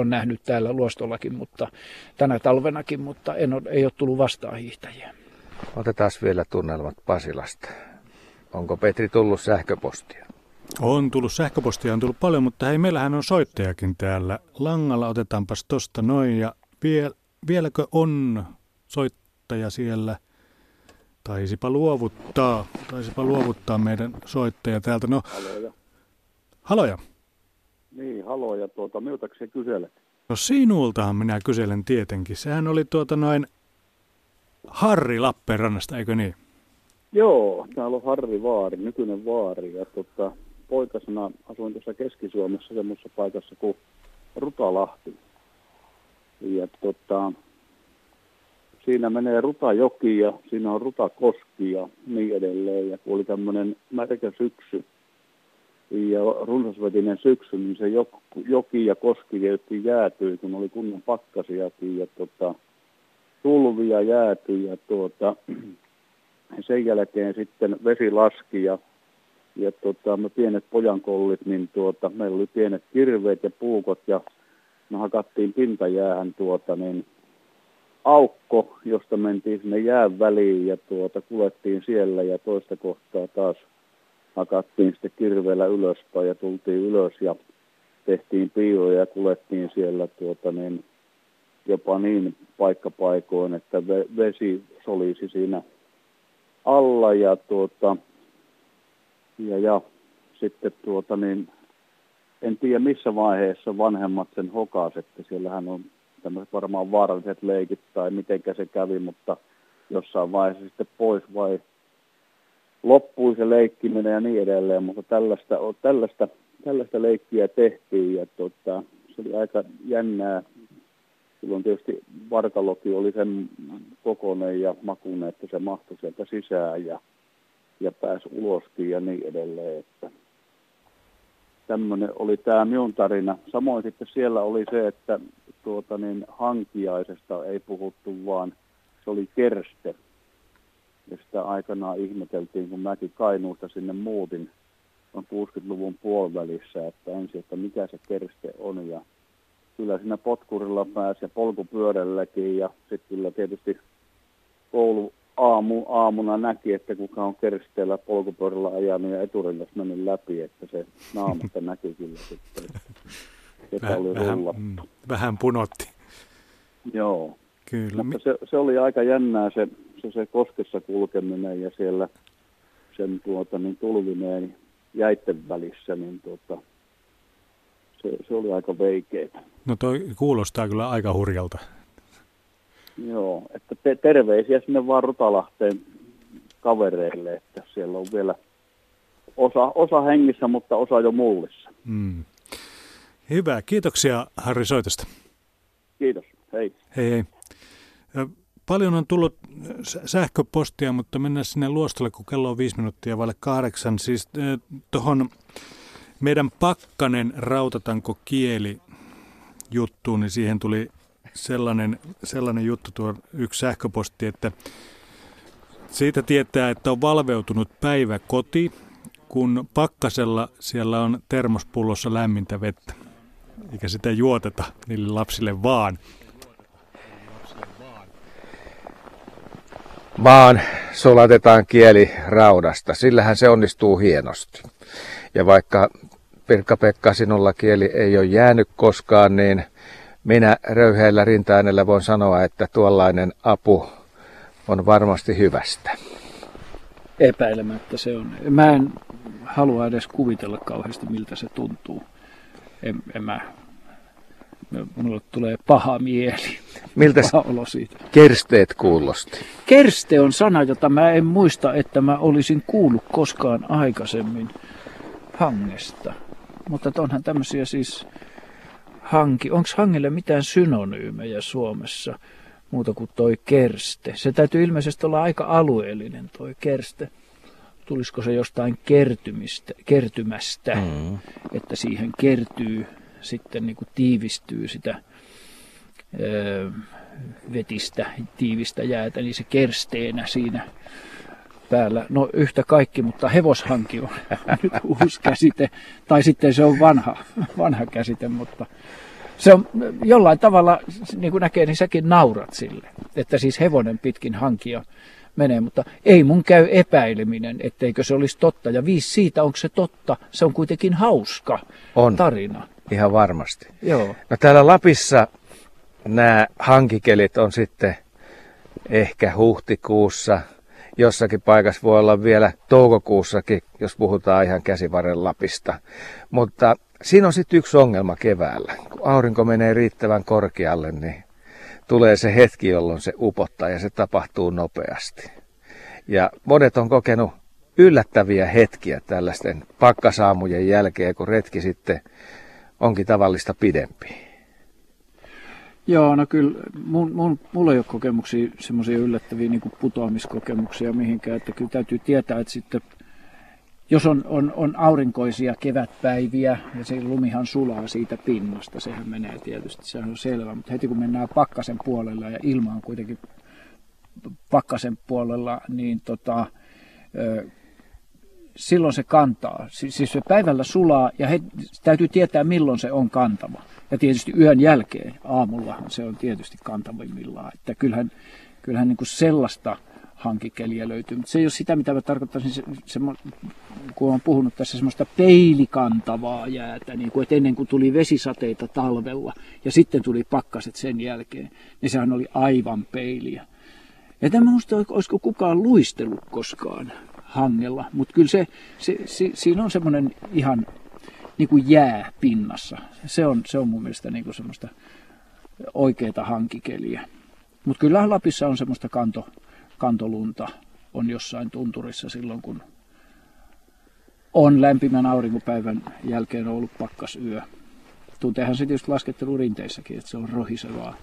on nähnyt täällä luostollakin, mutta tänä talvenakin, mutta en ole, ei ole tullut vastaan hiihtäjiä. Otetaan vielä tunnelmat Pasilasta. Onko Petri tullut sähköpostia? On tullut sähköpostia, on tullut paljon, mutta hei, meillähän on soittajakin täällä. Langalla otetaanpas tosta noin ja vie, vieläkö on soittaja siellä? Taisipa luovuttaa, taisipa luovuttaa meidän soittaja täältä. No, haloja. Haloja. Niin, halo ja tuota, miltä se kyselet? No sinultahan minä kyselen tietenkin. Sehän oli tuota noin Harri Lappeenrannasta, eikö niin? Joo, täällä on Harri Vaari, nykyinen Vaari. Ja tota, poikasena asuin tuossa Keski-Suomessa semmoisessa paikassa kuin Rutalahti. Ja tota, siinä menee Rutajoki ja siinä on Rutakoski ja niin edelleen. Ja kun oli tämmöinen märkä syksy ja runsasvetinen syksy, niin se joki ja koski tietysti jäätyi, kun oli kunnon pakkasiakin ja tota, tulvia jäätyi ja tuota, sen jälkeen sitten vesi laski ja, ja tota, me pienet pojankollit, niin tuota, meillä oli pienet kirveet ja puukot ja me hakattiin pintajäähän tuota, niin aukko, josta mentiin sinne jään väliin ja tuota, kulettiin siellä ja toista kohtaa taas hakattiin sitten kirveellä ylöspäin ja tultiin ylös ja tehtiin piiloja ja kulettiin siellä tuota, niin, jopa niin paikkapaikoin, että vesi solisi siinä alla ja, tuota, ja, ja sitten tuota, niin, en tiedä missä vaiheessa vanhemmat sen hokas, että siellähän on tämmöiset varmaan vaaralliset leikit tai mitenkä se kävi, mutta jossain vaiheessa sitten pois vai loppui se leikkiminen ja niin edelleen, mutta tällaista, tällaista, tällaista leikkiä tehtiin ja tota, se oli aika jännää. Silloin tietysti vartaloki oli sen kokoinen ja makuinen, että se mahtui sieltä sisään ja, ja pääsi uloskin ja niin edelleen. Että tämmöinen oli tämä minun tarina. Samoin sitten siellä oli se, että tuota niin, hankiaisesta ei puhuttu, vaan se oli kerste. Ja sitä aikanaan ihmeteltiin, kun mäkin Kainuusta sinne muutin on 60-luvun puolivälissä, että ensin, että mikä se kerste on. Ja kyllä siinä potkurilla pääsi ja polkupyörälläkin ja sitten kyllä tietysti koulu aamu, aamuna näki, että kuka on kersteellä polkupyörällä ajanut ja eturengas mennyt läpi, että se naamasta näki kyllä sitten, vähän, oli vähän, mm, vähän punotti. Joo. Kyllä. Mutta se, se, oli aika jännää se, se, se koskessa kulkeminen ja siellä sen tuota, niin tulvineen jäitten välissä, niin tuota, se, se oli aika veikeä. No toi kuulostaa kyllä aika hurjalta. Joo, että te, terveisiä sinne vaan Rutalahteen kavereille, että siellä on vielä osa, osa hengissä, mutta osa jo mullissa. Mm. Hyvä, kiitoksia Harri soitosta. Kiitos, hei. Hei hei. Paljon on tullut sähköpostia, mutta mennään sinne luostolle, kun kello on viisi minuuttia vaille kahdeksan. Siis tuohon meidän pakkanen rautatanko kieli juttuun, niin siihen tuli sellainen, sellainen juttu tuo yksi sähköposti, että siitä tietää, että on valveutunut päivä koti, kun pakkasella siellä on termospullossa lämmintä vettä. Eikä sitä juoteta niille lapsille vaan. Vaan sulatetaan kieli raudasta. Sillähän se onnistuu hienosti. Ja vaikka Pirkka-Pekka sinulla kieli ei ole jäänyt koskaan, niin minä röyheällä rintaäänellä voin sanoa, että tuollainen apu on varmasti hyvästä. Epäilemättä se on. Mä en halua edes kuvitella kauheasti, miltä se tuntuu. En, en mä, mulle tulee paha mieli. Miltä olo siitä. kersteet kuulosti? Kerste on sana, jota mä en muista, että mä olisin kuullut koskaan aikaisemmin hangesta. Mutta onhan tämmöisiä siis hanki. Onko hangelle mitään synonyymejä Suomessa muuta kuin toi kerste? Se täytyy ilmeisesti olla aika alueellinen toi kerste. Tulisiko se jostain kertymistä, kertymästä, mm. että siihen kertyy sitten niin kuin tiivistyy sitä ö, vetistä, tiivistä jäätä, niin se kersteenä siinä päällä. No yhtä kaikki, mutta hevoshanki on nyt uusi käsite, tai sitten se on vanha, vanha käsite, mutta se on jollain tavalla, niin kuin näkee, niin säkin naurat sille, että siis hevonen pitkin hankia menee, mutta ei mun käy epäileminen, etteikö se olisi totta. Ja viisi siitä, onko se totta, se on kuitenkin hauska on. tarina. Ihan varmasti. Joo. No täällä Lapissa nämä hankikelit on sitten ehkä huhtikuussa, jossakin paikassa voi olla vielä toukokuussakin, jos puhutaan ihan käsivarren Lapista. Mutta siinä on sitten yksi ongelma keväällä. Kun aurinko menee riittävän korkealle, niin tulee se hetki, jolloin se upottaa ja se tapahtuu nopeasti. Ja monet on kokenut yllättäviä hetkiä tällaisten pakkasaamujen jälkeen, kun retki sitten onkin tavallista pidempi. Joo, no kyllä mun, mun, mulla ei ole kokemuksia, semmoisia yllättäviä niin putoamiskokemuksia mihinkään, että kyllä täytyy tietää, että sitten jos on, on, on aurinkoisia kevätpäiviä ja se lumihan sulaa siitä pinnasta, sehän menee tietysti, se on selvä, mutta heti kun mennään pakkasen puolella ja ilma on kuitenkin pakkasen puolella, niin tota, silloin se kantaa. Siis se päivällä sulaa ja he, täytyy tietää milloin se on kantava. Ja tietysti yön jälkeen, aamullahan se on tietysti kantavimmillaan. Että kyllähän, kyllähän niin kuin sellaista hankikeliä löytyy. Mutta se ei ole sitä, mitä mä tarkoittaisin, se, se, kun olen puhunut tässä semmoista peilikantavaa jäätä, niin kuin, että ennen kuin tuli vesisateita talvella ja sitten tuli pakkaset sen jälkeen, niin sehän oli aivan peiliä. Ja tämä muista, olisiko kukaan luistellut koskaan hangella, mutta kyllä se, se, se, siinä on semmoinen ihan niin kuin jää pinnassa. Se on, se on mun mielestä niin kuin semmoista oikeaa hankikeliä. Mutta kyllä Lapissa on semmoista kanto, kantolunta on jossain tunturissa silloin, kun on lämpimän aurinkopäivän jälkeen ollut pakkasyö. Tunteehan se tietysti laskettelurinteissäkin, että se on rohisevaa,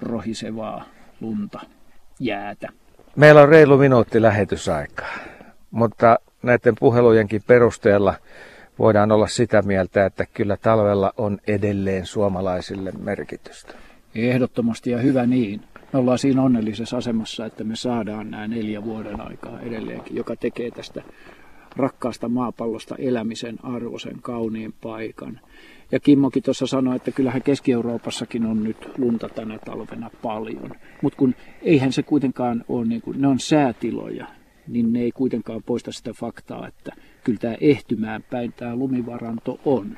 rohisevaa lunta, jäätä. Meillä on reilu minuutti lähetysaikaa, mutta näiden puhelujenkin perusteella voidaan olla sitä mieltä, että kyllä talvella on edelleen suomalaisille merkitystä. Ehdottomasti ja hyvä niin me ollaan siinä onnellisessa asemassa, että me saadaan nämä neljä vuoden aikaa edelleenkin, joka tekee tästä rakkaasta maapallosta elämisen arvoisen kauniin paikan. Ja Kimmokin tuossa sanoi, että kyllähän Keski-Euroopassakin on nyt lunta tänä talvena paljon. Mutta kun eihän se kuitenkaan ole, niin kuin, ne on säätiloja, niin ne ei kuitenkaan poista sitä faktaa, että kyllä tämä ehtymään päin tämä lumivaranto on.